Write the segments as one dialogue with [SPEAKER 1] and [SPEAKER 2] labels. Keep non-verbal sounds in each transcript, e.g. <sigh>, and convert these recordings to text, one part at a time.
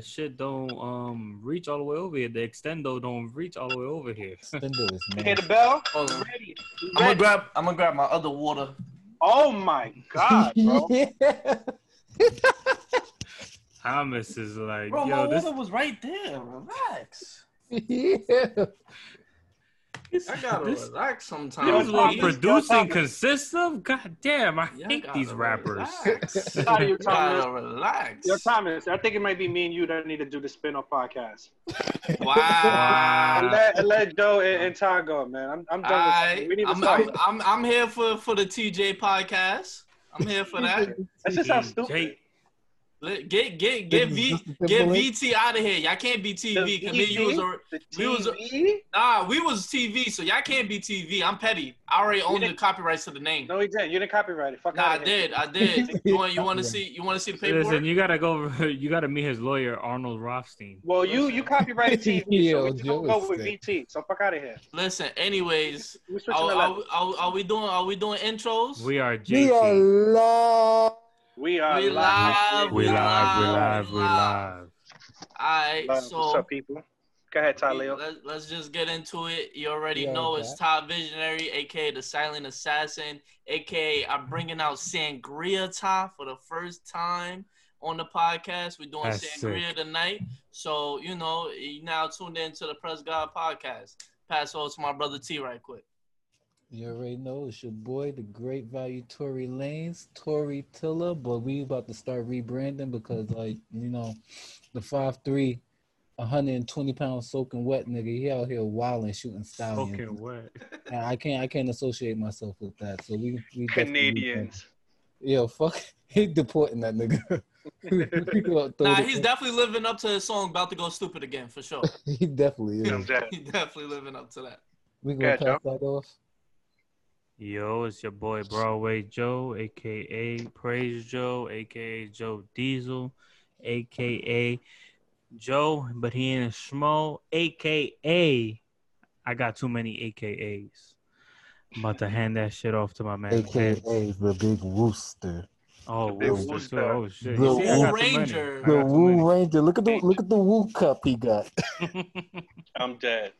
[SPEAKER 1] the shit don't um reach all the way over here. The extendo don't reach all the way over here. <laughs>
[SPEAKER 2] Extendo is
[SPEAKER 3] You hear the bell?
[SPEAKER 4] Hold on.
[SPEAKER 3] Ready.
[SPEAKER 4] I'm gonna grab. I'm gonna grab my other water.
[SPEAKER 3] Oh my god, <laughs> bro. <laughs>
[SPEAKER 1] Thomas is like,
[SPEAKER 4] Bro, my
[SPEAKER 1] yo, this
[SPEAKER 4] water was right there. Relax.
[SPEAKER 2] yeah.
[SPEAKER 4] I gotta
[SPEAKER 1] this,
[SPEAKER 4] relax
[SPEAKER 1] this
[SPEAKER 4] sometimes.
[SPEAKER 1] is what
[SPEAKER 3] Thomas,
[SPEAKER 1] producing
[SPEAKER 3] Thomas.
[SPEAKER 1] consists of. God damn, I
[SPEAKER 4] Yeah,
[SPEAKER 1] hate
[SPEAKER 4] gotta
[SPEAKER 1] these rappers.
[SPEAKER 4] Relax.
[SPEAKER 3] Sorry, you <laughs>
[SPEAKER 4] You gotta
[SPEAKER 3] Thomas.
[SPEAKER 4] relax.
[SPEAKER 3] Yo, Thomas, I think it might be me and you that need to do the spin-off podcast. <laughs> And
[SPEAKER 4] Wow.
[SPEAKER 3] let, and let Joe and, and Ty go, man. I'm, I'm done with
[SPEAKER 4] I,
[SPEAKER 3] we need to
[SPEAKER 4] I'm. I'm, I'm, I'm here for, for the TJ podcast. I'm here for that.
[SPEAKER 3] That's just how stupid.
[SPEAKER 1] Jake,
[SPEAKER 4] Let- Get get get V get VT out of here. Y'all can't be TV.
[SPEAKER 3] The
[SPEAKER 4] Cause me you was
[SPEAKER 3] VT?
[SPEAKER 4] alre-
[SPEAKER 3] The
[SPEAKER 4] we was-
[SPEAKER 3] TV?
[SPEAKER 4] nah, we was TV, so y'all can't be TV. I'm petty. I already own the copyrights to the name.
[SPEAKER 3] No, he didn't. You didn't copyright it. Fuck
[SPEAKER 4] Nah, I
[SPEAKER 3] out of here.
[SPEAKER 4] did. I did. <laughs> You want you want to see you want to see the paperwork?
[SPEAKER 1] listen, you gotta go. <laughs> You gotta meet his lawyer, Arnold Rothstein.
[SPEAKER 3] Well, you you copyrighted TV,
[SPEAKER 2] Yo,
[SPEAKER 3] so <laughs> we just
[SPEAKER 2] Joe
[SPEAKER 3] gonna go with
[SPEAKER 2] sick.
[SPEAKER 3] VT. So fuck out of here.
[SPEAKER 4] Listen, anyways, are, are, are, are we doing are we doing intros?
[SPEAKER 1] We are JT.
[SPEAKER 2] We are
[SPEAKER 1] JT.
[SPEAKER 2] Live.
[SPEAKER 3] We are
[SPEAKER 4] We live,
[SPEAKER 1] We live. We live. We
[SPEAKER 4] live.
[SPEAKER 1] live.
[SPEAKER 4] Alright,
[SPEAKER 3] What's
[SPEAKER 4] so
[SPEAKER 3] up, people? Go ahead, Ty Leo.
[SPEAKER 4] Let, let's just get into it. You already
[SPEAKER 2] Yeah,
[SPEAKER 4] know
[SPEAKER 2] okay.
[SPEAKER 4] it's Top Visionary, aka the Silent Assassin, aka I'm bringing out Sangria Top for the first time on the podcast. We're doing
[SPEAKER 1] That's
[SPEAKER 4] Sangria
[SPEAKER 1] sick.
[SPEAKER 4] tonight. So, you know, you now tuned into the Press God podcast. Pass over to my brother T right quick.
[SPEAKER 2] You already know it's your boy, the great value Tory Lanez, Tory Tiller, but we about to start rebranding because like, you know, the five three, 120 pound soaking wet nigga, he out here wilding shooting stallions.
[SPEAKER 1] Fucking wet.
[SPEAKER 2] And I can't I can't associate myself with that. So we, we
[SPEAKER 3] Canadians.
[SPEAKER 2] Yo, fuck <laughs> he deporting that nigga. <laughs> We gonna throw
[SPEAKER 4] Nah,
[SPEAKER 2] the-
[SPEAKER 4] he's definitely living up to his song About to Go Stupid Again, for sure. <laughs>
[SPEAKER 2] he definitely is.
[SPEAKER 4] he definitely living up to that.
[SPEAKER 2] We gonna
[SPEAKER 3] Yeah,
[SPEAKER 2] pass that off.
[SPEAKER 1] Yo, it's your boy Broadway Joe, aka Praise Joe, aka Joe Diesel, aka Joe, but he ain't a schmo, aka I got too many AKAs. I'm about to hand that shit off to my man.
[SPEAKER 2] AKA
[SPEAKER 1] Vince.
[SPEAKER 2] the big rooster.
[SPEAKER 1] Oh,
[SPEAKER 3] Big
[SPEAKER 1] Wooster,
[SPEAKER 3] Wooster.
[SPEAKER 1] oh shit.
[SPEAKER 2] The
[SPEAKER 1] You see,
[SPEAKER 4] Woo
[SPEAKER 1] got too many.
[SPEAKER 4] Ranger.
[SPEAKER 2] The
[SPEAKER 1] got too
[SPEAKER 2] Woo Ranger. Look at the look at the Woo cup he got. <laughs>
[SPEAKER 3] I'm dead.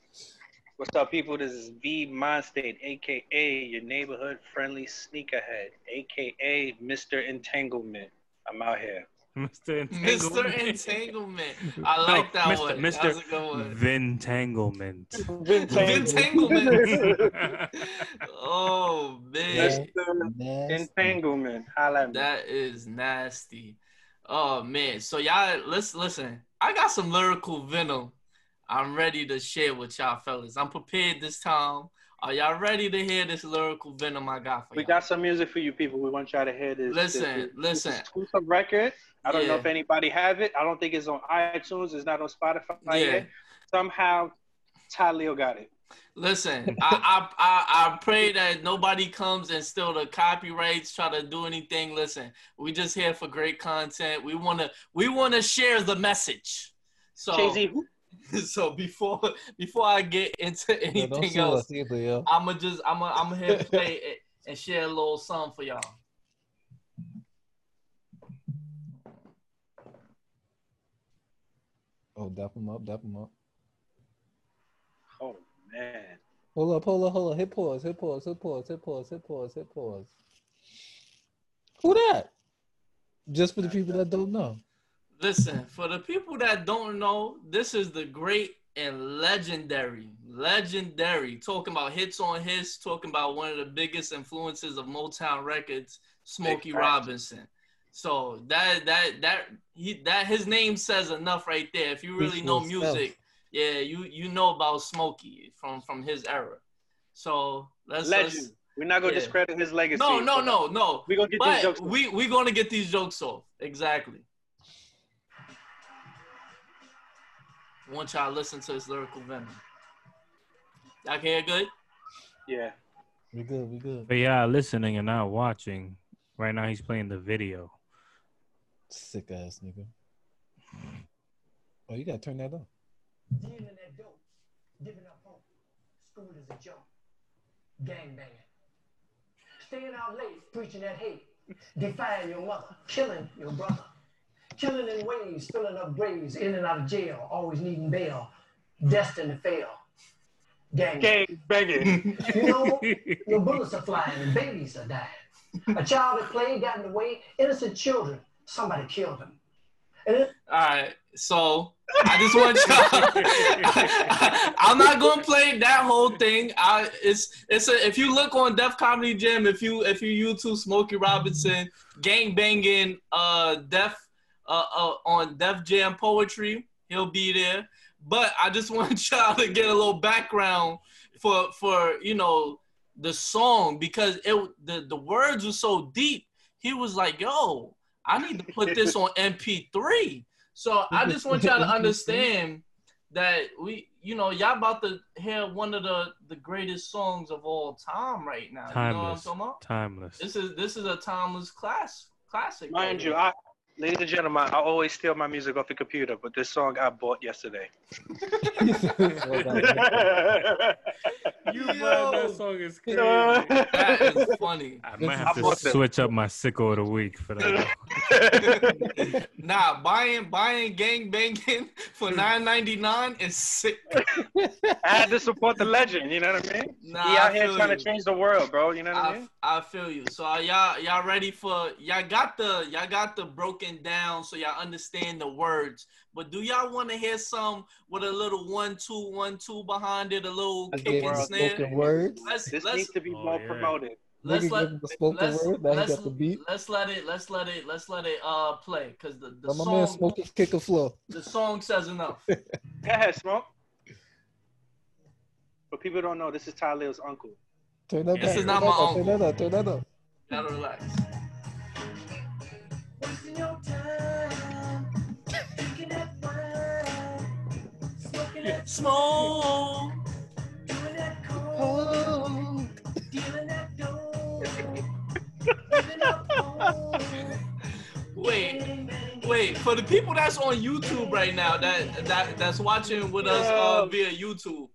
[SPEAKER 3] What's up, people? This is V Mindstate, aka your neighborhood friendly sneakerhead, aka Mr. Entanglement. I'm out here.
[SPEAKER 1] Mr. Entanglement.
[SPEAKER 4] Mr.
[SPEAKER 1] Entanglement.
[SPEAKER 4] Entanglement. <laughs> I like that
[SPEAKER 1] Mr.
[SPEAKER 4] one.
[SPEAKER 1] Mr.
[SPEAKER 4] That was a good one.
[SPEAKER 1] Vintanglement.
[SPEAKER 4] Entanglement. <laughs> <laughs> oh man,
[SPEAKER 3] Mr. Entanglement. Holla
[SPEAKER 4] that is nasty. Oh man, so y'all let's Listen, I got some lyrical venom. I'm ready to share with y'all fellas. I'm prepared this time. Are y'all ready to hear this lyrical venom I got for y'all?
[SPEAKER 3] We got some music for you people. We want y'all to hear this.
[SPEAKER 4] Listen,
[SPEAKER 3] this,
[SPEAKER 4] listen.
[SPEAKER 3] This exclusive record. I don't know if anybody have it. I don't think it's on iTunes. It's not on Spotify
[SPEAKER 4] Yeah.
[SPEAKER 3] yet. Somehow, Ty Leo got it.
[SPEAKER 4] Listen, I, I I I pray that nobody comes and steal the copyrights, try to do anything. Listen, we just here for great content. We wanna we wanna share the message. So
[SPEAKER 3] Jay-Z, who- <laughs>
[SPEAKER 4] so before before I get into anything
[SPEAKER 2] sue
[SPEAKER 4] else,
[SPEAKER 2] us either, yo.
[SPEAKER 4] I'ma just I'ma I'm here to play it and share a little song for y'all.
[SPEAKER 2] Oh, dap him up, dap him up.
[SPEAKER 3] Oh man.
[SPEAKER 2] Hold up, hold up, hold up. Hit pause, hit pause, hit pause, hit pause, hit pause, hit pause. Who that? Just for the people that don't know.
[SPEAKER 4] Listen, for the people that don't know, this is the great and legendary, legendary, talking about hits on hits, talking about one of the biggest influences of Motown Records, Smokey. Robinson. So that that that he that his name says enough right there. If you really know music, yeah, you you know about Smokey from from his era. So let's, let's
[SPEAKER 3] We're not gonna
[SPEAKER 4] yeah.
[SPEAKER 3] discredit his legacy.
[SPEAKER 4] no no no no.
[SPEAKER 3] We're gonna get these
[SPEAKER 4] But
[SPEAKER 3] jokes.
[SPEAKER 4] we we gonna get these jokes off. Exactly. I want y'all to listen to his lyrical venom. Y'all can hear good?
[SPEAKER 3] Yeah.
[SPEAKER 2] We good, we good.
[SPEAKER 1] But yeah, listening and not watching. Right now, he's playing the video.
[SPEAKER 2] Sick ass nigga. Oh, you gotta turn that up.
[SPEAKER 5] Dealing that dope, giving up hope. School is a joke. Gang banging. Staying out late, preaching that hate. Defying your mother, killing your brother. Killing in waves, filling up graves, in and out of jail, always needing bail, destined to fail. Gang.
[SPEAKER 3] Gang banging. <laughs>
[SPEAKER 5] You know, your bullets are flying and babies are dying. A child at play got in the way, innocent children, somebody killed them.
[SPEAKER 4] All right, so I just want y'all. <laughs> I'm not gonna play that whole thing. I it's it's a if you look on Def Comedy Jam, if you if you YouTube Smokey Robinson gang banging uh Def uh, uh on Def Jam poetry, he'll be there. But I just <laughs> want y'all to get a little background for for you know the song because it the the words were so deep. He was like, "Yo, I need to put this on <laughs> MP3." So I just want y'all to <laughs> understand that we, you know, y'all about to hear one of the the greatest songs of all time right now. You know what I'm
[SPEAKER 1] Timeless.
[SPEAKER 4] talking about?
[SPEAKER 1] Timeless.
[SPEAKER 4] This is this is a timeless class classic.
[SPEAKER 3] Mind
[SPEAKER 4] right
[SPEAKER 3] you,
[SPEAKER 4] here.
[SPEAKER 3] I, ladies and gentlemen, I always steal my music off the computer, but this song I bought yesterday. <laughs>
[SPEAKER 1] You
[SPEAKER 4] Yo.
[SPEAKER 1] man, that song is crazy.
[SPEAKER 4] that is <laughs> funny.
[SPEAKER 1] I might
[SPEAKER 3] I
[SPEAKER 1] have to
[SPEAKER 3] bought that.
[SPEAKER 1] switch up my sicko of the week for that. <laughs>
[SPEAKER 4] Nah, buying buying gang banging for nine ninety nine is sick.
[SPEAKER 3] I had to support the legend, you know what I mean?
[SPEAKER 4] Nah,
[SPEAKER 3] he out
[SPEAKER 4] I
[SPEAKER 3] here
[SPEAKER 4] feel
[SPEAKER 3] trying
[SPEAKER 4] you.
[SPEAKER 3] to change the world, bro. You know what I,
[SPEAKER 4] I,
[SPEAKER 3] mean?
[SPEAKER 4] I feel you. So y'all y'all ready for y'all got the y'all got the broken down so y'all understand the words. But do y'all want to hear some with a little one two one two behind it, a little
[SPEAKER 2] I
[SPEAKER 4] kick and
[SPEAKER 3] World
[SPEAKER 4] snare?
[SPEAKER 2] spoken words.
[SPEAKER 4] Let's
[SPEAKER 3] This
[SPEAKER 4] let's
[SPEAKER 3] needs to be
[SPEAKER 1] Oh,
[SPEAKER 3] more
[SPEAKER 1] yeah.
[SPEAKER 3] promoted.
[SPEAKER 4] let's
[SPEAKER 2] Nigga
[SPEAKER 4] let
[SPEAKER 2] the spoken
[SPEAKER 4] let's
[SPEAKER 2] word.
[SPEAKER 4] Let's,
[SPEAKER 2] got the beat.
[SPEAKER 4] let's let it let's let it let's let it uh play because the the
[SPEAKER 2] Let my man
[SPEAKER 4] song
[SPEAKER 2] Smokey kick a flow.
[SPEAKER 4] the song says enough. <laughs>
[SPEAKER 3] Go ahead, Smoke. But people don't know this is Tyler's uncle.
[SPEAKER 2] Turn that
[SPEAKER 1] This
[SPEAKER 2] back.
[SPEAKER 1] is
[SPEAKER 4] not my
[SPEAKER 2] up, Turn that up. Turn that up.
[SPEAKER 4] Gotta relax. Smoke.
[SPEAKER 5] doing that coke,
[SPEAKER 2] Oh.
[SPEAKER 5] dealing that dope, giving up hope.
[SPEAKER 4] Wait.
[SPEAKER 5] Bang, bang,
[SPEAKER 4] Wait, for the people that's on YouTube right now, that that that's watching with us uh, via YouTube,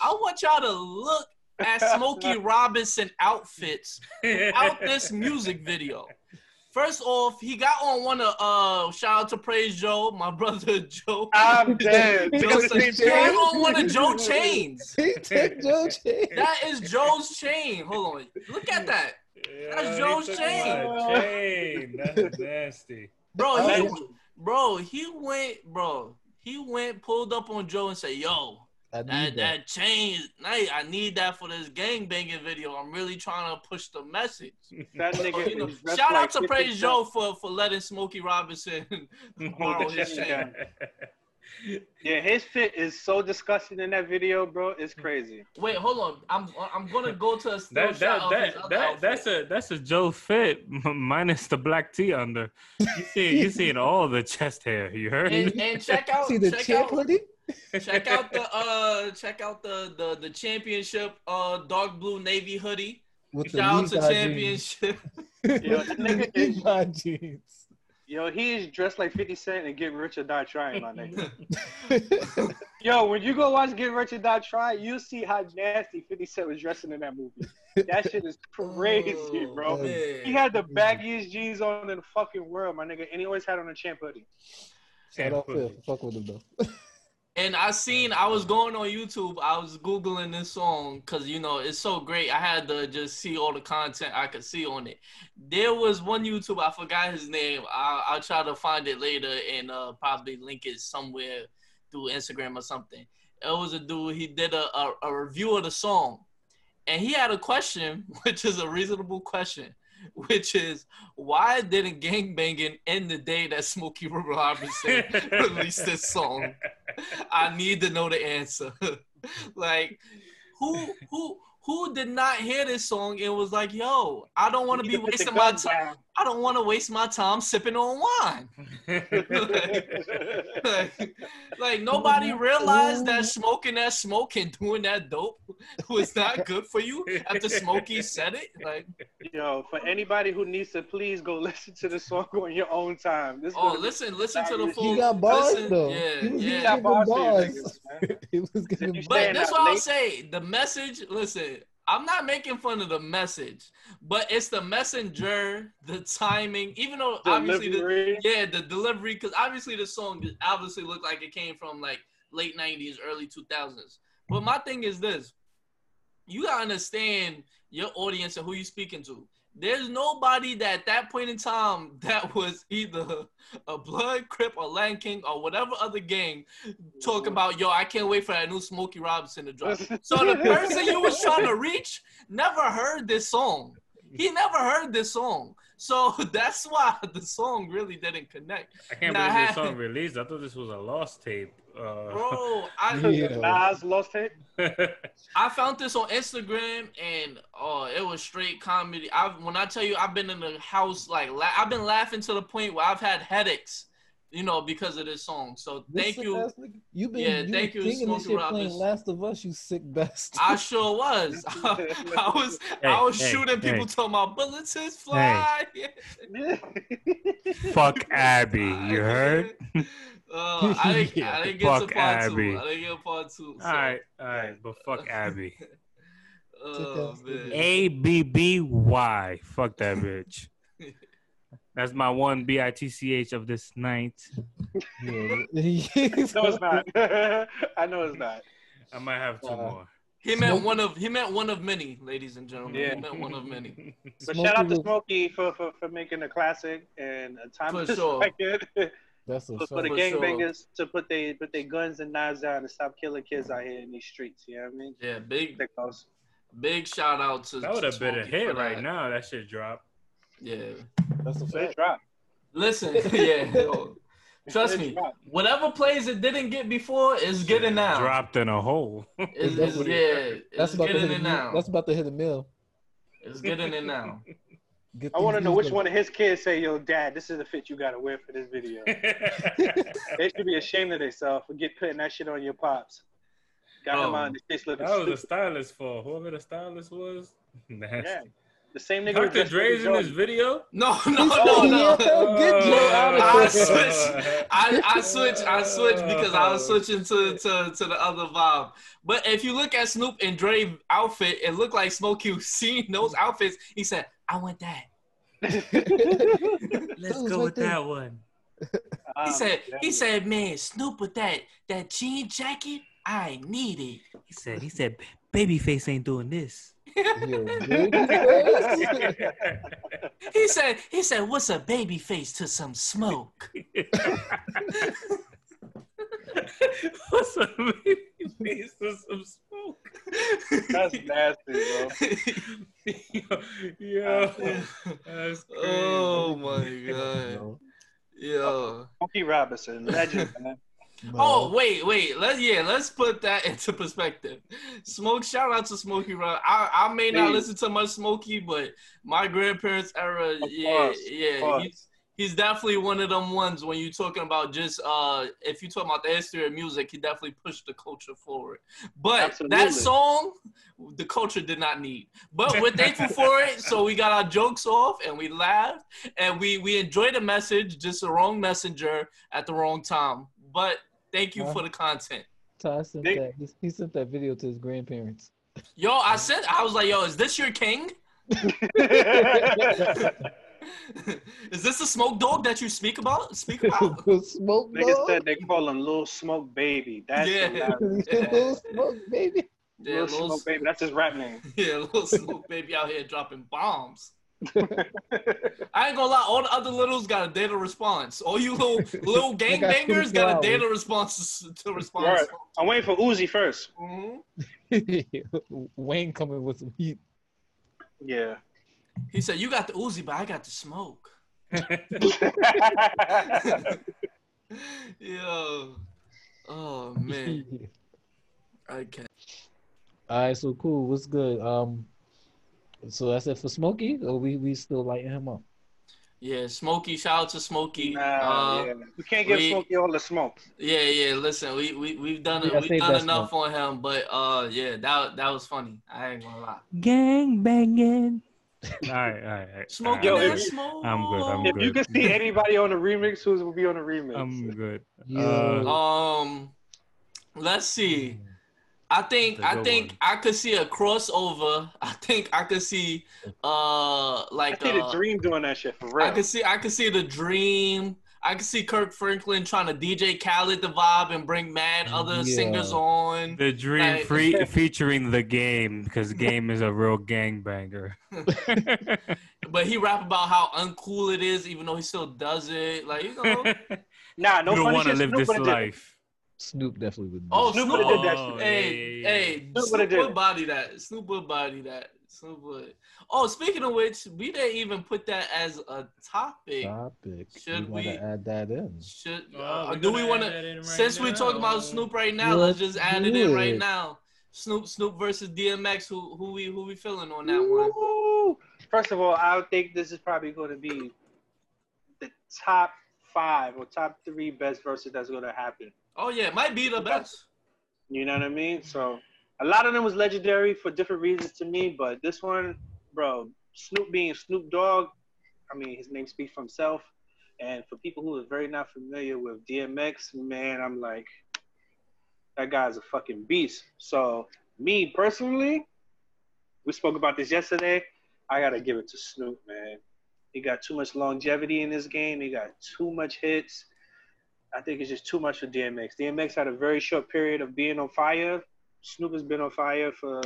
[SPEAKER 4] I want y'all to look at Smokey <laughs> Robinson outfits out this music video. First off, he got on one of uh shout out to Praise Joe, my <laughs> brother Joe.
[SPEAKER 3] I'm dead.
[SPEAKER 4] Joe
[SPEAKER 3] Because
[SPEAKER 4] said-
[SPEAKER 3] it's
[SPEAKER 4] he had on one of Joe chains.
[SPEAKER 2] He took Joe <laughs> Chain.
[SPEAKER 4] That is Joe's chain. Hold on, look at that, That's Joe's chain.
[SPEAKER 1] my chain. That's <laughs> nasty.
[SPEAKER 4] bro. He, bro, he went, bro. He went, pulled up on Joe and said, "Yo,
[SPEAKER 2] I
[SPEAKER 4] That
[SPEAKER 2] need that.
[SPEAKER 4] that change, night. I need that for this gang banging video. I'm really trying to push the message. <laughs>
[SPEAKER 3] That nigga
[SPEAKER 4] you know,
[SPEAKER 3] is
[SPEAKER 4] shout
[SPEAKER 3] like
[SPEAKER 4] out to Praise
[SPEAKER 3] Cent.
[SPEAKER 4] Joe for for letting Smokey Robinson <laughs> borrow his
[SPEAKER 3] chain <laughs>
[SPEAKER 4] chain.
[SPEAKER 3] Yeah, his fit is so disgusting in that video, bro. It's crazy.
[SPEAKER 4] Wait, hold on. I'm I'm gonna go to a still
[SPEAKER 1] That
[SPEAKER 4] shot
[SPEAKER 1] that
[SPEAKER 4] of
[SPEAKER 1] that,
[SPEAKER 4] his other
[SPEAKER 1] that that's a that's a Joe fit m- minus the black tee under. You see you seeing all the chest hair. You heard?
[SPEAKER 4] and, and check out
[SPEAKER 2] See the
[SPEAKER 4] check
[SPEAKER 2] champ
[SPEAKER 4] out
[SPEAKER 2] hoodie?
[SPEAKER 4] Check out the uh check out the the the championship uh dark blue navy hoodie.
[SPEAKER 2] With the
[SPEAKER 4] Shout out to championship.
[SPEAKER 2] jeans. <laughs>
[SPEAKER 3] Yo, that nigga <laughs> is-
[SPEAKER 2] jeans.
[SPEAKER 3] Yo, he is dressed like 50 Cent and Get Rich or Die Trying, my nigga. <laughs> Yo, when you go watch Get Rich or Die Trying, you'll see how nasty 50 Cent was dressing in that movie. That shit is crazy,
[SPEAKER 4] Oh,
[SPEAKER 3] bro.
[SPEAKER 4] man.
[SPEAKER 3] He had the baggiest jeans on in the fucking world, my nigga, and he always had on a champ hoodie.
[SPEAKER 2] Shout out Phil. Fuck with him though.
[SPEAKER 4] And I seen I was going on YouTube. I was googling this song because you know it's so great. I had to just see all the content I could see on it. There was one YouTube I forgot his name. I, I'll try to find it later and uh, probably link it somewhere through Instagram or something. It was a dude. He did a, a, a review of the song, and he had a question, <laughs> which is a reasonable question, <laughs> which is why didn't gangbanging end the day that Smokey Robinson <laughs> released this song? I need to know the answer. <laughs> like, who who who did not hear this song and was like, "Yo, I don't want to be
[SPEAKER 3] Nigga put the
[SPEAKER 4] wasting my time.
[SPEAKER 3] Down.
[SPEAKER 4] I don't want to waste my time sipping on wine." like, <laughs> <laughs> like, nobody realized that smoking that smoke and doing that dope <laughs> was not good for you after Smokey said it. Like,
[SPEAKER 3] Yo, for anybody who needs to, please go listen to the song on your own time. This
[SPEAKER 4] oh, listen, listen to the full.
[SPEAKER 2] He got bars
[SPEAKER 4] listen,
[SPEAKER 2] though.
[SPEAKER 4] Yeah,
[SPEAKER 2] he was
[SPEAKER 4] yeah.
[SPEAKER 3] He got bars
[SPEAKER 2] bars.
[SPEAKER 3] niggas, man.
[SPEAKER 2] he was
[SPEAKER 3] If
[SPEAKER 2] giving
[SPEAKER 3] you
[SPEAKER 4] But that's
[SPEAKER 3] out
[SPEAKER 4] what I'll
[SPEAKER 3] late.
[SPEAKER 4] say. The message, listen, I'm not making fun of the message, but it's the messenger, the timing. Even though obviously, the, yeah, the delivery, because obviously the song obviously looked like it came from like late '90s, early 2000s. But my thing is this: you gotta understand your audience and who you're speaking to. There's nobody that at that point in time <laughs> that was either a Blood, Crip, or Latin King or whatever other gang talking mm-hmm. about, yo, I can't wait for that new Smokey Robinson to drop. <laughs> So the person you was trying to reach never heard this song. He never heard this song. So <laughs> that's why the song really didn't connect.
[SPEAKER 1] I can't
[SPEAKER 4] Nah,
[SPEAKER 1] believe this song released. I thought this was a lost tape. Uh,
[SPEAKER 4] Bro, I <laughs>
[SPEAKER 2] Yeah.
[SPEAKER 3] Nas lost it. <laughs>
[SPEAKER 4] I found this on Instagram and oh, it was straight comedy. I when I tell you I've been in the house like la- I've been laughing to the point where I've had headaches, you know, because of this song. So
[SPEAKER 2] This
[SPEAKER 4] thank
[SPEAKER 2] sick
[SPEAKER 4] you.
[SPEAKER 2] ass nigga- You been
[SPEAKER 4] Yeah,
[SPEAKER 2] you
[SPEAKER 4] thank you,
[SPEAKER 2] singing
[SPEAKER 4] Smokey
[SPEAKER 2] playing
[SPEAKER 4] Robinson.
[SPEAKER 2] Last of Us, you sick best.
[SPEAKER 4] I sure was. <laughs> I was I was
[SPEAKER 1] hey,
[SPEAKER 4] shooting people
[SPEAKER 1] hey.
[SPEAKER 4] my bullets is fly.
[SPEAKER 1] Fuck Abby, you heard?
[SPEAKER 4] Uh, <laughs> I didn't, I didn't get to part
[SPEAKER 1] Abby.
[SPEAKER 4] two. I didn't get to part two. So,
[SPEAKER 1] All right, all right, but fuck <laughs> Abby.
[SPEAKER 4] Oh, man.
[SPEAKER 1] A B B Y. Fuck that <laughs> bitch. That's my one B I T C H of this night.
[SPEAKER 3] No, it's not. I know it's not.
[SPEAKER 1] I might have two
[SPEAKER 2] Uh,
[SPEAKER 1] more.
[SPEAKER 4] He meant
[SPEAKER 2] Smoke-
[SPEAKER 4] one of he meant one of many, ladies and gentlemen.
[SPEAKER 3] Yeah.
[SPEAKER 4] He meant one of many.
[SPEAKER 3] But
[SPEAKER 2] Smokey
[SPEAKER 3] shout out to
[SPEAKER 2] was-
[SPEAKER 3] Smokey for, for, for making a classic and a timeless
[SPEAKER 4] sure.
[SPEAKER 3] record
[SPEAKER 2] That's a
[SPEAKER 3] for, for the
[SPEAKER 4] For
[SPEAKER 2] fact.
[SPEAKER 4] sure.
[SPEAKER 3] gangbangers to put they put their guns and knives down and stop killing kids out here in these streets. You know what I mean?
[SPEAKER 4] Yeah, big
[SPEAKER 3] That goes.
[SPEAKER 4] big shout out to
[SPEAKER 1] That would have been a hit right
[SPEAKER 4] that.
[SPEAKER 1] now. That shit dropped.
[SPEAKER 4] Yeah.
[SPEAKER 2] That's a
[SPEAKER 3] They
[SPEAKER 2] fact.
[SPEAKER 3] drop.
[SPEAKER 4] Listen, <laughs> yeah. yo, Trust me,
[SPEAKER 3] drop.
[SPEAKER 4] whatever plays it didn't get before is getting now.
[SPEAKER 1] Dropped in a hole.
[SPEAKER 4] It's, <laughs>
[SPEAKER 2] That's
[SPEAKER 4] it's, yeah,
[SPEAKER 2] That's
[SPEAKER 4] it's
[SPEAKER 2] about to
[SPEAKER 4] getting
[SPEAKER 2] hit a
[SPEAKER 4] it now.
[SPEAKER 2] That's about to hit a mill.
[SPEAKER 4] It's getting it now. <laughs>
[SPEAKER 2] Get
[SPEAKER 3] I want to know which one of his kids say, "Yo, Dad, this is the fit you gotta wear for this video." <laughs> they should be ashamed of themselves for get putting that shit on your pops. Got him
[SPEAKER 4] Oh.
[SPEAKER 3] on the face looking
[SPEAKER 1] That was the
[SPEAKER 3] stupid.
[SPEAKER 1] stylist for whoever the stylist was. <laughs> Nasty.
[SPEAKER 3] Yeah, the same nigga. who
[SPEAKER 1] Dr. Dre's in this video.
[SPEAKER 4] No, no,
[SPEAKER 2] Oh,
[SPEAKER 4] no, no.
[SPEAKER 2] yeah, get Joe out of
[SPEAKER 4] I
[SPEAKER 2] here. <laughs>
[SPEAKER 4] switched. I, I switched. I switched because I was switching to, to, to the other vibe. But if you look at Snoop and Dre outfit, it looked like Smokey was <laughs> seen those outfits. He said, "I want that." <laughs>
[SPEAKER 1] Let's go with that one.
[SPEAKER 4] He
[SPEAKER 3] Um,
[SPEAKER 4] said, "He said, man, Snoop with that that jean jacket, I need it."
[SPEAKER 1] He said, he said, Babyface ain't doing this.
[SPEAKER 2] Yo, baby. <laughs> <laughs>
[SPEAKER 4] He said, he said, "What's a baby face to some smoke?" <laughs>
[SPEAKER 1] What's up, babyface with some smoke?
[SPEAKER 3] That's nasty, bro.
[SPEAKER 1] yo, yo, that's crazy.
[SPEAKER 4] oh my god, yo.
[SPEAKER 3] Smokey Robinson, legend, man.
[SPEAKER 4] Oh wait, wait. Let's yeah, let's put that <laughs> into perspective. Smoke, shout out to Smokey Rob. I, I may not listen to much Smokey, but my grandparents era, yeah, yeah. He's, he's definitely one of them ones when you're talking about just uh if you talk about the history of music, he definitely pushed the culture forward. But
[SPEAKER 3] Absolutely.
[SPEAKER 4] that song, the culture did not need. But we're thankful <laughs> for it. So we got our jokes off and we laughed and we we enjoyed the message, just the wrong messenger at the wrong time. But thank you for the content.
[SPEAKER 2] Ty sent
[SPEAKER 3] Nick-
[SPEAKER 2] that. He, he sent that video to his grandparents.
[SPEAKER 4] Yo, I said I was like, yo, is this your king? <laughs> <laughs> is this the smoke dog that you speak about? Speak about? <laughs>
[SPEAKER 2] Smoke
[SPEAKER 3] Niggas
[SPEAKER 2] dog.
[SPEAKER 3] said they call him Lil Smoke Baby. That's
[SPEAKER 4] Yeah.
[SPEAKER 3] hilarious.
[SPEAKER 2] Little smoke, baby.
[SPEAKER 4] Yeah,
[SPEAKER 3] Lil
[SPEAKER 4] little,
[SPEAKER 3] Smoke Baby. That's his rap name.
[SPEAKER 4] yeah, little smoke baby out here dropping bombs. I ain't gonna lie, all the other littles got a data response. All you little <laughs> little
[SPEAKER 2] They got
[SPEAKER 4] gangbangers got a data response to respond.
[SPEAKER 3] Right. I'm waiting for Uzi first.
[SPEAKER 4] Mhm. <laughs>
[SPEAKER 2] Wayne coming with some heat.
[SPEAKER 3] Yeah.
[SPEAKER 4] He said, "You got the Uzi, but I got the smoke." <laughs> Yo, oh man, I can't.
[SPEAKER 2] All right, so cool. What's good? Um, so that's it for Smokey, or we we still lighting him up?
[SPEAKER 4] Yeah, Smokey. Shout out to Smokey.
[SPEAKER 3] Nah,
[SPEAKER 4] uh,
[SPEAKER 3] yeah. You can't give
[SPEAKER 4] we-
[SPEAKER 3] Smokey all the smoke.
[SPEAKER 4] yeah, yeah. Listen, we we we've done
[SPEAKER 2] yeah,
[SPEAKER 4] we've done
[SPEAKER 2] that
[SPEAKER 4] enough on him, but uh, yeah, that that was funny. I ain't gonna lie.
[SPEAKER 1] Gang banging. all right, all right, all right.
[SPEAKER 4] Smoke,
[SPEAKER 3] Yo,
[SPEAKER 1] all
[SPEAKER 3] if
[SPEAKER 1] right.
[SPEAKER 3] you-
[SPEAKER 4] smoke.
[SPEAKER 1] I'm good, I'm
[SPEAKER 3] If you
[SPEAKER 1] good.
[SPEAKER 3] can see <laughs> anybody on the remix, who's will be on the remix?
[SPEAKER 1] I'm good.
[SPEAKER 2] Yo.
[SPEAKER 1] Uh,
[SPEAKER 4] Um, let's see. I think
[SPEAKER 1] That's a
[SPEAKER 4] I
[SPEAKER 1] good
[SPEAKER 4] think
[SPEAKER 1] one.
[SPEAKER 4] I could see a crossover. <laughs> I think I could see uh like
[SPEAKER 3] I
[SPEAKER 4] like
[SPEAKER 3] see the
[SPEAKER 4] uh,
[SPEAKER 3] Dream doing that shit for real.
[SPEAKER 4] I could see I could see the dream. I could see Kirk Franklin trying to DJ Khaled the vibe and bring mad other
[SPEAKER 2] Yeah.
[SPEAKER 4] singers on.
[SPEAKER 1] The dream
[SPEAKER 4] Like-
[SPEAKER 1] free <laughs> featuring the game because game is a real gangbanger. <laughs>
[SPEAKER 4] But he rap about how uncool it is, even though he still does it. Like you know.
[SPEAKER 3] nah, no
[SPEAKER 1] you don't want to live
[SPEAKER 3] Snoop
[SPEAKER 1] this
[SPEAKER 3] would've did it.
[SPEAKER 1] life.
[SPEAKER 2] Snoop definitely would. do
[SPEAKER 4] Oh.
[SPEAKER 3] Snoop
[SPEAKER 4] Snoop,
[SPEAKER 3] would've did that
[SPEAKER 1] Oh,
[SPEAKER 3] shit.
[SPEAKER 4] Hey,
[SPEAKER 1] yeah, yeah,
[SPEAKER 4] hey,
[SPEAKER 3] Snoop would've
[SPEAKER 4] Snoop would body that. Snoop would body that. Snoop would. Oh, speaking of which, we didn't even put that as a topic.
[SPEAKER 2] topic.
[SPEAKER 4] Should
[SPEAKER 2] we
[SPEAKER 4] we-
[SPEAKER 2] add that in?
[SPEAKER 4] Should
[SPEAKER 1] Oh,
[SPEAKER 4] uh, do we want
[SPEAKER 1] add
[SPEAKER 4] to?
[SPEAKER 1] right
[SPEAKER 4] Since we talking about Snoop right now, let's,
[SPEAKER 2] Let's
[SPEAKER 4] just add it
[SPEAKER 2] do
[SPEAKER 4] in right
[SPEAKER 2] it.
[SPEAKER 4] now. Snoop, Snoop versus DMX. Who, who we, who we feeling on that one?
[SPEAKER 3] First of all, I think this is probably going to be the top five or top three best Verzuz that's going to happen.
[SPEAKER 4] Oh yeah, might be the best.
[SPEAKER 3] You know what I mean? So a lot of them was legendary for different reasons to me, but this one, bro, Snoop being Snoop Dogg, I mean, his name speaks for himself. And for people who are very not familiar with DMX, man, I'm like, that guy's a fucking beast. So me personally, we spoke about this yesterday. I gotta give it to Snoop, man. He got too much longevity in this game. He got too much hits. I think it's just too much for DMX. DMX had a very short period of being on fire. Snoop has been on fire for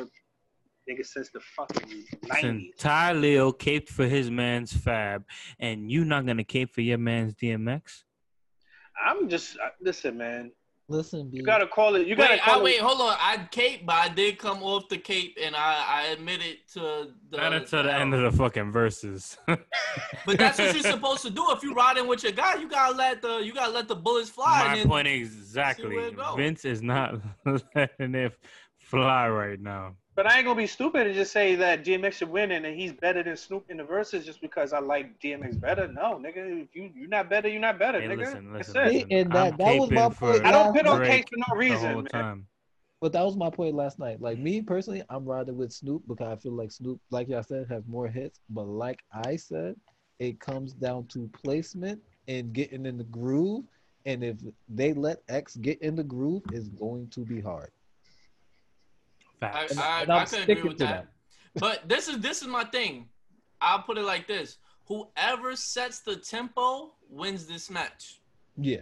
[SPEAKER 3] nigga since the fucking
[SPEAKER 1] Listen,
[SPEAKER 3] nineties.
[SPEAKER 1] Ty Leo caped for his man's Fab, and you not gonna cape for your man's DMX?
[SPEAKER 3] I'm just listen, man.
[SPEAKER 2] Listen, B.
[SPEAKER 3] You gotta call it. You gotta
[SPEAKER 4] wait,
[SPEAKER 3] call
[SPEAKER 4] I,
[SPEAKER 3] it.
[SPEAKER 4] wait, hold on. I cape, but I did come off the cape, and I, I admitted to the.
[SPEAKER 1] Not until the end of the fucking Verzuz. <laughs>
[SPEAKER 4] But that's what you're <laughs> supposed to do. If you're riding with your guy, you gotta let the you gotta let the bullets fly.
[SPEAKER 1] My point exactly.
[SPEAKER 4] where it go.
[SPEAKER 1] Vince is not <laughs> letting it fly right now.
[SPEAKER 3] But I ain't gonna be stupid and just say that DMX should win and that he's better than Snoop in the Verzuz just because I like DMX better. No, nigga, if you you're not better, you're not better,
[SPEAKER 1] Hey,
[SPEAKER 3] nmy
[SPEAKER 1] listen,
[SPEAKER 3] That's
[SPEAKER 1] listen,
[SPEAKER 3] it.
[SPEAKER 1] listen.
[SPEAKER 2] And that-
[SPEAKER 1] I'm
[SPEAKER 2] that was my point
[SPEAKER 3] I don't put on case for no
[SPEAKER 1] the
[SPEAKER 3] reason,
[SPEAKER 1] whole
[SPEAKER 3] man.
[SPEAKER 2] But that was my point last night. Like me personally, I'm riding with Snoop because I feel like Snoop, like y'all said, have more hits. But like I said, it comes down to placement and getting in the groove. And if they let X get in the groove, it's going to be hard.
[SPEAKER 4] I, I,
[SPEAKER 2] and I'm
[SPEAKER 4] I could agree with
[SPEAKER 2] to
[SPEAKER 4] that. <laughs> But this is this is my thing. I'll put it like this: whoever sets the tempo wins this match.
[SPEAKER 2] Yeah.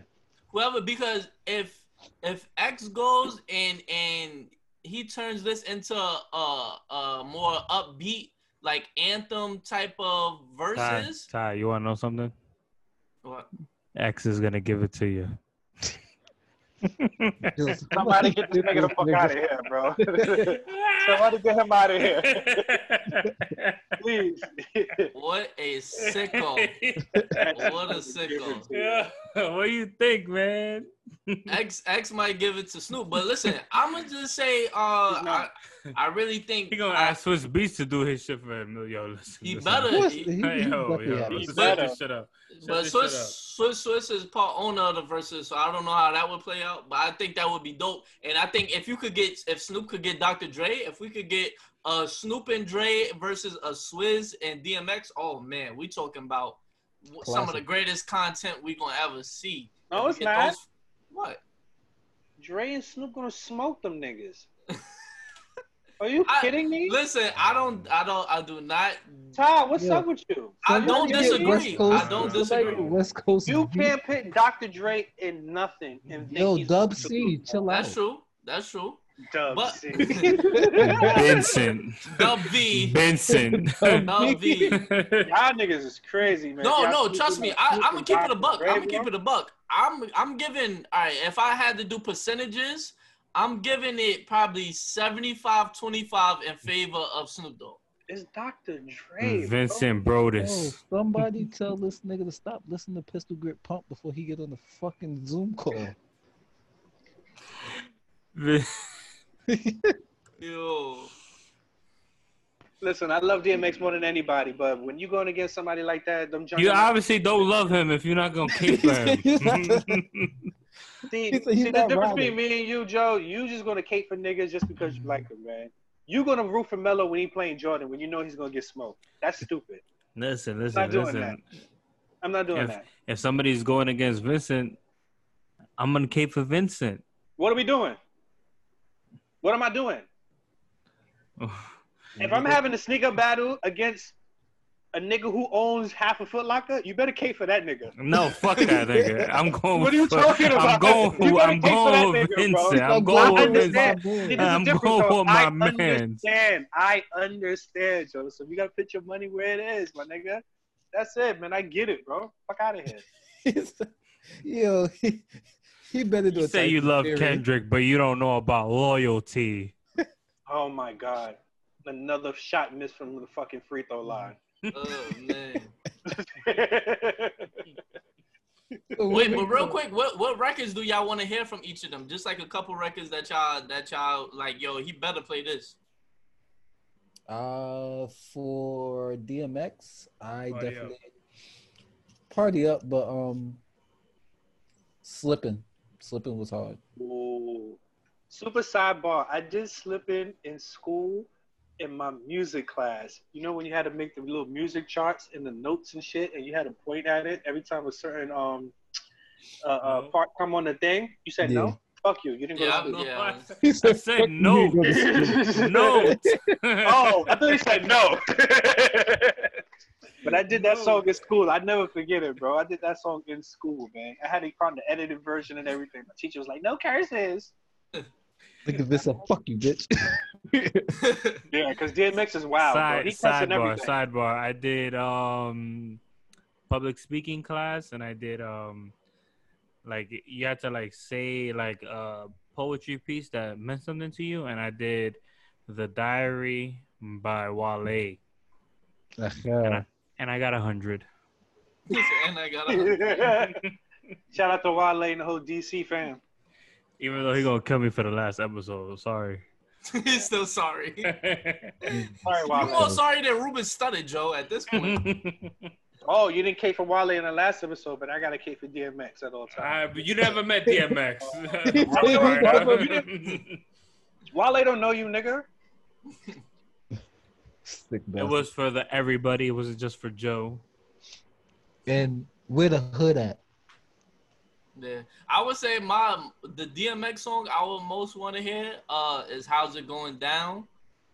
[SPEAKER 4] Whoever, because if if X goes and and he turns this into a, a more upbeat like anthem type of
[SPEAKER 1] Ty,
[SPEAKER 4] verses.
[SPEAKER 1] Ty, you wanna know something?
[SPEAKER 4] What?
[SPEAKER 1] X is gonna give it to you.
[SPEAKER 3] Somebody get this <laughs> nigga the fuck out of here, bro. <laughs> Somebody get him out of here, <laughs> please.
[SPEAKER 4] What a sicko! What a sicko!
[SPEAKER 1] Yeah. <laughs> What do you think, man? <laughs>
[SPEAKER 4] X X might give it to Snoop, but listen, I'm gonna just say, uh, I. I really think
[SPEAKER 1] He gonna
[SPEAKER 4] I-
[SPEAKER 1] ask Swizz Beatz to do his shit for him. Yo, listen.
[SPEAKER 4] He
[SPEAKER 1] listen.
[SPEAKER 4] better.
[SPEAKER 2] Of course,
[SPEAKER 4] he-
[SPEAKER 2] he- he
[SPEAKER 1] Hey, yo,
[SPEAKER 2] definitely
[SPEAKER 1] yo,
[SPEAKER 2] have
[SPEAKER 3] He's
[SPEAKER 2] it.
[SPEAKER 1] listen,
[SPEAKER 3] better.
[SPEAKER 1] shut up. Shut
[SPEAKER 4] But
[SPEAKER 1] Swizz.
[SPEAKER 4] Swizz Swizz is part owner of the Verzuz, so I don't know how that would play out. But I think that would be dope. And I think if you could get, if Snoop could get Dr. Dre, if we could get uh Snoop and Dre versus a Swizz and DMX, oh man, we talking about w- some of the greatest content we gonna ever see.
[SPEAKER 3] No, it's not.
[SPEAKER 4] those- what?
[SPEAKER 3] Dre and Snoop gonna smoke them niggas. <laughs> Are you
[SPEAKER 4] I-
[SPEAKER 3] kidding me?
[SPEAKER 4] Listen, I don't, I don't, I do not.
[SPEAKER 3] Todd, what's
[SPEAKER 2] Yeah.
[SPEAKER 3] up with you?
[SPEAKER 4] I don't
[SPEAKER 2] Somebody get
[SPEAKER 4] disagree.
[SPEAKER 2] West Coast-
[SPEAKER 4] I don't disagree.
[SPEAKER 2] get West Coast.
[SPEAKER 3] You can't put Dr. Dre in nothing and think
[SPEAKER 2] Yo,
[SPEAKER 3] he's
[SPEAKER 2] Dub C, chill out.
[SPEAKER 4] That's true. That's true.
[SPEAKER 3] Dub
[SPEAKER 4] But-
[SPEAKER 3] C.
[SPEAKER 1] Vincent.
[SPEAKER 4] Dub V.
[SPEAKER 1] Vincent. <laughs>
[SPEAKER 4] Dub V. <laughs>
[SPEAKER 3] Y'all niggas is crazy, man.
[SPEAKER 4] No,
[SPEAKER 3] Y'all
[SPEAKER 4] no, trust me. I, I'm gonna keep it a buck. I'm gonna keep it a buck. I'm I'm giving. All right, if I had to do percentages, I'm giving it probably 75-25 in favor of Snoop Dogg.
[SPEAKER 3] It's Dr. Dre. bro.
[SPEAKER 1] Vincent
[SPEAKER 2] Yo,
[SPEAKER 1] Broadus.
[SPEAKER 2] somebody tell this nigga to stop listening to Pistol Grip Pump before he get on the fucking Zoom call. <laughs>
[SPEAKER 1] Vi- <laughs>
[SPEAKER 4] Yo,
[SPEAKER 3] Listen, I love DMX more than anybody, but when you're going against somebody like that, them
[SPEAKER 1] You
[SPEAKER 3] jungle-
[SPEAKER 1] obviously don't love him if you're not gonna keep <laughs>
[SPEAKER 2] for him. <laughs>
[SPEAKER 3] See,
[SPEAKER 2] He said
[SPEAKER 3] see
[SPEAKER 2] he's
[SPEAKER 3] the difference
[SPEAKER 2] riding.
[SPEAKER 3] between me and you, Joe. You just gonna cape for niggas just because you like him, man. You gonna root for Melo when he playing Jordan when you know he's gonna get smoked. That's stupid.
[SPEAKER 1] listen, listen,
[SPEAKER 3] not
[SPEAKER 1] listen,
[SPEAKER 3] doing
[SPEAKER 1] listen.
[SPEAKER 3] that. I'm not doing
[SPEAKER 1] If-
[SPEAKER 3] that.
[SPEAKER 1] If somebody's going against Vincent, I'm gonna cape for Vincent.
[SPEAKER 3] What are we doing? What am I doing? <sighs> If I'm having a sneaker battle against a nigga who owns half a Foot Locker, you better cape for that nigga.
[SPEAKER 1] no, fuck that <laughs> nigga. I'm going.
[SPEAKER 3] What are you
[SPEAKER 1] for-
[SPEAKER 3] talking
[SPEAKER 1] I'm going.
[SPEAKER 3] You
[SPEAKER 1] I'm
[SPEAKER 3] pay for that
[SPEAKER 1] going with
[SPEAKER 3] nigga, bro.
[SPEAKER 1] Vincent. I'm going
[SPEAKER 3] I
[SPEAKER 1] with
[SPEAKER 3] understand.
[SPEAKER 1] Vincent.
[SPEAKER 3] See, there's a
[SPEAKER 1] I'm going
[SPEAKER 3] though.
[SPEAKER 1] with my
[SPEAKER 3] I
[SPEAKER 1] mans.
[SPEAKER 3] understand. I understand, Joseph. You gotta put your money where it is, my nigga. That's it, man. I get it, bro. Fuck out of here. <laughs>
[SPEAKER 2] Yo, he, he better do
[SPEAKER 1] You
[SPEAKER 2] a
[SPEAKER 1] say you love
[SPEAKER 2] theory.
[SPEAKER 1] Kendrick, but you don't know about loyalty. <laughs>
[SPEAKER 3] Oh my god. Another shot missed from the fucking free throw line.
[SPEAKER 4] Oh man. <laughs> Wait, but real quick, what what records do y'all want to hear from each of them? Just like a couple records that y'all that y'all like, yo, he better play this.
[SPEAKER 2] Uh, for DMX, I
[SPEAKER 1] Party Up.
[SPEAKER 2] definitely party up, but um, slipping, slipping was hard.
[SPEAKER 3] Ooh. Super sidebar. I did slip in in school in my music class. You know when you had to make the little music charts and the notes and shit, and you had to point at it every time a certain um uh, uh part come on the thing. You said
[SPEAKER 2] Yeah.
[SPEAKER 3] no. Fuck you. You didn't go
[SPEAKER 4] Yeah,
[SPEAKER 3] to school.
[SPEAKER 4] yeah. <laughs>
[SPEAKER 2] He
[SPEAKER 1] I said
[SPEAKER 2] "Fuck
[SPEAKER 1] no.
[SPEAKER 2] you, you go to school." <laughs>
[SPEAKER 1] no. <laughs>
[SPEAKER 3] oh, I thought he said no. But I did that song in school. I never forget it, bro. I did that song in school, man. I had to find the edited version and everything. My teacher was like, "No curses." <laughs>
[SPEAKER 2] Look at this, a fuck you, bitch. <laughs>
[SPEAKER 3] Yeah, because DMX is wild.
[SPEAKER 1] Side,
[SPEAKER 3] He
[SPEAKER 1] sidebar, sidebar. I did um public speaking class, and I did um like you had to like say like a poetry piece that meant something to you, and I did the diary by Wale,
[SPEAKER 2] Uh,
[SPEAKER 1] and I got a hundred.
[SPEAKER 4] and I got a, hundred. <laughs> <laughs>
[SPEAKER 3] Shout out to Wale and the whole DC fam.
[SPEAKER 1] Even though he gonna kill me for the last episode, sorry.
[SPEAKER 4] he's <laughs> still sorry.
[SPEAKER 3] Sorry,
[SPEAKER 4] You're more sorry than Ruben Studdard, Joe. At this point,
[SPEAKER 3] Oh, you didn't cape for Wale in the last episode, but I got to cape for DMX at all times.
[SPEAKER 1] Uh, but you never met DMX.
[SPEAKER 3] Wale don't know you, nigga.
[SPEAKER 2] Sick
[SPEAKER 1] it was for the everybody. It wasn't just for Joe.
[SPEAKER 2] And where the hood at?
[SPEAKER 4] yeah, I would say my the DMX song I would most want to hear uh is "How's It Going Down,"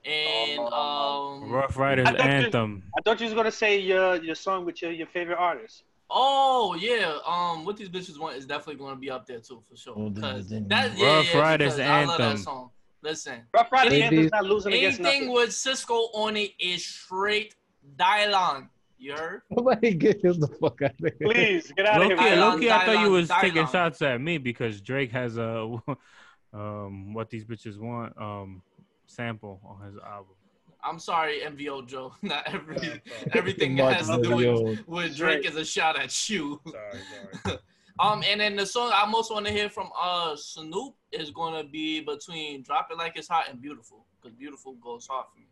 [SPEAKER 4] and
[SPEAKER 3] Oh.
[SPEAKER 4] um
[SPEAKER 1] Ruff Ryders
[SPEAKER 3] I thought you-
[SPEAKER 1] anthem.
[SPEAKER 3] I thought you was gonna say your your song with your, your favorite artist.
[SPEAKER 4] Oh yeah, um, what these bitches want is definitely going to be up there too for sure.
[SPEAKER 2] Oh,
[SPEAKER 4] Cause that yeah,
[SPEAKER 1] Rough
[SPEAKER 4] yeah,
[SPEAKER 1] Riders
[SPEAKER 4] because I love that
[SPEAKER 1] anthem.
[SPEAKER 4] song. Listen,
[SPEAKER 3] Ruff Ryders
[SPEAKER 2] Maybe-
[SPEAKER 3] Anthem's not losing against
[SPEAKER 4] anything
[SPEAKER 3] nothing.
[SPEAKER 4] with Sisqó on it is straight dial on. You heard?
[SPEAKER 2] Nobody get him the fuck out of here.
[SPEAKER 3] Please get out of here.
[SPEAKER 4] Dylon,
[SPEAKER 1] Loki, I thought you
[SPEAKER 4] Dylon,
[SPEAKER 1] was taking shots at me because Drake has a <laughs> um what these bitches want um sample on his album.
[SPEAKER 4] I'm sorry, MVO Joe. <laughs> Not every everything
[SPEAKER 2] Mark
[SPEAKER 4] has to do with, with Drake is a shot at you.
[SPEAKER 1] Sorry, sorry. <laughs>
[SPEAKER 4] Um, and then the song I most want to hear from uh Snoop is gonna be between "Drop It Like It's Hot" and "Beautiful," because "Beautiful" goes hard for me.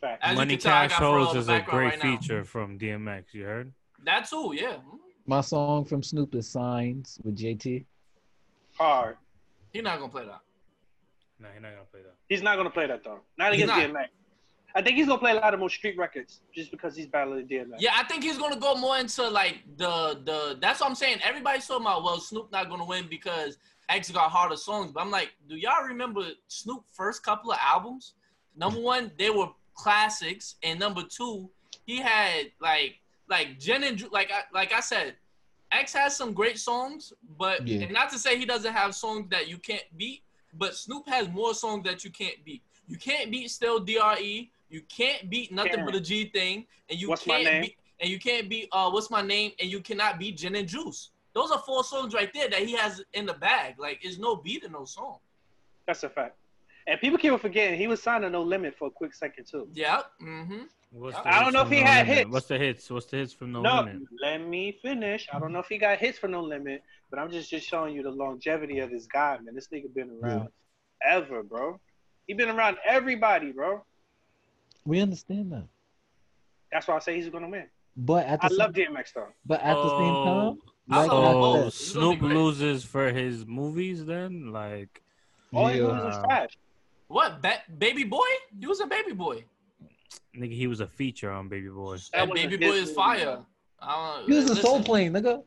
[SPEAKER 3] Fact.
[SPEAKER 4] As
[SPEAKER 1] Money
[SPEAKER 4] tell,
[SPEAKER 1] Cash
[SPEAKER 4] got Pharrell in
[SPEAKER 1] Hoes
[SPEAKER 4] the
[SPEAKER 1] is a great
[SPEAKER 4] right now.
[SPEAKER 1] feature from DMX. You heard?
[SPEAKER 4] That too, yeah.
[SPEAKER 2] My song from Snoop is Signs with JT.
[SPEAKER 3] Hard.
[SPEAKER 4] He's not gonna play that.
[SPEAKER 1] No, you're not gonna play that.
[SPEAKER 3] He's not gonna play that though. Not against
[SPEAKER 4] not.
[SPEAKER 3] DMX. I think he's gonna play a lot of more street records just because he's battling DMX.
[SPEAKER 4] Yeah, I think he's gonna go more into like the the. That's what I'm saying. Everybody's talking about well, Snoop not gonna win because X got harder songs. But I'm like, do y'all remember Snoop first couple of albums? Number one, they were classics, and number two, he had like like Jen and Ju- like I, like I said, X has some great songs, but
[SPEAKER 2] Yeah.
[SPEAKER 4] and not to say he doesn't have songs that you can't beat, but Snoop has more songs that you can't beat. You can't beat Still Dre. You can't beat nothing
[SPEAKER 3] Can't.
[SPEAKER 4] but a G thing, and you
[SPEAKER 3] What's
[SPEAKER 4] can't
[SPEAKER 3] Name?
[SPEAKER 4] beat and you can't beat uh what's my name, and you cannot beat Gin and Juice. Those are four songs right there that he has in the bag. Like, there's no beat in those songs.
[SPEAKER 3] That's a fact. And people keep forgetting he was signed to No Limit for a quick second too.
[SPEAKER 4] Yeah. Mm-hmm.
[SPEAKER 1] What's
[SPEAKER 4] I
[SPEAKER 3] don't know if he
[SPEAKER 1] No
[SPEAKER 3] had
[SPEAKER 1] Limit?
[SPEAKER 3] hits.
[SPEAKER 1] What's the hits? What's the hits from No,
[SPEAKER 3] No,
[SPEAKER 1] Limit?
[SPEAKER 3] let me finish. I don't know if he got hits for No Limit, but I'm just just showing you the longevity of this guy, man. This nigga been around ever, bro. He been around everybody, bro.
[SPEAKER 2] We understand that.
[SPEAKER 3] That's why I say he's gonna win.
[SPEAKER 2] But at the
[SPEAKER 3] I
[SPEAKER 2] same,
[SPEAKER 3] love DMX though.
[SPEAKER 2] but at the same
[SPEAKER 1] Oh,
[SPEAKER 2] time,
[SPEAKER 4] I
[SPEAKER 2] like
[SPEAKER 4] love
[SPEAKER 2] I
[SPEAKER 1] So
[SPEAKER 2] said,
[SPEAKER 4] It's gonna be
[SPEAKER 1] Snoop loses for his movies then? Like
[SPEAKER 3] All he
[SPEAKER 2] Yeah.
[SPEAKER 3] loses is trash.
[SPEAKER 4] What? Ba- baby Boy? He was a Baby Boy.
[SPEAKER 1] nigga, he was a feature on Baby Boy.
[SPEAKER 3] That
[SPEAKER 4] And Baby Boy is
[SPEAKER 3] movie,
[SPEAKER 4] fire. I don't,
[SPEAKER 2] he was a soul
[SPEAKER 4] listen.
[SPEAKER 2] plane, nigga.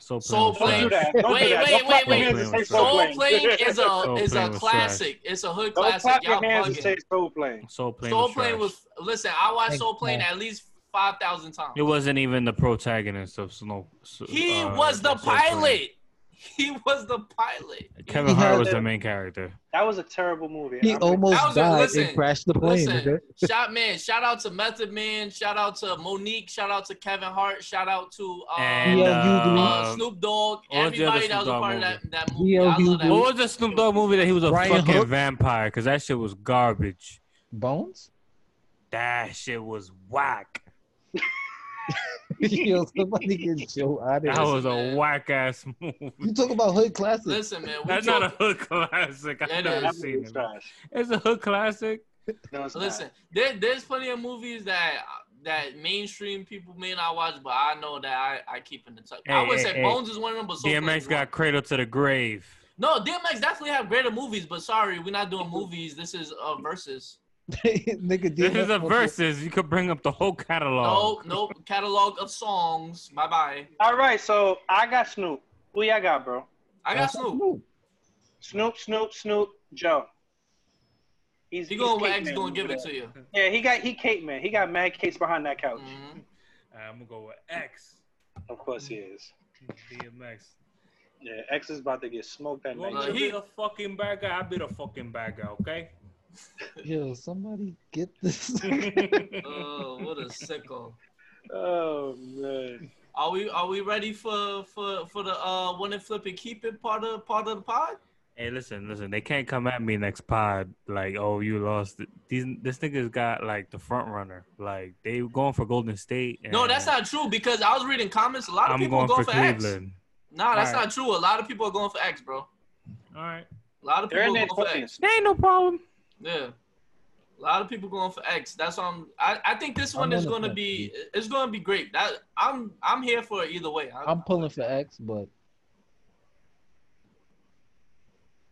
[SPEAKER 1] Soul
[SPEAKER 4] Soul
[SPEAKER 1] Plane.
[SPEAKER 3] Don't do
[SPEAKER 4] Plane.
[SPEAKER 3] that. Don't
[SPEAKER 4] Wait,
[SPEAKER 3] do that.
[SPEAKER 4] wait,
[SPEAKER 3] Don't clap
[SPEAKER 4] wait,
[SPEAKER 1] wait.
[SPEAKER 3] and
[SPEAKER 4] Soul
[SPEAKER 3] Plane.
[SPEAKER 4] Plane is a is a classic. It's a hood
[SPEAKER 3] Don't
[SPEAKER 4] classic.
[SPEAKER 3] clap your
[SPEAKER 4] Y'all
[SPEAKER 3] hands and say
[SPEAKER 4] bugging.
[SPEAKER 3] Soul Plane.
[SPEAKER 1] Soul Plane.
[SPEAKER 4] Soul
[SPEAKER 1] was
[SPEAKER 4] Plane
[SPEAKER 1] trash.
[SPEAKER 4] was listen. I watched
[SPEAKER 2] Thanks,
[SPEAKER 4] Soul Plane
[SPEAKER 2] man.
[SPEAKER 4] at least five thousand times.
[SPEAKER 1] It wasn't even the protagonist of Snow.
[SPEAKER 4] He
[SPEAKER 1] uh,
[SPEAKER 4] was the
[SPEAKER 1] Soul Plane.
[SPEAKER 4] pilot. <laughs> He was the pilot.
[SPEAKER 1] Kevin
[SPEAKER 2] He
[SPEAKER 1] Hart was
[SPEAKER 3] a-
[SPEAKER 1] the main character.
[SPEAKER 3] That was a terrible movie.
[SPEAKER 2] He
[SPEAKER 3] I'm-
[SPEAKER 2] almost
[SPEAKER 4] That was a-
[SPEAKER 2] died
[SPEAKER 4] listen,
[SPEAKER 2] and crashed the plane.
[SPEAKER 4] Listen,
[SPEAKER 2] nigga. <laughs>
[SPEAKER 4] shout man, shout out to Method Man, shout out to Mo'Nique, shout out to Kevin Hart, shout out to um,
[SPEAKER 1] And uh,
[SPEAKER 4] uh, Snoop Dogg,
[SPEAKER 1] what was the other
[SPEAKER 4] everybody that was a
[SPEAKER 1] Snoop Dogg
[SPEAKER 4] part of
[SPEAKER 1] movie?
[SPEAKER 4] that, that movie.
[SPEAKER 2] Yeah,
[SPEAKER 4] I love that.
[SPEAKER 1] What
[SPEAKER 4] movie.
[SPEAKER 1] was the Snoop Dogg movie that he was a
[SPEAKER 2] Brian
[SPEAKER 1] fucking
[SPEAKER 2] Hook?
[SPEAKER 1] vampire? Because that shit was garbage.
[SPEAKER 2] Bones?
[SPEAKER 1] That shit was whack. <laughs> <laughs>
[SPEAKER 2] Yo, somebody get Joe out of
[SPEAKER 1] That was a whack ass movie.
[SPEAKER 2] You talk about hood classics.
[SPEAKER 4] Listen, man, we
[SPEAKER 1] That's
[SPEAKER 4] talk,
[SPEAKER 1] not a hood classic. I've never
[SPEAKER 4] is.
[SPEAKER 1] Seen it. It's a hood classic.
[SPEAKER 3] No,
[SPEAKER 4] listen. There, there's plenty of movies that that mainstream people may not watch, but I know that I, I keep in the touch. I would
[SPEAKER 1] hey,
[SPEAKER 4] say
[SPEAKER 1] hey.
[SPEAKER 4] Bones is one of them, but Soul Plane
[SPEAKER 1] DMX got
[SPEAKER 4] one.
[SPEAKER 1] Cradle to the Grave.
[SPEAKER 4] no DMX definitely have greater movies, but sorry, we're not doing movies. This is uh versus. <laughs>
[SPEAKER 2] Nigga,
[SPEAKER 1] This is a
[SPEAKER 2] DMX
[SPEAKER 1] versus. You could bring up the whole catalog.
[SPEAKER 4] no no catalog of songs. Bye bye.
[SPEAKER 3] All right, so I got Snoop. Who y'all got, bro?
[SPEAKER 4] I got Snoop.
[SPEAKER 3] Snoop, Snoop, Snoop, Joe. He's
[SPEAKER 4] He going where
[SPEAKER 3] cake
[SPEAKER 4] X gonna give it to you.
[SPEAKER 3] Yeah, he got he cake man. He got mad cakes behind that couch.
[SPEAKER 4] Mhm.
[SPEAKER 1] I'm gonna go with X.
[SPEAKER 3] Of course he is.
[SPEAKER 1] DMX.
[SPEAKER 3] Yeah, X is about to get smoked that
[SPEAKER 1] You want
[SPEAKER 3] night.
[SPEAKER 1] me
[SPEAKER 4] he-
[SPEAKER 1] be the fucking bad guy? I'll be the fucking bad guy, okay? <laughs>
[SPEAKER 2] Yo, somebody get this. <laughs>
[SPEAKER 4] Oh, what a sickle.
[SPEAKER 3] Oh man.
[SPEAKER 4] Are we are we ready for for for the uh one and flip and keep it part of part of the pod?
[SPEAKER 1] Hey, listen, listen. They can't come at me next pod like, oh, you lost. These this nigga's got like the front runner. Like they going for Golden State. And
[SPEAKER 4] No, that's not true because I was reading comments. A lot of
[SPEAKER 1] I'm
[SPEAKER 4] people
[SPEAKER 1] going
[SPEAKER 4] going
[SPEAKER 1] for
[SPEAKER 4] for, X.
[SPEAKER 1] Cleveland.
[SPEAKER 4] Nah, that's
[SPEAKER 1] Alright.
[SPEAKER 4] not true. A lot of people are going for X, bro.
[SPEAKER 1] All right,
[SPEAKER 4] A lot of
[SPEAKER 3] They're
[SPEAKER 4] people are going for. X.
[SPEAKER 1] there ain't no problem.
[SPEAKER 4] Yeah. A lot of people going for X. That's why I'm. I, I think this
[SPEAKER 2] I'm
[SPEAKER 4] one is going to
[SPEAKER 2] fence,
[SPEAKER 4] be. It's going to be great. That I'm. I'm here for it either way. I,
[SPEAKER 2] I'm pulling for X, but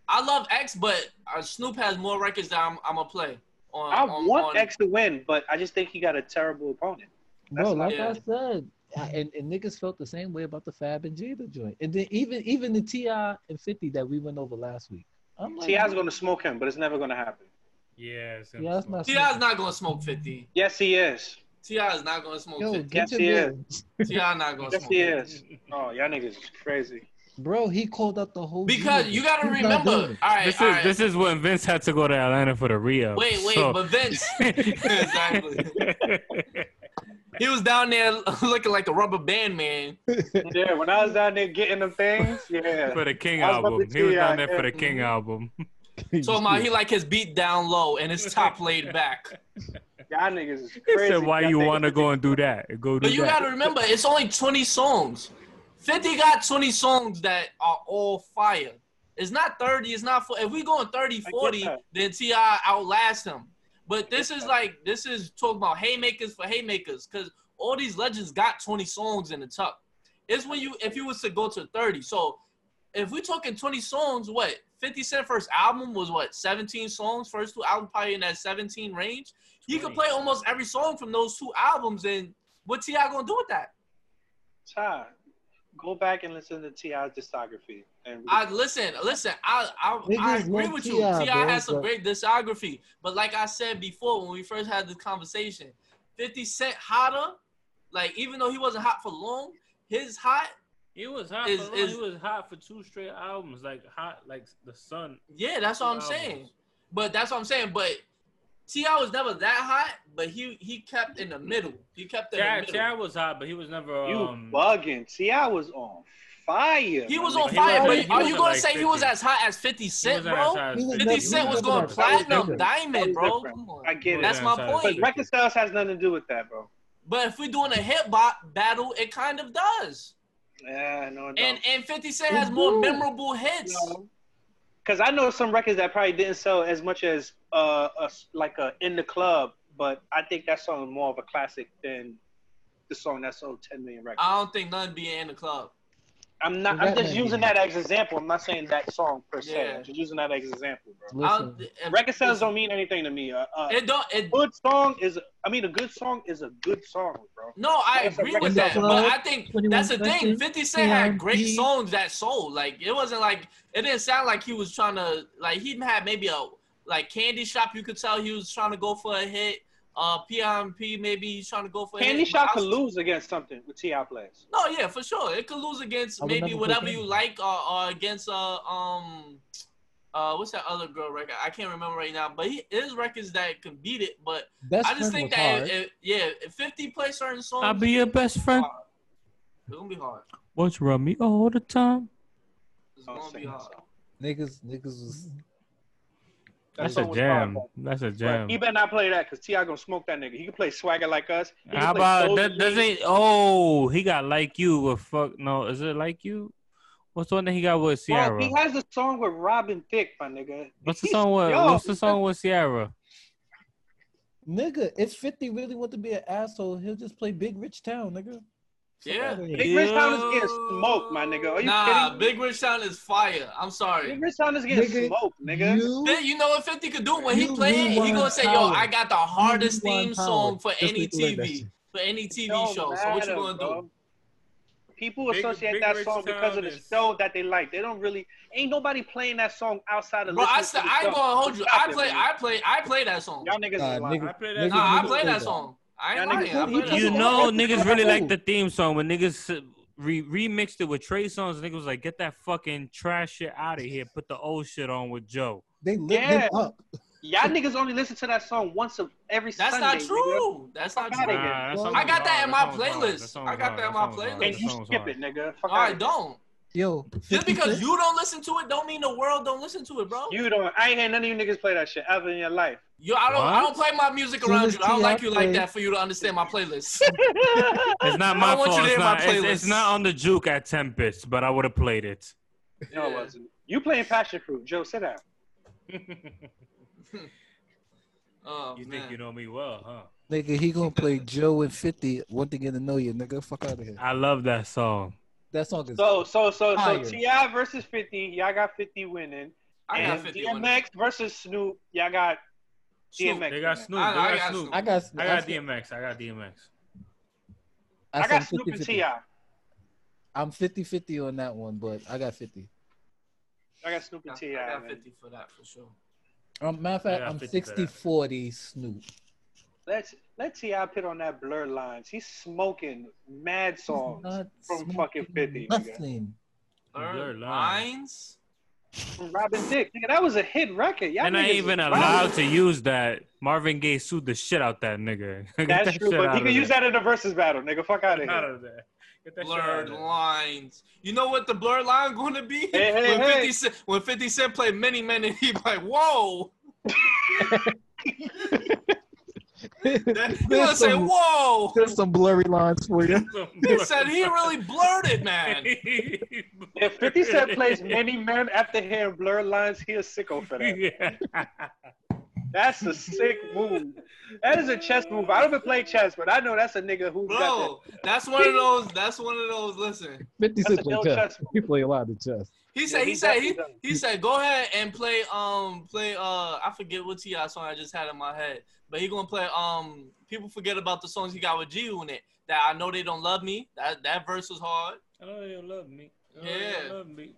[SPEAKER 4] I love X, but uh, Snoop has more records that I'm. I'm gonna play. On,
[SPEAKER 3] I
[SPEAKER 4] on,
[SPEAKER 3] want
[SPEAKER 4] on,
[SPEAKER 3] X to win, but I just think he got a terrible opponent.
[SPEAKER 2] bro,
[SPEAKER 3] That's
[SPEAKER 2] like
[SPEAKER 4] not-
[SPEAKER 2] I said, and, and niggas felt the same way about the Fab and Jada joint, and then even even the Ti and Fifty that we went over last week. I'm like,
[SPEAKER 3] Ti's gonna smoke him, but it's never gonna happen.
[SPEAKER 1] Yeah, it's
[SPEAKER 2] Yeah, that's not.
[SPEAKER 4] Ti is not gonna smoke 50.
[SPEAKER 3] Yes, he is.
[SPEAKER 4] Ti is not gonna smoke
[SPEAKER 2] Yo,
[SPEAKER 4] 50.
[SPEAKER 3] Yes, he
[SPEAKER 2] man. <laughs>
[SPEAKER 4] Ti not gonna
[SPEAKER 3] Yes,
[SPEAKER 4] smoke.
[SPEAKER 3] he
[SPEAKER 4] 50.
[SPEAKER 3] is. Oh, y'all niggas is crazy.
[SPEAKER 2] Bro, he called out the whole.
[SPEAKER 4] Because
[SPEAKER 2] universe.
[SPEAKER 4] you gotta
[SPEAKER 2] He's
[SPEAKER 4] remember. All right,
[SPEAKER 1] This
[SPEAKER 4] all
[SPEAKER 1] is
[SPEAKER 4] right.
[SPEAKER 1] this is when Vince had to go to Atlanta for the re
[SPEAKER 4] Wait, wait,
[SPEAKER 1] so-
[SPEAKER 4] but Vince. <laughs> exactly. He was down there <laughs> looking like a rubber band man.
[SPEAKER 3] Yeah, when I was down there getting them things, yeah.
[SPEAKER 1] for the King
[SPEAKER 3] I was about
[SPEAKER 1] album. He was down there for the. King album. <laughs>
[SPEAKER 4] Talking about he like his beat down low and his top laid back.
[SPEAKER 3] Y'all niggas is
[SPEAKER 1] He
[SPEAKER 3] crazy.
[SPEAKER 1] said, "Why
[SPEAKER 3] Y'all
[SPEAKER 1] you want to go and do that? Go do
[SPEAKER 4] But you
[SPEAKER 1] that."
[SPEAKER 4] gotta remember, it's only 20 songs. 50 got 20 songs that are all fire. It's not 30, it's not for if we going 30, 40, then T.I. outlast him. But this is like this is talking about haymakers for haymakers, because all these legends got 20 songs in the tuck. It's when you if you was to go to 30. So if we talking 20 songs, what 50 Cent first album was what 17 songs, first two albums probably in that 17 range. He could play almost every song from those two albums, and what T.I. gonna do with that?
[SPEAKER 3] Ty, go back and listen to Ti's discography. And
[SPEAKER 4] I listen, listen. I I, I agree with you.
[SPEAKER 2] T.I.,
[SPEAKER 4] Ti
[SPEAKER 2] bro,
[SPEAKER 4] has some great discography, but like I said before, when we first had this conversation, Fifty Cent hotter. Like even though he wasn't hot for long, his hot.
[SPEAKER 1] He was hot.
[SPEAKER 4] Is-
[SPEAKER 1] for,
[SPEAKER 4] is-
[SPEAKER 1] he was hot for two straight albums, like hot, like the sun.
[SPEAKER 4] Yeah, that's what I'm
[SPEAKER 1] Two
[SPEAKER 4] saying. But that's what I'm saying. But Ti was never that hot, but he he kept in the middle. He kept in the
[SPEAKER 1] Chad,
[SPEAKER 4] middle.
[SPEAKER 1] Chad was hot, but he was never.
[SPEAKER 3] you
[SPEAKER 1] Um,
[SPEAKER 3] bugging. Ti was on fire.
[SPEAKER 4] He was on
[SPEAKER 1] He
[SPEAKER 4] fire,
[SPEAKER 1] wasn't-
[SPEAKER 4] but
[SPEAKER 1] he
[SPEAKER 4] are you gonna
[SPEAKER 1] like
[SPEAKER 4] say he was as hot as 50
[SPEAKER 1] he
[SPEAKER 4] bro?
[SPEAKER 1] as hot as
[SPEAKER 2] He was
[SPEAKER 4] 50
[SPEAKER 2] never-
[SPEAKER 4] Cent was going
[SPEAKER 2] that- that was
[SPEAKER 4] platinum, diamond, bro. Come on.
[SPEAKER 3] I get it.
[SPEAKER 4] That's my
[SPEAKER 1] that's how it
[SPEAKER 3] But
[SPEAKER 4] point.
[SPEAKER 3] record styles has nothing to do with that, bro.
[SPEAKER 4] But if we're doing a hip hop battle, it kind of does.
[SPEAKER 3] Yeah, no, no.
[SPEAKER 4] And and 50 Cent
[SPEAKER 2] It
[SPEAKER 4] has more memorable hits.
[SPEAKER 3] Because I know some records that probably didn't sell as much as uh, a, like a in the club, but I think that song is more of a classic than the song that sold 10 million records.
[SPEAKER 4] I don't think none be in the club.
[SPEAKER 3] I'm not.
[SPEAKER 2] Well,
[SPEAKER 3] I'm just using
[SPEAKER 2] did.
[SPEAKER 3] that as example. I'm not saying that song per se.
[SPEAKER 4] Yeah.
[SPEAKER 3] I'm just using that as example, bro.
[SPEAKER 2] Listen,
[SPEAKER 3] Record sales don't mean anything to me. Uh, uh,
[SPEAKER 4] It don't. It,
[SPEAKER 3] good song is. I mean, a good song is a good song, bro.
[SPEAKER 4] no, I
[SPEAKER 3] That's
[SPEAKER 4] agree with that,
[SPEAKER 2] sales.
[SPEAKER 4] but I think that's the thing.
[SPEAKER 2] seconds,
[SPEAKER 4] Fifty Cent had great songs that sold. Like it wasn't like it didn't sound like he was trying to like he had maybe a like Candy Shop. You could tell he was trying to go for a hit. Uh, PMP maybe he's trying to go for
[SPEAKER 3] Candy
[SPEAKER 4] hit.
[SPEAKER 3] Shop could lose against something with Ti plays.
[SPEAKER 4] No, yeah, for sure. It could lose against maybe whatever you like, or, or against uh um uh what's that other girl record? I can't remember right now, but he his records that can beat it. But
[SPEAKER 2] best
[SPEAKER 4] I just think that if, if- yeah, if Fifty play certain songs,
[SPEAKER 1] I'll be your best friend.
[SPEAKER 4] hard. It's gonna be hard.
[SPEAKER 1] What's rub me all the time?
[SPEAKER 4] It's gonna
[SPEAKER 3] sing
[SPEAKER 4] be hard.
[SPEAKER 2] niggas, niggas was.
[SPEAKER 3] That
[SPEAKER 1] That's a jam. That's a
[SPEAKER 3] But
[SPEAKER 1] jam.
[SPEAKER 3] he better not play that because Ti gonna smoke that nigga. He can play swagger like us.
[SPEAKER 1] How about that? Does
[SPEAKER 3] Boy.
[SPEAKER 1] it? Oh, he got like you with fuck. No, is it like you? What's the one that he got with
[SPEAKER 3] Bro,
[SPEAKER 1] Ciara?
[SPEAKER 3] he has a song with Robin Thicke, my nigga.
[SPEAKER 1] What's the song with? <laughs>
[SPEAKER 3] Yo,
[SPEAKER 1] What's the song with Ciara?
[SPEAKER 2] Nigga, if 50 really want to be an asshole, he'll just play Big Rich Town, nigga. Fuck
[SPEAKER 4] Yeah.
[SPEAKER 3] Big Rich Town is getting smoked, my nigga. Are you
[SPEAKER 4] nah,
[SPEAKER 3] kidding? me?
[SPEAKER 4] Big Rich Town is fire. I'm sorry.
[SPEAKER 3] Big Rich Town is getting
[SPEAKER 2] Nigga,
[SPEAKER 3] smoked, nigga.
[SPEAKER 2] You,
[SPEAKER 4] Then you know what 50 could do when he
[SPEAKER 2] You
[SPEAKER 4] play it? He gonna say, "Yo. I got the hardest theme
[SPEAKER 2] power.
[SPEAKER 4] song for
[SPEAKER 2] Just
[SPEAKER 4] any
[SPEAKER 2] need to learn that
[SPEAKER 4] TV, for any TV
[SPEAKER 3] Don't
[SPEAKER 4] show." So what you gonna
[SPEAKER 3] bro.
[SPEAKER 4] do?
[SPEAKER 3] People associate
[SPEAKER 1] Big
[SPEAKER 3] that song because of the
[SPEAKER 1] is-
[SPEAKER 3] show that they like. They don't really. Ain't nobody playing that song outside of.
[SPEAKER 4] Bro, I
[SPEAKER 3] listening
[SPEAKER 4] said
[SPEAKER 3] to the
[SPEAKER 4] I ain't gonna hold you.
[SPEAKER 3] Stop
[SPEAKER 4] I play,
[SPEAKER 3] man.
[SPEAKER 4] I play, I play that song.
[SPEAKER 3] Y'all niggas
[SPEAKER 2] Nah, nigga-
[SPEAKER 1] I play
[SPEAKER 2] nigga,
[SPEAKER 1] that.
[SPEAKER 4] Nah, I play
[SPEAKER 2] play
[SPEAKER 4] that
[SPEAKER 2] that.
[SPEAKER 4] song. I ain't
[SPEAKER 3] Y'all
[SPEAKER 4] lying.
[SPEAKER 3] niggas-
[SPEAKER 4] I play
[SPEAKER 1] You know, niggas really like the theme song when niggas uh, re- remixed it with Trey Songz. Niggas was like, get that fucking trash shit out of here. Put the old shit on with Joe.
[SPEAKER 2] They lit
[SPEAKER 3] Yeah.
[SPEAKER 2] him up.
[SPEAKER 3] Y'all niggas only listen to that song once of every
[SPEAKER 4] That's
[SPEAKER 3] Sunday.
[SPEAKER 4] not
[SPEAKER 3] nigga.
[SPEAKER 4] true. That's not
[SPEAKER 3] Fuck
[SPEAKER 4] true.
[SPEAKER 3] here.
[SPEAKER 1] that
[SPEAKER 2] I
[SPEAKER 4] got that in my
[SPEAKER 1] song was hard.
[SPEAKER 4] playlist. I got that in my
[SPEAKER 1] song was hard.
[SPEAKER 4] playlist.
[SPEAKER 3] And you skip
[SPEAKER 1] hard.
[SPEAKER 3] it, nigga. Fuck
[SPEAKER 4] All right,
[SPEAKER 3] outta
[SPEAKER 4] don't.
[SPEAKER 2] Yo,
[SPEAKER 4] Just because you don't listen to it, don't mean the world don't listen to it, bro.
[SPEAKER 3] You don't. I ain't heard none of you niggas play that shit ever in your life.
[SPEAKER 4] Yo, I don't, I don't play my music around you. I don't like you like that for you to understand my playlist. <laughs>
[SPEAKER 1] It's not my
[SPEAKER 4] I want you
[SPEAKER 1] fault.
[SPEAKER 4] to
[SPEAKER 1] It's
[SPEAKER 4] hear my
[SPEAKER 1] not, it's, it's not on the juke at Tempest, but I would have played it.
[SPEAKER 3] No, it
[SPEAKER 4] Yeah.
[SPEAKER 3] wasn't. You playing Passion Fruit, Joe? Sit down. <laughs>
[SPEAKER 4] Oh,
[SPEAKER 1] You
[SPEAKER 4] man.
[SPEAKER 1] think you know me well, huh?
[SPEAKER 2] Nigga, he gonna play Joe and 50. Want to get to know you, nigga. Fuck out of here.
[SPEAKER 1] I love that song.
[SPEAKER 2] That song is
[SPEAKER 3] So, so, so, so,
[SPEAKER 2] Fire.
[SPEAKER 3] Ti versus Fifty. Y'all got Fifty winning.
[SPEAKER 4] I got
[SPEAKER 3] and
[SPEAKER 4] 50 winning.
[SPEAKER 3] DMX versus Snoop. Y'all got
[SPEAKER 4] Snoop.
[SPEAKER 3] DMX.
[SPEAKER 1] They got. Snoop.
[SPEAKER 4] I-
[SPEAKER 1] They
[SPEAKER 4] I
[SPEAKER 1] got
[SPEAKER 4] got
[SPEAKER 1] Snoop.
[SPEAKER 4] Snoop.
[SPEAKER 2] I got
[SPEAKER 1] I got
[SPEAKER 2] said-
[SPEAKER 1] DMX. I got DMX.
[SPEAKER 3] I
[SPEAKER 2] said
[SPEAKER 3] got Snoop and
[SPEAKER 2] 50-50.
[SPEAKER 3] Ti. I
[SPEAKER 2] I'm 50 50 on that one, but I got 50.
[SPEAKER 3] I got Snoop
[SPEAKER 4] I
[SPEAKER 3] and Ti.
[SPEAKER 4] I got
[SPEAKER 3] man.
[SPEAKER 4] 50 for that for sure.
[SPEAKER 2] Um, matter of fact, I'm
[SPEAKER 1] 50 for
[SPEAKER 2] 60
[SPEAKER 1] that.
[SPEAKER 2] 40 Snoop.
[SPEAKER 3] Let's let Ti put on that blur lines. He's smoking mad songs
[SPEAKER 2] Not
[SPEAKER 3] from fucking 50. Nigga.
[SPEAKER 2] Nothing.
[SPEAKER 1] Blur
[SPEAKER 4] Blur
[SPEAKER 1] lines.
[SPEAKER 4] lines.
[SPEAKER 3] From Robin Dick. Nigga, that was a hit record. Y'all
[SPEAKER 1] And I ain't even
[SPEAKER 3] is
[SPEAKER 1] allowed
[SPEAKER 3] wild.
[SPEAKER 1] to use that. Marvin Gaye sued the shit out that nigga. <laughs>
[SPEAKER 3] That's
[SPEAKER 1] that
[SPEAKER 3] true, but he
[SPEAKER 1] of
[SPEAKER 3] can use
[SPEAKER 1] there.
[SPEAKER 3] that in the versus battle, nigga. Fuck out of
[SPEAKER 1] Out
[SPEAKER 3] here.
[SPEAKER 1] of there. Get that shit out
[SPEAKER 4] Blurred
[SPEAKER 1] of there.
[SPEAKER 4] lines. You know what the blur line going to be?
[SPEAKER 3] Hey, hey,
[SPEAKER 4] when,
[SPEAKER 3] hey.
[SPEAKER 4] 50 Cent, when 50 Cent played Many Men, and he like, whoa. <laughs> <laughs> He gonna say, whoa.
[SPEAKER 2] There's some blurry lines for you.
[SPEAKER 4] He said he really blurted, man. <laughs>
[SPEAKER 3] If 50 Cent plays many men after hearing blur lines, he a sicko for that.
[SPEAKER 1] yeah.
[SPEAKER 3] That's a sick move. That is a chess move. I don't even play chess, but I know that's a nigga who got
[SPEAKER 4] Bro, that's one of those. That's one of those. Listen,
[SPEAKER 2] 50
[SPEAKER 3] That's
[SPEAKER 2] Cent
[SPEAKER 3] a
[SPEAKER 2] play chess.
[SPEAKER 3] chess.
[SPEAKER 2] He play a lot of chess.
[SPEAKER 4] he
[SPEAKER 3] Yeah,
[SPEAKER 4] said.
[SPEAKER 3] he
[SPEAKER 4] He said. He,
[SPEAKER 3] definitely
[SPEAKER 4] he said. Go ahead and play. Um, play. Uh, I forget what Ti song I just had in my head, but he gonna play. Um, people forget about the songs he got with G-Unit. That I know they don't love me. That that verse was hard.
[SPEAKER 1] I know you love me. I know
[SPEAKER 4] Yeah.
[SPEAKER 1] you love me.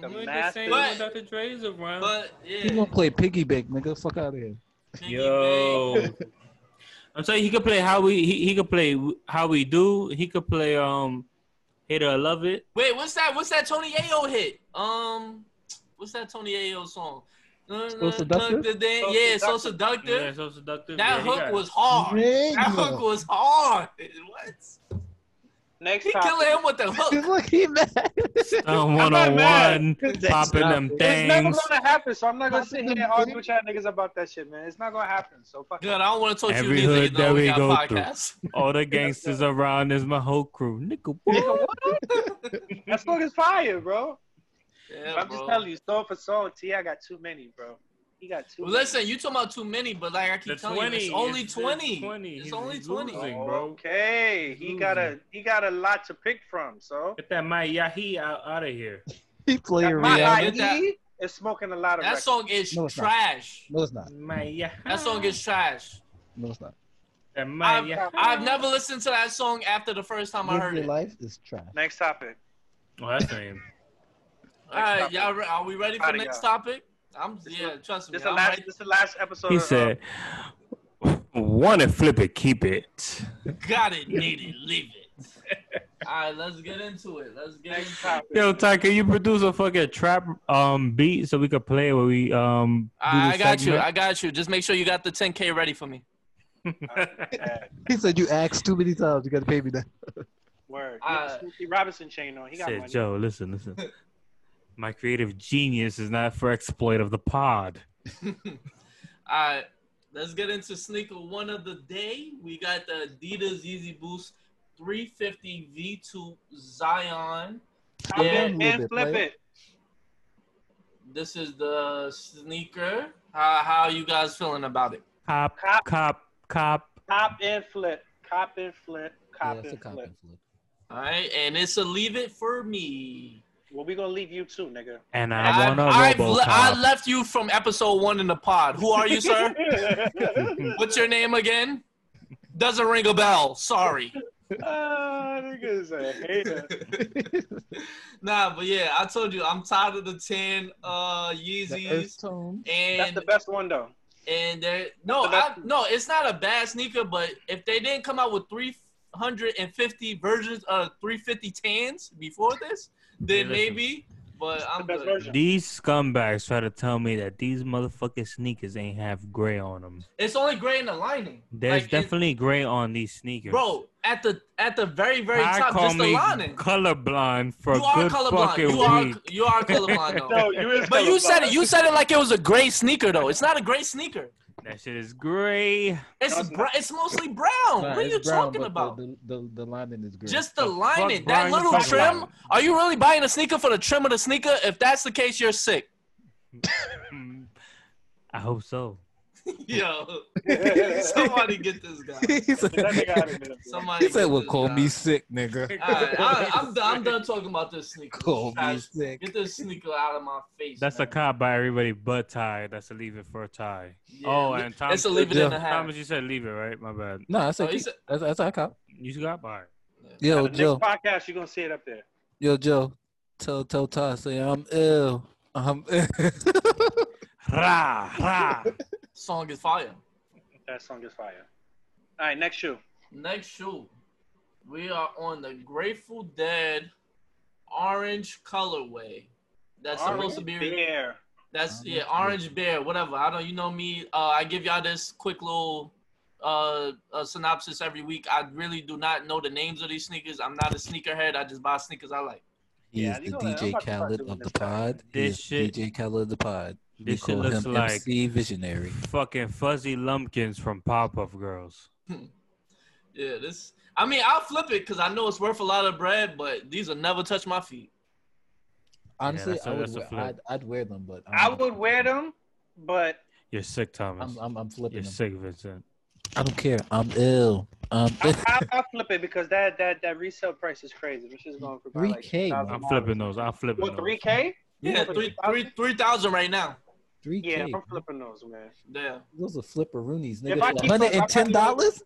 [SPEAKER 3] The
[SPEAKER 1] You ain't the
[SPEAKER 3] master-
[SPEAKER 1] same
[SPEAKER 4] But-
[SPEAKER 1] Dr. Dre's around.
[SPEAKER 4] But
[SPEAKER 2] He gonna play piggy bank, nigga. Fuck out of here.
[SPEAKER 4] Piggy
[SPEAKER 1] Yo. <laughs> I'm saying he could play how we he, he could play how we do. He could play um hate or love it.
[SPEAKER 4] Wait, what's that? What's that Tony Yayo hit? Um, what's that Tony Yayo song?
[SPEAKER 2] So Seductive?
[SPEAKER 3] So
[SPEAKER 4] Yeah, so
[SPEAKER 3] Seductive.
[SPEAKER 4] seductive.
[SPEAKER 1] Yeah, so seductive.
[SPEAKER 4] That
[SPEAKER 1] yeah,
[SPEAKER 4] hook was hard. That
[SPEAKER 2] Nigga.
[SPEAKER 4] hook was hard. What?
[SPEAKER 3] Next
[SPEAKER 4] He
[SPEAKER 3] topic.
[SPEAKER 4] killing him with the <laughs> hook.
[SPEAKER 2] Look, he mad.
[SPEAKER 1] Um,
[SPEAKER 3] I'm not mad.
[SPEAKER 1] 101, popping them things.
[SPEAKER 3] It's never gonna happen, so I'm not gonna
[SPEAKER 2] Popping
[SPEAKER 3] sit here and argue with y'all niggas about that shit, man. It's not gonna happen. So fuck.
[SPEAKER 4] Good. I don't want to talk to
[SPEAKER 1] Every
[SPEAKER 4] you
[SPEAKER 1] hood
[SPEAKER 4] You know
[SPEAKER 1] that
[SPEAKER 4] we
[SPEAKER 1] we
[SPEAKER 4] got
[SPEAKER 1] go through. <laughs> All the gangsters around is my whole crew. Nigga, what?
[SPEAKER 3] Nigga, what? <laughs> that song is fire, bro.
[SPEAKER 4] Yeah,
[SPEAKER 3] I'm
[SPEAKER 4] bro.
[SPEAKER 3] just telling you, song for song, T, I got too many, bro. He got two.
[SPEAKER 4] Well, listen, you talking about too many, but like I keep
[SPEAKER 1] The
[SPEAKER 4] telling
[SPEAKER 1] 20.
[SPEAKER 4] you, it's only
[SPEAKER 1] it's- it's
[SPEAKER 4] 20.
[SPEAKER 1] 20.
[SPEAKER 4] It's
[SPEAKER 1] He's-
[SPEAKER 4] only
[SPEAKER 1] he's
[SPEAKER 4] 20.
[SPEAKER 1] losing, bro.
[SPEAKER 3] Okay, he
[SPEAKER 1] Losing.
[SPEAKER 3] got a he got a lot to pick from. So
[SPEAKER 1] Get that Mayahi out, out of here.
[SPEAKER 2] He playing
[SPEAKER 4] My
[SPEAKER 2] Rihanna.
[SPEAKER 4] God.
[SPEAKER 3] Is smoking a lot of.
[SPEAKER 4] That
[SPEAKER 3] records.
[SPEAKER 4] song is
[SPEAKER 2] No, it's not.
[SPEAKER 4] trash.
[SPEAKER 2] No, it's not.
[SPEAKER 1] Mayahi.
[SPEAKER 4] That song is trash.
[SPEAKER 2] No, it's not.
[SPEAKER 1] That
[SPEAKER 4] I've,
[SPEAKER 1] Mayahi.
[SPEAKER 4] I've never listened to that song after the first time I heard
[SPEAKER 2] your
[SPEAKER 4] it.
[SPEAKER 2] life is trash.
[SPEAKER 3] Next topic.
[SPEAKER 1] Oh, that's not him.
[SPEAKER 4] All right, y'all, re- are we ready for
[SPEAKER 3] Outta
[SPEAKER 4] next
[SPEAKER 3] here.
[SPEAKER 4] topic? I'm yeah, trust me.
[SPEAKER 3] This is the
[SPEAKER 4] I'm
[SPEAKER 3] last.
[SPEAKER 4] ready.
[SPEAKER 3] This is the last episode.
[SPEAKER 1] He
[SPEAKER 3] of,
[SPEAKER 1] said, "Want to flip it, keep it." <laughs>
[SPEAKER 4] Got it, need it, leave it. <laughs> All right, let's get into it. Let's get
[SPEAKER 3] next
[SPEAKER 4] into it.
[SPEAKER 3] topic.
[SPEAKER 1] Yo, Ty, can you produce a fucking trap um beat so we could play where we um do
[SPEAKER 4] I, I
[SPEAKER 1] this
[SPEAKER 4] got you. I got you. Just make sure you got the 10k ready for me. <laughs>
[SPEAKER 2] He said you asked too many times. You got to pay me that.
[SPEAKER 3] word.
[SPEAKER 4] Uh,
[SPEAKER 3] He got the Smokey Robinson chain on. He got
[SPEAKER 1] Said
[SPEAKER 3] money.
[SPEAKER 1] Joe, listen, listen. My creative genius is not for exploit of the pod. <laughs>
[SPEAKER 4] All right, let's get into sneaker one of the day. We got the Adidas Yeezy Boost 350 V2 Zyon.
[SPEAKER 3] Cop
[SPEAKER 4] Yeah.
[SPEAKER 3] it and flip
[SPEAKER 2] player.
[SPEAKER 3] it.
[SPEAKER 4] This is the sneaker. How how you guys feeling about it?
[SPEAKER 1] Cop,
[SPEAKER 3] Cop.
[SPEAKER 1] cop, cop.
[SPEAKER 3] Cop and flip. Cop and flip. Cop
[SPEAKER 2] yeah, it's a cop
[SPEAKER 3] flip.
[SPEAKER 2] and flip.
[SPEAKER 4] All right, and it's a leave it for me.
[SPEAKER 3] Well, we gonna leave you too, nigga.
[SPEAKER 1] And I want a
[SPEAKER 4] I've, I've le- I left you from episode one in the pod. Who are you, sir? <laughs> What's your name again? Doesn't ring a bell. Sorry.
[SPEAKER 3] Ah, nigga's a hater. <laughs>
[SPEAKER 4] Nah, but yeah, I told you I'm tired of the ten uh
[SPEAKER 2] The
[SPEAKER 4] Yeezys
[SPEAKER 2] earth tone.
[SPEAKER 3] That's the best one though.
[SPEAKER 4] and there no
[SPEAKER 3] the
[SPEAKER 4] I, no it's not a bad sneaker, but if they didn't come out with three hundred and fifty versions of three fifty tans before this, then
[SPEAKER 1] Hey, listen.
[SPEAKER 4] maybe. But I'm
[SPEAKER 3] best
[SPEAKER 4] good.
[SPEAKER 1] These scumbags try to tell me that these motherfucking sneakers ain't have gray on them.
[SPEAKER 4] It's only gray in the lining.
[SPEAKER 1] There's
[SPEAKER 4] Like,
[SPEAKER 1] definitely gray on these sneakers.
[SPEAKER 4] bro at the at the very very
[SPEAKER 1] I
[SPEAKER 4] top,
[SPEAKER 1] call
[SPEAKER 4] just the lining.
[SPEAKER 1] colorblind for
[SPEAKER 4] You
[SPEAKER 1] a
[SPEAKER 4] are
[SPEAKER 1] good
[SPEAKER 4] colorblind.
[SPEAKER 1] fucking
[SPEAKER 4] You are
[SPEAKER 1] week.
[SPEAKER 4] you are <laughs> colorblind though.
[SPEAKER 3] No, you is
[SPEAKER 4] But you said it. You said it like it was a gray sneaker though. It's not a gray sneaker.
[SPEAKER 1] That shit is gray.
[SPEAKER 4] It's br- it's mostly brown.
[SPEAKER 2] Nah,
[SPEAKER 4] what are you
[SPEAKER 2] brown,
[SPEAKER 4] talking about?
[SPEAKER 2] The, the, the, the lining is gray.
[SPEAKER 4] Just the
[SPEAKER 1] The
[SPEAKER 4] lining. That little trim.
[SPEAKER 1] about?
[SPEAKER 4] Are you really buying a sneaker for the trim of the sneaker? If that's the case, you're sick. <laughs>
[SPEAKER 1] I hope so. <laughs>
[SPEAKER 4] Yo, <laughs> somebody get this guy.
[SPEAKER 2] he said,
[SPEAKER 3] That nigga out of there, bro.
[SPEAKER 4] Somebody.
[SPEAKER 2] he said
[SPEAKER 4] get
[SPEAKER 2] well, call
[SPEAKER 4] guy.
[SPEAKER 2] me sick, nigga.
[SPEAKER 4] All right, I, I'm done. I'm done <laughs> talking about this sneaker.
[SPEAKER 2] Call me
[SPEAKER 4] Guys,
[SPEAKER 2] sick.
[SPEAKER 4] Get this sneaker out of my face.
[SPEAKER 1] That's a cop by everybody but Ty. That's a leave it for a tie.
[SPEAKER 4] Yeah,
[SPEAKER 1] oh, and Tom.
[SPEAKER 4] It's a leave it in the half.
[SPEAKER 1] Thomas, you said leave it, right? My bad.
[SPEAKER 2] No, I
[SPEAKER 4] Oh,
[SPEAKER 2] said, keep-
[SPEAKER 4] said-
[SPEAKER 2] that's, that's our cop.
[SPEAKER 1] You got by.
[SPEAKER 2] Yo,
[SPEAKER 3] the next
[SPEAKER 2] Joe.
[SPEAKER 3] podcast, you're gonna see it up there.
[SPEAKER 2] Yo, Joe. Tell tell Ty say I'm ill. I'm ill.
[SPEAKER 1] Ra, ra.
[SPEAKER 4] Song is fire.
[SPEAKER 3] That song is fire. All right, next shoe.
[SPEAKER 4] Next shoe, we are on the Grateful Dead orange colorway. That's supposed to be.
[SPEAKER 3] Bear.
[SPEAKER 4] That's
[SPEAKER 2] Orange
[SPEAKER 4] yeah, orange bear, whatever. I don't. You know me. Uh, I give y'all this quick little uh, uh synopsis every week. I really do not know the names of these sneakers. I'm not a sneakerhead. I just buy sneakers I like.
[SPEAKER 2] He
[SPEAKER 3] Yeah,
[SPEAKER 2] is the
[SPEAKER 3] know that. I'm
[SPEAKER 2] DJ
[SPEAKER 3] about
[SPEAKER 2] Khaled of the
[SPEAKER 3] this
[SPEAKER 2] pod. He
[SPEAKER 1] This
[SPEAKER 2] is
[SPEAKER 1] shit-
[SPEAKER 2] DJ Khaled of the pod. We
[SPEAKER 1] This shit
[SPEAKER 2] call
[SPEAKER 1] looks
[SPEAKER 2] him
[SPEAKER 1] like
[SPEAKER 2] MC Visionary.
[SPEAKER 1] fucking fuzzy lumpkins from Powerpuff Girls. <laughs>
[SPEAKER 4] Yeah, this. I mean, I'll flip it because I know it's worth a lot of bread, but these will never touch my feet.
[SPEAKER 2] Honestly,
[SPEAKER 1] that's a-
[SPEAKER 2] I would wear. I'd, I'd wear them, but I'm,
[SPEAKER 3] I would wear them, but
[SPEAKER 1] You're sick, Thomas.
[SPEAKER 2] I'm, I'm, I'm flipping
[SPEAKER 1] You're
[SPEAKER 2] them.
[SPEAKER 1] sick, Vincent.
[SPEAKER 2] I don't care. I'm ill. Um,
[SPEAKER 3] I, I, I'll flip it because that that that resale price is crazy. This is going for
[SPEAKER 2] 3K, man.
[SPEAKER 1] I'm flipping those. I'm flipping
[SPEAKER 3] What
[SPEAKER 1] those.
[SPEAKER 3] three K?
[SPEAKER 4] Yeah, three three three thousand right now.
[SPEAKER 2] 3K.
[SPEAKER 3] Yeah, I'm flipping those, man.
[SPEAKER 4] Yeah.
[SPEAKER 2] Those are flipperoonies,
[SPEAKER 3] If
[SPEAKER 2] nigga.
[SPEAKER 3] I keep those, I
[SPEAKER 2] $110?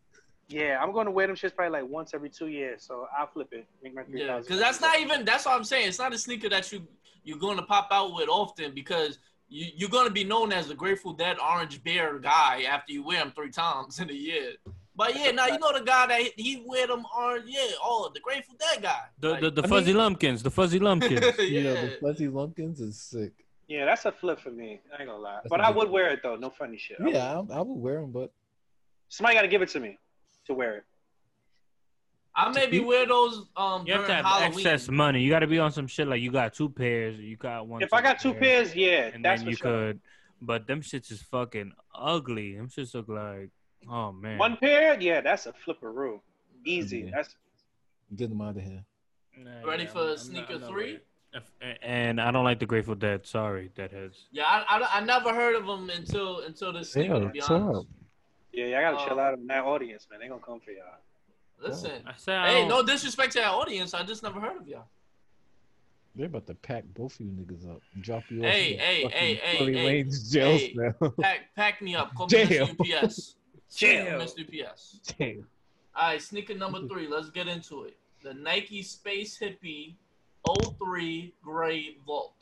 [SPEAKER 3] Yeah, I'm going to wear them shits probably like once every two years. So I'll flip it. Make my
[SPEAKER 4] Yeah, because that's not even. That's what I'm saying. It's not a sneaker that you you're going to pop out with often because you you're going to be known as the Grateful Dead Orange Bear guy after you wear them three times in a year. But yeah, now you know the guy that he wear them orange. Yeah, oh, the Grateful Dead guy.
[SPEAKER 1] The,
[SPEAKER 4] Like,
[SPEAKER 1] the, the
[SPEAKER 2] I
[SPEAKER 1] fuzzy
[SPEAKER 2] mean-
[SPEAKER 1] lumpkins. The fuzzy <laughs> lumpkins.
[SPEAKER 4] yeah.
[SPEAKER 2] Yeah, the fuzzy lumpkins is sick.
[SPEAKER 3] Yeah, that's a flip for me. I ain't gonna lie,
[SPEAKER 2] That's
[SPEAKER 3] but I would
[SPEAKER 2] one.
[SPEAKER 3] wear it though. No funny shit. I would.
[SPEAKER 2] Yeah, I, I would wear them, but
[SPEAKER 3] somebody got to give it to me to wear it.
[SPEAKER 4] I maybe wear those um
[SPEAKER 1] You have to have
[SPEAKER 4] Halloween.
[SPEAKER 1] excess money. You got to be on some shit like you got two pairs. You got one.
[SPEAKER 3] If I got two
[SPEAKER 1] pair,
[SPEAKER 3] pairs, yeah,
[SPEAKER 1] and
[SPEAKER 3] that's
[SPEAKER 1] then
[SPEAKER 3] for
[SPEAKER 1] you
[SPEAKER 3] sure.
[SPEAKER 1] could. But them shits is fucking ugly. Them shits look like. Oh man.
[SPEAKER 3] One pair, yeah, that's a flipper flipperoo. Easy.
[SPEAKER 2] Yeah.
[SPEAKER 3] That's
[SPEAKER 2] get them out of here.
[SPEAKER 1] Nah,
[SPEAKER 4] Ready
[SPEAKER 1] yeah,
[SPEAKER 4] for
[SPEAKER 1] I'm- I'm
[SPEAKER 4] sneaker
[SPEAKER 1] not- I'm not
[SPEAKER 4] three?
[SPEAKER 1] ready. If- And I don't like the Grateful Dead. Sorry, Deadheads.
[SPEAKER 4] Yeah, I, I, I never heard of them until until this sneaker.
[SPEAKER 2] Yeah,
[SPEAKER 4] to be
[SPEAKER 2] what's
[SPEAKER 4] honest.
[SPEAKER 2] up?
[SPEAKER 3] Yeah, y'all gotta
[SPEAKER 4] Oh.
[SPEAKER 3] chill uh, out on that audience, man. They gonna come for y'all.
[SPEAKER 4] Listen,
[SPEAKER 1] I said,
[SPEAKER 4] hey,
[SPEAKER 1] don't-
[SPEAKER 4] no disrespect to our audience. I just never heard of y'all.
[SPEAKER 2] They're about to pack both you niggas up drop you
[SPEAKER 4] Hey,
[SPEAKER 2] off.
[SPEAKER 4] hey,
[SPEAKER 2] fucking
[SPEAKER 4] hey, hey,
[SPEAKER 2] Tory
[SPEAKER 4] hey,
[SPEAKER 2] Lanez jail
[SPEAKER 4] hey.
[SPEAKER 2] cell. <laughs>
[SPEAKER 4] Pack pack me up. Call me
[SPEAKER 2] Jail.
[SPEAKER 4] Mr. UPS. <laughs>
[SPEAKER 3] Jail.
[SPEAKER 4] Mr. UPS.
[SPEAKER 2] Damn.
[SPEAKER 4] All right, sneaker number three. Let's get into it. The Nike Space Hippie 03 Gray Vault.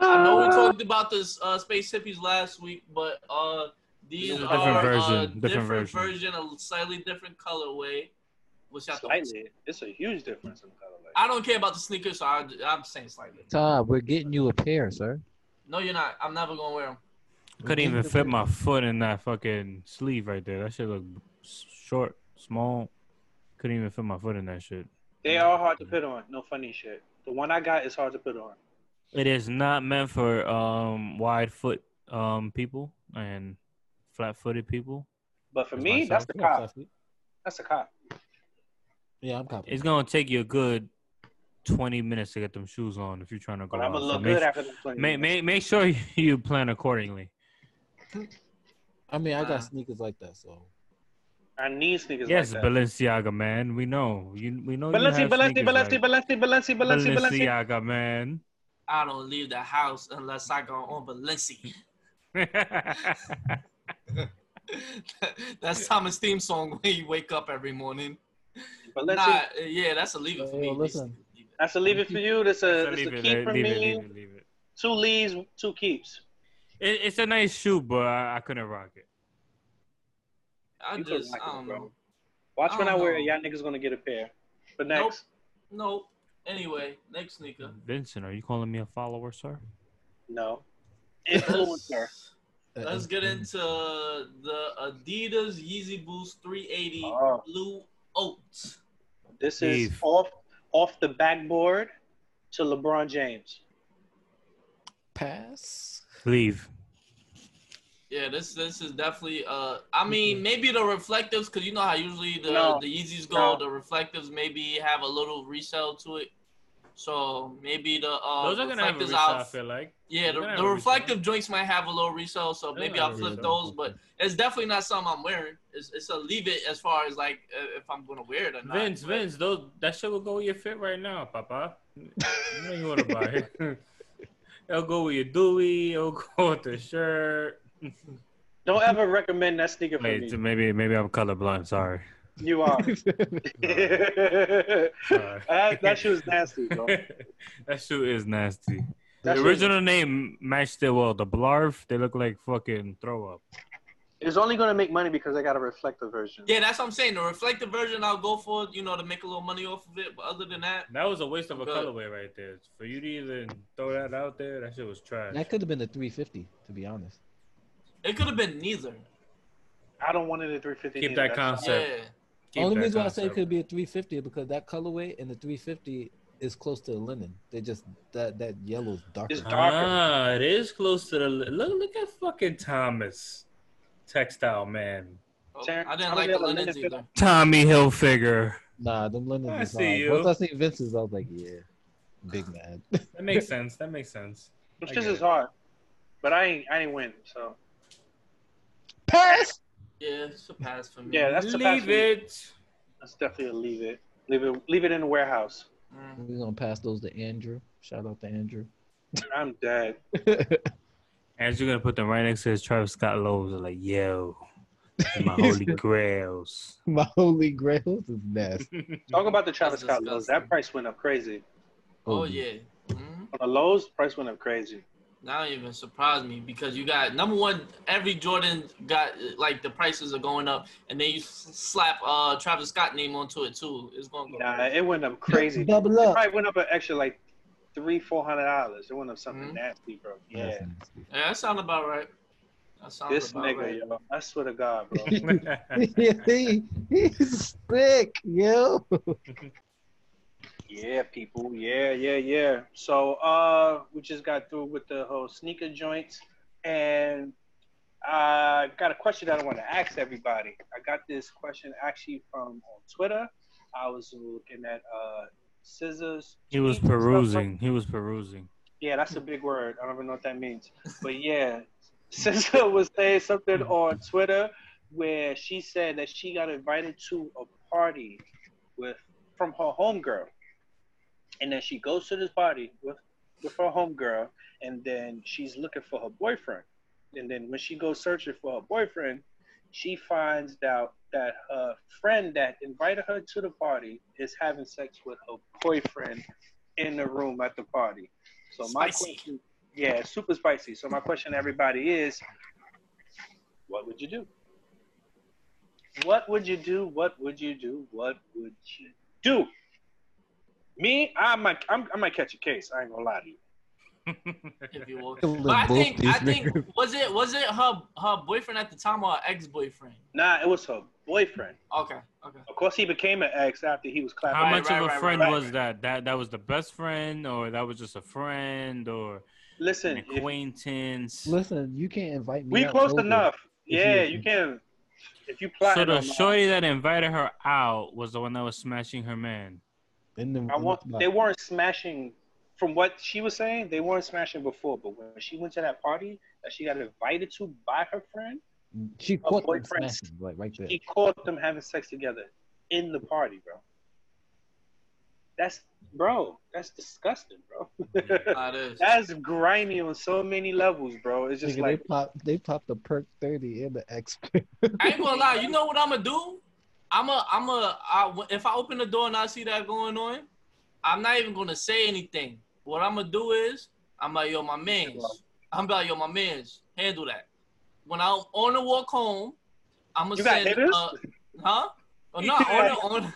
[SPEAKER 4] I know we talked about this uh, Space Hippies last week, but uh, these
[SPEAKER 3] Different
[SPEAKER 4] are
[SPEAKER 1] version,
[SPEAKER 4] a
[SPEAKER 1] different
[SPEAKER 4] different,
[SPEAKER 1] version.
[SPEAKER 4] version, a slightly different colorway. Which I, thought,
[SPEAKER 3] Slightly. It's a huge difference in color.
[SPEAKER 4] I don't care about the sneakers, so I, I'm saying slightly.
[SPEAKER 2] Todd, we're getting you a pair, sir.
[SPEAKER 4] No, you're not. I'm never gonna wear them.
[SPEAKER 1] couldn't even fit my foot in that fucking sleeve right there. That shit look short, small. Couldn't even fit my foot in that shit.
[SPEAKER 3] They are hard to put on. No funny shit. The one I got is hard to put on.
[SPEAKER 1] It is not meant for um wide foot um people and flat footed people.
[SPEAKER 3] But for
[SPEAKER 1] That's
[SPEAKER 3] me, that's the cop. That's the cop.
[SPEAKER 2] Yeah, I'm copying.
[SPEAKER 1] It's gonna take you a good twenty minutes to get them shoes on if you're trying to go
[SPEAKER 3] But I'm gonna
[SPEAKER 1] So
[SPEAKER 3] look
[SPEAKER 1] make,
[SPEAKER 3] good after the plane.
[SPEAKER 1] make, make, make sure <laughs> you plan accordingly.
[SPEAKER 2] I mean, I got
[SPEAKER 4] Uh,
[SPEAKER 2] sneakers like that, so
[SPEAKER 3] I need sneakers
[SPEAKER 1] Yes,
[SPEAKER 3] like.
[SPEAKER 1] Balenciaga man. We know. You we know
[SPEAKER 3] Balenci,
[SPEAKER 1] you have
[SPEAKER 3] Balenci, Balenci,
[SPEAKER 1] like
[SPEAKER 3] Balenci, Balenci, Balenci, Balenci.
[SPEAKER 1] Balenciaga man.
[SPEAKER 4] I don't leave the house unless I go on Balenci. <laughs> <laughs> that's Thomas' theme song when you wake up every morning.
[SPEAKER 3] Balenci.
[SPEAKER 4] Nah, yeah, that's a leave it for
[SPEAKER 2] Yo,
[SPEAKER 4] me.
[SPEAKER 2] listen.
[SPEAKER 3] That's a leave it for you. That's a,
[SPEAKER 1] So
[SPEAKER 3] that's
[SPEAKER 1] leave
[SPEAKER 3] a
[SPEAKER 1] it,
[SPEAKER 3] keep for
[SPEAKER 1] leave
[SPEAKER 3] me.
[SPEAKER 1] it, leave it, leave it.
[SPEAKER 3] Two leaves, two keeps.
[SPEAKER 1] It, it's a nice shoe, but I, I couldn't rock it.
[SPEAKER 4] I
[SPEAKER 3] You
[SPEAKER 4] just,
[SPEAKER 3] like
[SPEAKER 4] I
[SPEAKER 3] it,
[SPEAKER 4] don't know.
[SPEAKER 3] Um, Watch
[SPEAKER 4] I
[SPEAKER 3] when I
[SPEAKER 4] don't
[SPEAKER 3] wear it. Y'all niggas gonna get a pair. But
[SPEAKER 4] Nope.
[SPEAKER 3] next,
[SPEAKER 4] Nope. Anyway, next sneaker.
[SPEAKER 1] Vincent, are you calling me a follower, sir?
[SPEAKER 3] no. <laughs> Influencer.
[SPEAKER 4] Let's get into the Adidas Yeezy Boost 380
[SPEAKER 3] Oh.
[SPEAKER 4] Blue Oats.
[SPEAKER 3] This is
[SPEAKER 1] Leave.
[SPEAKER 3] off off the backboard to LeBron James.
[SPEAKER 2] pass.
[SPEAKER 1] Leave.
[SPEAKER 4] Yeah, this this is definitely. Uh, I mean, <laughs> maybe the reflectives, because you know how usually the
[SPEAKER 3] No.
[SPEAKER 4] the Yeezys go.
[SPEAKER 3] No.
[SPEAKER 4] The reflectives maybe have a little resell to it. So maybe the uh,
[SPEAKER 1] Those are gonna have a
[SPEAKER 4] reflectives
[SPEAKER 1] resale, I
[SPEAKER 4] out-
[SPEAKER 1] feel like.
[SPEAKER 4] Yeah,
[SPEAKER 1] They're
[SPEAKER 4] the, the reflective joints might have a little resale, so
[SPEAKER 1] They're
[SPEAKER 4] maybe I'll flip
[SPEAKER 1] resale.
[SPEAKER 4] those. But it's definitely not something I'm wearing. It's, it's a leave it as far as like uh, if I'm gonna wear it or not.
[SPEAKER 1] Vince,
[SPEAKER 4] But-
[SPEAKER 1] Vince, those that shit will go with your fit right now, Papa. You know you want to buy it. <laughs> It'll go with your Dewey. It'll go with the shirt.
[SPEAKER 3] Don't ever recommend that sneaker for me.
[SPEAKER 1] maybe maybe I'm colorblind. Sorry.
[SPEAKER 3] You are. <laughs> <laughs> That, that shit was nasty, bro. <laughs>
[SPEAKER 1] that shoe is nasty.
[SPEAKER 3] That
[SPEAKER 1] the
[SPEAKER 3] shit-
[SPEAKER 1] original name matched it well. The Blarf, they look like fucking throw up.
[SPEAKER 3] It's only gonna make money because I got a reflective version.
[SPEAKER 4] Yeah, that's what I'm saying. The reflective version, I'll go for, you know, to make a little money off of it. But other than that,
[SPEAKER 1] That was a waste of a
[SPEAKER 4] Good.
[SPEAKER 1] colorway right there. For you to even throw that out there, that shit was trash.
[SPEAKER 2] That could have been a 350, to be honest.
[SPEAKER 4] It could have been neither.
[SPEAKER 3] I don't want it at 350.
[SPEAKER 1] Keep
[SPEAKER 3] either.
[SPEAKER 1] that concept.
[SPEAKER 4] Yeah.
[SPEAKER 1] Keep
[SPEAKER 2] Only
[SPEAKER 1] that
[SPEAKER 2] reason why I say it could be a 350 because that colorway and the 350 is close to the linen. They just that that yellow's darker.
[SPEAKER 3] It's darker.
[SPEAKER 1] Ah, it is close to the. Look, look at fucking Thomas, textile man.
[SPEAKER 4] Oh, I didn't
[SPEAKER 3] how
[SPEAKER 4] like the
[SPEAKER 3] other
[SPEAKER 4] linens
[SPEAKER 3] linens
[SPEAKER 4] either.
[SPEAKER 1] Tommy Hilfiger.
[SPEAKER 2] Nah, them linens.
[SPEAKER 1] I
[SPEAKER 2] is
[SPEAKER 1] see
[SPEAKER 2] hard.
[SPEAKER 1] you.
[SPEAKER 2] Once I see Vince's, I was like, yeah, big man.
[SPEAKER 1] That makes sense. That makes sense.
[SPEAKER 3] This
[SPEAKER 1] I
[SPEAKER 3] shit
[SPEAKER 1] get
[SPEAKER 3] is hard, but I ain't I ain't win. So
[SPEAKER 2] Pass.
[SPEAKER 4] Yeah, it's a pass for me.
[SPEAKER 3] yeah, that's the pass
[SPEAKER 1] Leave
[SPEAKER 3] me.
[SPEAKER 1] it.
[SPEAKER 3] That's definitely a leave it. Leave it. Leave it in the warehouse.
[SPEAKER 4] Mm.
[SPEAKER 2] We're gonna pass those to Andrew. Shout out to Andrew. <laughs>
[SPEAKER 3] I'm dead. <laughs>
[SPEAKER 1] And you're gonna put them right next to his Travis Scott lows. Like, yo, my <laughs> holy grails.
[SPEAKER 2] My holy grails is nasty.
[SPEAKER 3] Talk about the Travis Scott lows. That price went up crazy.
[SPEAKER 4] Oh yeah. hmm
[SPEAKER 3] On the lows, price went up crazy.
[SPEAKER 4] Not even surprise me because you got number one. Every Jordan got like the prices are going up, and then you slap uh Travis Scott name onto it too. It's gonna go.
[SPEAKER 3] Nah, it went up crazy.
[SPEAKER 2] Double up.
[SPEAKER 3] It probably went up an extra like three, four hundred dollars. It went up something
[SPEAKER 4] Mhm.
[SPEAKER 3] nasty, bro. Yeah.
[SPEAKER 2] That's nasty.
[SPEAKER 4] Yeah, that sound about right. That sounds
[SPEAKER 3] This
[SPEAKER 4] about
[SPEAKER 3] nigga,
[SPEAKER 4] right.
[SPEAKER 3] yo. I swear to God, bro. <laughs> <laughs>
[SPEAKER 2] he, he's sick, yo. <laughs>
[SPEAKER 3] Yeah, people. Yeah, yeah, yeah. So uh we just got through with the whole sneaker joints and I got a question that I want to ask everybody. I got this question actually from on Twitter. I was looking at uh scissors.
[SPEAKER 1] He was
[SPEAKER 3] tweet and like-
[SPEAKER 1] perusing. He was perusing.
[SPEAKER 3] Yeah, that's a big word. I don't even know what that means. But yeah, <laughs> SZA was saying something on Twitter where she said that she got invited to a party with from her homegirl. And then she goes to this party with, with her homegirl and then she's looking for her boyfriend. And then when she goes searching for her boyfriend, she finds out that her friend that invited her to the party is having sex with her boyfriend in the room at the party. So my question, yeah, super spicy. So my question to everybody is, what would you do? What would you do? What would you do? What would you do? Me, I might, I'm, I might catch a case. I ain't gonna lie to you.
[SPEAKER 4] If you will. <laughs> But I think I think was it was it her her boyfriend at the time or her ex boyfriend?
[SPEAKER 3] Nah, it was her boyfriend.
[SPEAKER 4] Okay, okay.
[SPEAKER 3] Of course, he became an ex after he was clapping.
[SPEAKER 1] How
[SPEAKER 4] Right,
[SPEAKER 1] much
[SPEAKER 4] right,
[SPEAKER 1] of a
[SPEAKER 4] right,
[SPEAKER 1] friend
[SPEAKER 3] right.
[SPEAKER 1] was that? That that was the best friend, or that was just a friend, or an
[SPEAKER 3] Listen, if,
[SPEAKER 1] acquaintance?
[SPEAKER 2] Listen, you can't invite me.
[SPEAKER 3] we
[SPEAKER 2] out
[SPEAKER 3] close enough.
[SPEAKER 2] if you-
[SPEAKER 3] Yeah, you can. If you plot,
[SPEAKER 1] So the shorty that invited her out was the one that was smashing her man.
[SPEAKER 2] In the,
[SPEAKER 3] I
[SPEAKER 2] in
[SPEAKER 3] want.
[SPEAKER 2] spot.
[SPEAKER 3] They weren't smashing. From what she was saying, they weren't smashing before. But when she went to that party that she got invited to by her friend,
[SPEAKER 2] She caught them smashing, like right there.
[SPEAKER 3] he caught them having sex together in the party, bro. That's bro. That's disgusting, bro.
[SPEAKER 4] Nah, it <laughs> is.
[SPEAKER 3] that's grimy on so many levels, bro. It's just
[SPEAKER 2] Nigga,
[SPEAKER 3] like
[SPEAKER 2] they pop, they popped the perk thirty and the X.
[SPEAKER 4] I ain't gonna lie. You <laughs> know what I'm gonna do? I'm a, I'm a, I, if I open the door and I see that going on, I'm not even gonna say anything. What I'm gonna do is, I'm like, yo, my mans. I'm like, yo, my mans, handle that. When I'm on the walk home, I'm gonna
[SPEAKER 3] You got
[SPEAKER 4] send, uh, huh? Oh, no, <laughs> on, on,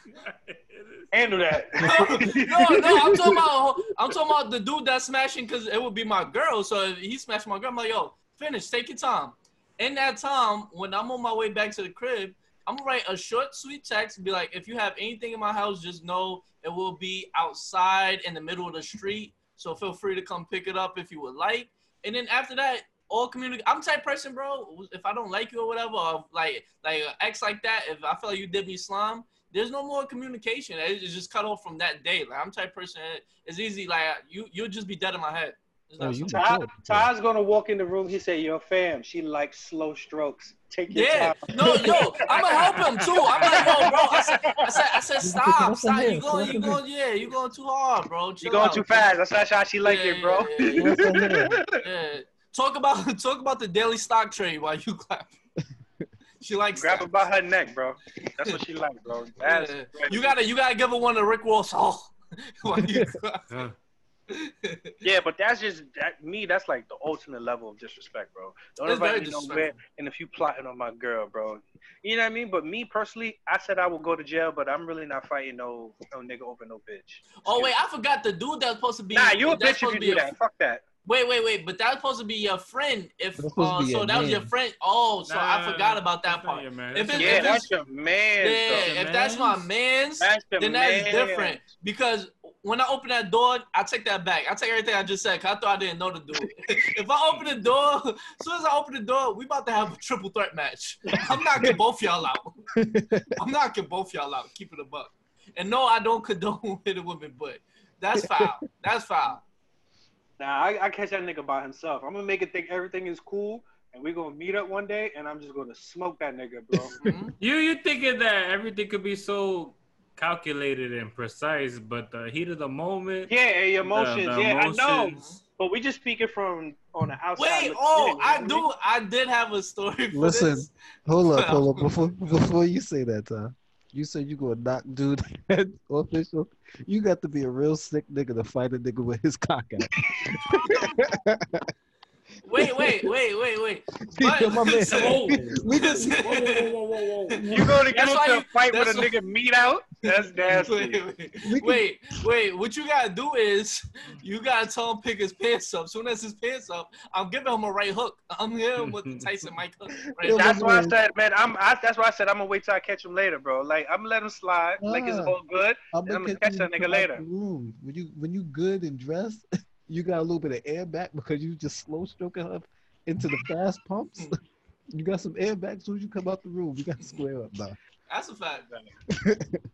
[SPEAKER 4] <laughs>
[SPEAKER 3] handle that. <laughs>
[SPEAKER 4] no, no, I'm talking about I'm talking about the dude that's smashing because it would be my girl. So if he smashed my girl, I'm like, yo, finish, take your time. In that time, when I'm on my way back to the crib, I'm gonna write a short, sweet text and be like, if you have anything in my house, just know it will be outside in the middle of the street. So feel free to come pick it up if you would like. And then after that, all communicate. I'm type person, bro. If I don't like you or whatever, or like like ex like that, if I feel like you did me slime, there's no more communication. It's just cut off from that day. Like I'm type person. It's easy. Like you, you'll just be dead in my head. It's
[SPEAKER 2] Oh, you
[SPEAKER 4] something-
[SPEAKER 3] Ty, Ty's gonna walk in the room. He say, "Yo, fam, she likes slow strokes. Take your
[SPEAKER 4] yeah,
[SPEAKER 3] time."
[SPEAKER 4] no, yo, I'm gonna help him too. I'm like, yo, bro. I said, I said, I said, stop, stop. You going, you going, yeah, you going too hard, bro.
[SPEAKER 3] You
[SPEAKER 4] Chill
[SPEAKER 3] going
[SPEAKER 4] out.
[SPEAKER 3] too fast. That's not how she like
[SPEAKER 4] Yeah,
[SPEAKER 3] it, bro.
[SPEAKER 4] yeah, yeah,
[SPEAKER 2] What's
[SPEAKER 4] yeah. <laughs> Talk about, talk about the daily stock trade while you clap. She likes
[SPEAKER 3] Grab
[SPEAKER 4] that.
[SPEAKER 3] her by her neck, bro. That's what she like, bro. That's
[SPEAKER 4] Yeah. You gotta, you gotta give her one of Rick Ross. Oh, <laughs> while you <laughs> clap. <laughs>
[SPEAKER 3] Yeah, but that's just that, me. That's like the ultimate level of disrespect, bro. Don't
[SPEAKER 4] It's
[SPEAKER 3] invite
[SPEAKER 4] very
[SPEAKER 3] me nowhere, and if you plotting on my girl, bro, you know what I mean. But me personally, I said I would go to jail, but I'm really not fighting no no nigga over no bitch.
[SPEAKER 4] Oh wait, I forgot the dude that's supposed to be.
[SPEAKER 3] Nah, you a bitch if you
[SPEAKER 4] be
[SPEAKER 3] do
[SPEAKER 4] a-
[SPEAKER 3] that. Fuck that.
[SPEAKER 4] Wait, wait, wait, but that's supposed to be your friend. If
[SPEAKER 2] That's supposed to
[SPEAKER 4] uh, so
[SPEAKER 2] your
[SPEAKER 4] that was your friend. Oh, so I forgot about that part.
[SPEAKER 1] your man.
[SPEAKER 4] If
[SPEAKER 1] That's
[SPEAKER 4] it's-
[SPEAKER 1] your
[SPEAKER 3] Yeah,
[SPEAKER 4] if
[SPEAKER 3] that's your man.
[SPEAKER 4] Yeah,
[SPEAKER 3] though.
[SPEAKER 4] if that's my
[SPEAKER 1] mans?
[SPEAKER 4] man's,
[SPEAKER 3] That's
[SPEAKER 4] then that's different. Because when I open that door, I take that back. I take everything I just said. Cause I thought I didn't know the dude. <laughs> if I open the door, <laughs> as soon as I open the door, we about to have a triple threat match. I'm knocking both y'all out. <laughs> I'm knocking both y'all out. Keep it a buck. And no, I don't condone hitting women, but that's foul. That's foul.
[SPEAKER 3] Nah, I, I catch that nigga by himself. I'm gonna make it think everything is cool, and we're gonna meet up one day, and I'm just gonna smoke that nigga, bro.
[SPEAKER 4] Mhm.
[SPEAKER 1] You you thinking that everything could be so calculated and precise, but the heat of the moment,
[SPEAKER 3] yeah, and
[SPEAKER 1] the-
[SPEAKER 3] emotions.
[SPEAKER 1] the
[SPEAKER 3] yeah, I know. But we just speaking from on the outside.
[SPEAKER 4] Wait,
[SPEAKER 3] looking
[SPEAKER 4] oh,
[SPEAKER 3] in,
[SPEAKER 4] I
[SPEAKER 3] know
[SPEAKER 4] do. I did have a story. For
[SPEAKER 2] Listen,
[SPEAKER 4] this.
[SPEAKER 2] hold up, hold up. <laughs> Before before you say that, Tom, you said you gonna knock dude <laughs> official. You got to be a real sick nigga to fight a nigga with his cock out. <laughs>
[SPEAKER 4] Wait, wait, wait, wait, wait. <laughs>
[SPEAKER 2] Yo, my <laughs> <laughs> We just
[SPEAKER 1] Whoa, whoa, whoa, whoa, whoa.
[SPEAKER 3] You going to get
[SPEAKER 4] That's why
[SPEAKER 3] into a fight with a
[SPEAKER 4] that's why-
[SPEAKER 3] nigga meet out? That's nasty.
[SPEAKER 4] Wait, wait,
[SPEAKER 2] can-
[SPEAKER 4] wait, wait. What you gotta do is you gotta tell him pick his pants up. Soon as his pants up, I'm giving him a right hook. I'm hitting him with the Tyson Mike hook. Right
[SPEAKER 3] That's why I said, man. I'm. I, that's why I said I'm gonna wait till I catch him later, bro. Like I'm gonna let him slide, like it's
[SPEAKER 2] Ah.
[SPEAKER 3] all good.
[SPEAKER 2] I'm
[SPEAKER 3] I'ma
[SPEAKER 2] gonna
[SPEAKER 3] catch that nigga
[SPEAKER 2] you come out
[SPEAKER 3] later.
[SPEAKER 2] Room. When you when you good and dressed, you got a little bit of air back because you just slow stroking her into the fast pumps. <laughs> You got some air back as soon as you come out the room. You got to square up now.
[SPEAKER 4] That's a fact. <laughs>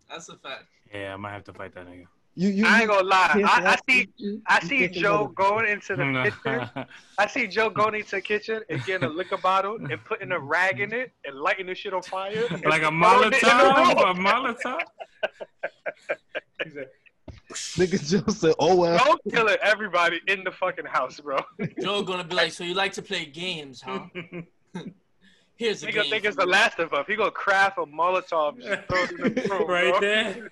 [SPEAKER 4] That's a fact.
[SPEAKER 1] Yeah, I might have to fight that nigga.
[SPEAKER 2] You, you,
[SPEAKER 3] I ain't gonna lie. I, I see
[SPEAKER 2] you-
[SPEAKER 3] I see Joe going into the kitchen. I see Joe going into the kitchen and getting a liquor bottle and putting a <laughs> rag in it and lighting the shit on fire.
[SPEAKER 1] like a
[SPEAKER 3] throwing it in the
[SPEAKER 1] Molotov, a Molotov. He's like,
[SPEAKER 2] Nigga Joe said, "Oh well."
[SPEAKER 3] Joe killing everybody in the fucking house, bro. <laughs>
[SPEAKER 4] Joe gonna be like, so you like to play games, huh? <laughs> Here's a
[SPEAKER 3] He
[SPEAKER 4] game.
[SPEAKER 3] gonna think it's the last of us. He gonna craft a Molotov and just throw it in the <laughs> room,
[SPEAKER 1] Right
[SPEAKER 3] bro.
[SPEAKER 1] there.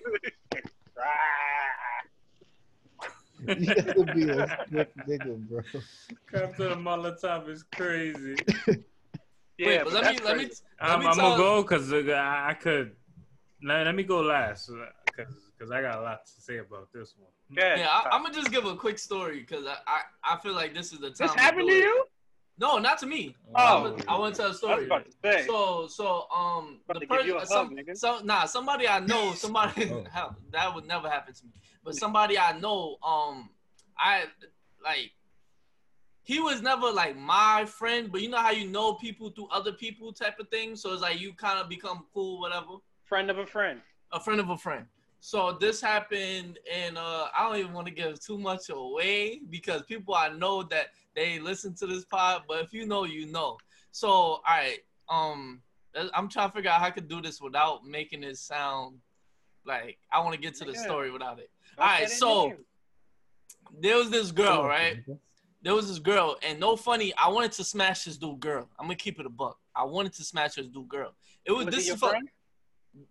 [SPEAKER 2] You gotta be a stiff nigga, bro.
[SPEAKER 1] Captain of Molotov is crazy.
[SPEAKER 3] Yeah,
[SPEAKER 4] Wait, but let me
[SPEAKER 3] that's
[SPEAKER 4] let me
[SPEAKER 3] crazy.
[SPEAKER 4] let
[SPEAKER 1] I'm,
[SPEAKER 4] me
[SPEAKER 1] I'm gonna go because I uh, I could. Let, let me go last because I got a lot to say about this one.
[SPEAKER 3] Yeah,
[SPEAKER 4] Yeah, I, I'm gonna just give a quick story because I, I I feel like this is the time.
[SPEAKER 3] this happened to you?
[SPEAKER 4] No, not to me.
[SPEAKER 3] Oh.
[SPEAKER 4] I want to tell a
[SPEAKER 3] I was
[SPEAKER 4] story.
[SPEAKER 3] about to say.
[SPEAKER 4] So so um the
[SPEAKER 3] to give
[SPEAKER 4] person
[SPEAKER 3] hug,
[SPEAKER 4] some, so nah somebody I know <laughs> somebody
[SPEAKER 2] Oh. <laughs>
[SPEAKER 4] hell, that would never happen to me but somebody I know um I like he was never like my friend but you know how you know people through other people type of thing so it's like you kind of become cool whatever
[SPEAKER 3] friend of a friend.
[SPEAKER 4] a friend of a friend. So this happened, and uh, I don't even want to give too much away because people I know that they listen to this pod. But if you know, you know. So all right, um, I'm trying to figure out how I could do this without making it sound like I want to get to the story without it. All right, so- There was this girl, right? There was this girl, and no funny, I wanted to smash this dude girl. I'm gonna keep it a buck. I wanted to smash this dude girl. It was,
[SPEAKER 3] Was
[SPEAKER 4] this
[SPEAKER 3] it your
[SPEAKER 4] is
[SPEAKER 3] friend?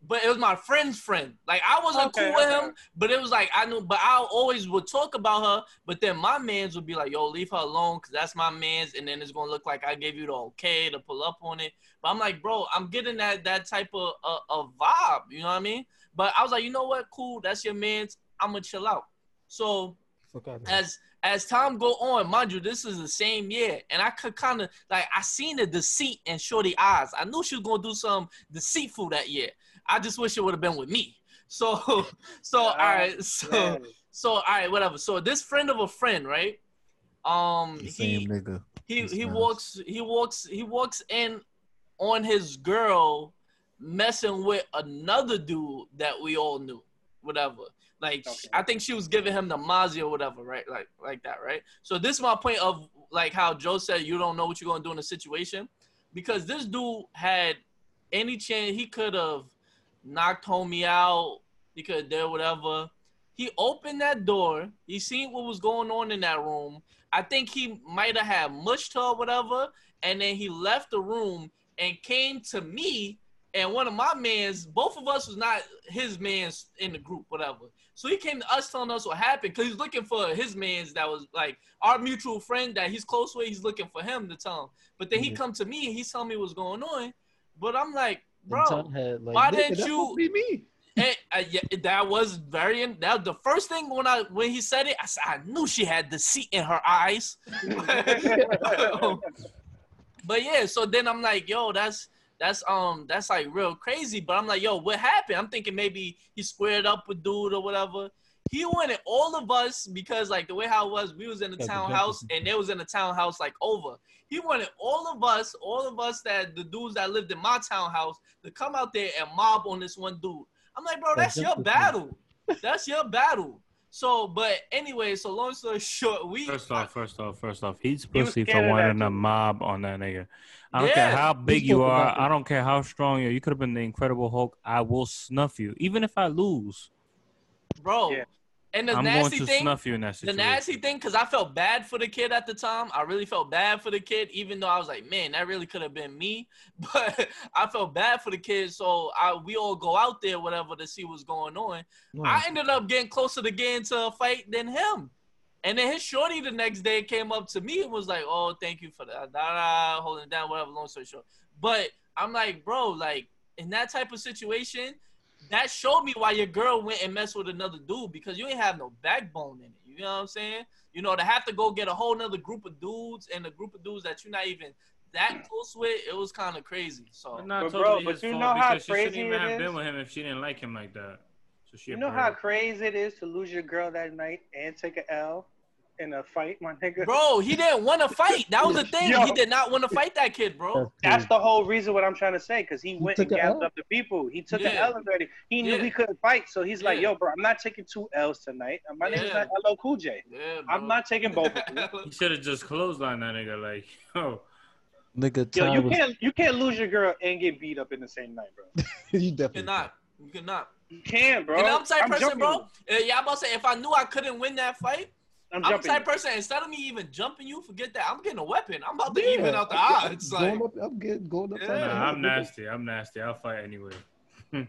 [SPEAKER 4] But it was my friend's friend. Like I wasn't
[SPEAKER 3] Okay,
[SPEAKER 4] cool with
[SPEAKER 3] okay.
[SPEAKER 4] him, but it was like I knew. But I always would talk about her. But then my man's would be like, "Yo, leave her alone, cause that's my man's." And then it's gonna look like I gave you the okay to pull up on it. But I'm like, bro, I'm getting that that type of uh, of vibe. You know what I mean? But I was like, you know what? Cool, that's your man's. I'm gonna chill out. So
[SPEAKER 2] Fuck out of here.
[SPEAKER 4] as as time go on, mind you, this is the same year, and I could kind of like I seen the deceit in Shorty eyes. I knew she was gonna do some deceitful that year. I just wish it would have been with me. So, <laughs> so all right, so
[SPEAKER 3] Man.
[SPEAKER 4] so all right, whatever. So this friend of a friend, right? Um,
[SPEAKER 2] The
[SPEAKER 4] he
[SPEAKER 2] same nigga.
[SPEAKER 4] he
[SPEAKER 2] This
[SPEAKER 4] he
[SPEAKER 2] nice.
[SPEAKER 4] walks he walks he walks in on his girl messing with another dude that we all knew whatever like
[SPEAKER 3] Okay.
[SPEAKER 4] i think she was giving him the Mazia or whatever right like like that right so this is my point of like how joe said you don't know what you're going to do in a situation because this dude had any chance he could have knocked homie out he could have did whatever he opened that door he seen what was going on in that room I think he might have had mushed her or whatever, and then he left the room and came to me and one of my mans. Both of us was not his mans in the group, whatever. So he came to us telling us what happened because he's looking for his mans that was like our mutual friend that he's close with. He's looking for him to tell him. But then he
[SPEAKER 2] Mhm.
[SPEAKER 4] come to me and he's telling me what's going on. But I'm like, bro,
[SPEAKER 2] Tom had, like,
[SPEAKER 4] why didn't you-
[SPEAKER 2] supposed be me?
[SPEAKER 4] and, uh, yeah, that was very. That the first thing when I when he said it, I said I knew she had deceit in her eyes. <laughs> but yeah, so then I'm like, yo, that's that's um that's like real crazy. But I'm like, yo, what happened? I'm thinking maybe he squared up with dude or whatever. He wanted all of us because like the way how it was, we was in the townhouse and they was in the townhouse like over. He wanted all of us, all of us that the dudes that lived in my townhouse to come out there and mob on this one dude. I'm like, bro, that's your battle. <laughs> That's your battle. So, but anyway, so long story <laughs> short, we
[SPEAKER 1] First off, first off, first off, he's
[SPEAKER 3] He was
[SPEAKER 1] pussy for
[SPEAKER 3] scared of
[SPEAKER 1] wanting
[SPEAKER 3] that
[SPEAKER 1] a mob on that nigga. I don't care how big you are. I don't care how strong you are. You could have been the Incredible Hulk. I will snuff you, even if I lose.
[SPEAKER 4] Bro.
[SPEAKER 3] Yeah.
[SPEAKER 4] And the
[SPEAKER 1] I'm going
[SPEAKER 4] nasty
[SPEAKER 1] to
[SPEAKER 4] thing,
[SPEAKER 1] snuff you in that
[SPEAKER 4] the nasty thing, because I felt bad for the kid at the time. I really felt bad for the kid, even though I was like, man, that really could have been me. <laughs> But I felt bad for the kid, so I we all go out there, whatever, to see what's going on.
[SPEAKER 2] No.
[SPEAKER 4] I ended up getting closer to getting to a fight than him. And then his shorty the next day came up to me and was like, "Oh, thank you for that, da, da, holding down, whatever." Long story short, but I'm like, bro, like in that type of situation, that showed me why your girl went and messed with another dude because you ain't have no backbone in it. You know what I'm saying? You know, to have to go get a whole nother group of dudes and a group of dudes that you're not even that close with, it was kind of crazy. So
[SPEAKER 1] But not
[SPEAKER 3] But bro,
[SPEAKER 1] totally
[SPEAKER 3] but you know how
[SPEAKER 1] because she shouldn't even
[SPEAKER 3] it
[SPEAKER 1] have
[SPEAKER 3] is?
[SPEAKER 1] been with him if she didn't like him like that. So she
[SPEAKER 3] You know how crazy it is to lose your girl that night and take a L. in a fight, my nigga.
[SPEAKER 4] Bro, he didn't want to fight. That was the <laughs> thing.
[SPEAKER 3] Yo.
[SPEAKER 4] He did not want to fight that kid, bro.
[SPEAKER 3] That's the whole reason what I'm trying to say, because he, went and
[SPEAKER 2] took
[SPEAKER 3] gathered up the people. He took an
[SPEAKER 4] Yeah.
[SPEAKER 3] L already. He knew
[SPEAKER 4] Yeah.
[SPEAKER 3] he couldn't fight, so he's like, "Yo, bro, I'm not taking two L's tonight. My name is not LL Cool J.
[SPEAKER 4] Yeah,
[SPEAKER 3] I'm not taking both of them. <laughs>
[SPEAKER 1] He should have just clotheslined that nigga. Like, <laughs> yo,
[SPEAKER 2] Nigga,
[SPEAKER 3] Yo, you
[SPEAKER 2] was,
[SPEAKER 3] can't you can't lose your girl and get beat up in the same night, bro.
[SPEAKER 2] you
[SPEAKER 4] You
[SPEAKER 2] definitely
[SPEAKER 4] cannot. You cannot.
[SPEAKER 3] You can, bro.
[SPEAKER 4] And I'm the type of person,
[SPEAKER 3] jumping
[SPEAKER 4] bro. Uh, yeah, I'm about to say if I knew I couldn't win that fight,
[SPEAKER 3] I'm
[SPEAKER 4] I'm the type of
[SPEAKER 3] you.
[SPEAKER 4] person. Instead of me even jumping you, forget that. I'm getting a weapon. I'm about to
[SPEAKER 2] Yeah,
[SPEAKER 4] even out the
[SPEAKER 2] I'm-
[SPEAKER 4] odds.
[SPEAKER 2] Going
[SPEAKER 4] Like,
[SPEAKER 2] up, I'm getting going up.
[SPEAKER 4] Yeah.
[SPEAKER 1] nah, I'm nasty. I'm nasty. I'll fight anyway. <laughs>
[SPEAKER 4] nah,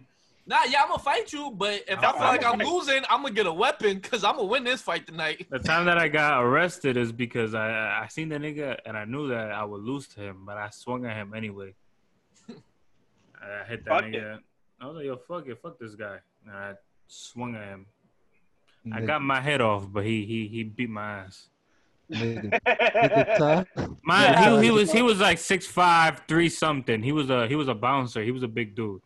[SPEAKER 4] yeah, I'm gonna fight you, but if I
[SPEAKER 1] I'm
[SPEAKER 4] feel like I'm
[SPEAKER 3] fighting.
[SPEAKER 4] losing, I'm gonna get a weapon because I'm gonna win this fight tonight.
[SPEAKER 1] The time that I got arrested is because I I seen the nigga and I knew that I would lose to him, but I swung at him anyway. <laughs> I hit that
[SPEAKER 3] Fuck
[SPEAKER 1] nigga. I was like, yo, fuck it, fuck this guy. And I swung at him. I got my head off, but he he he beat my ass.
[SPEAKER 2] Nigga, nigga, Ty, <laughs>
[SPEAKER 1] My he, he was he was like six five three something. He was a he was a bouncer. He was a big dude,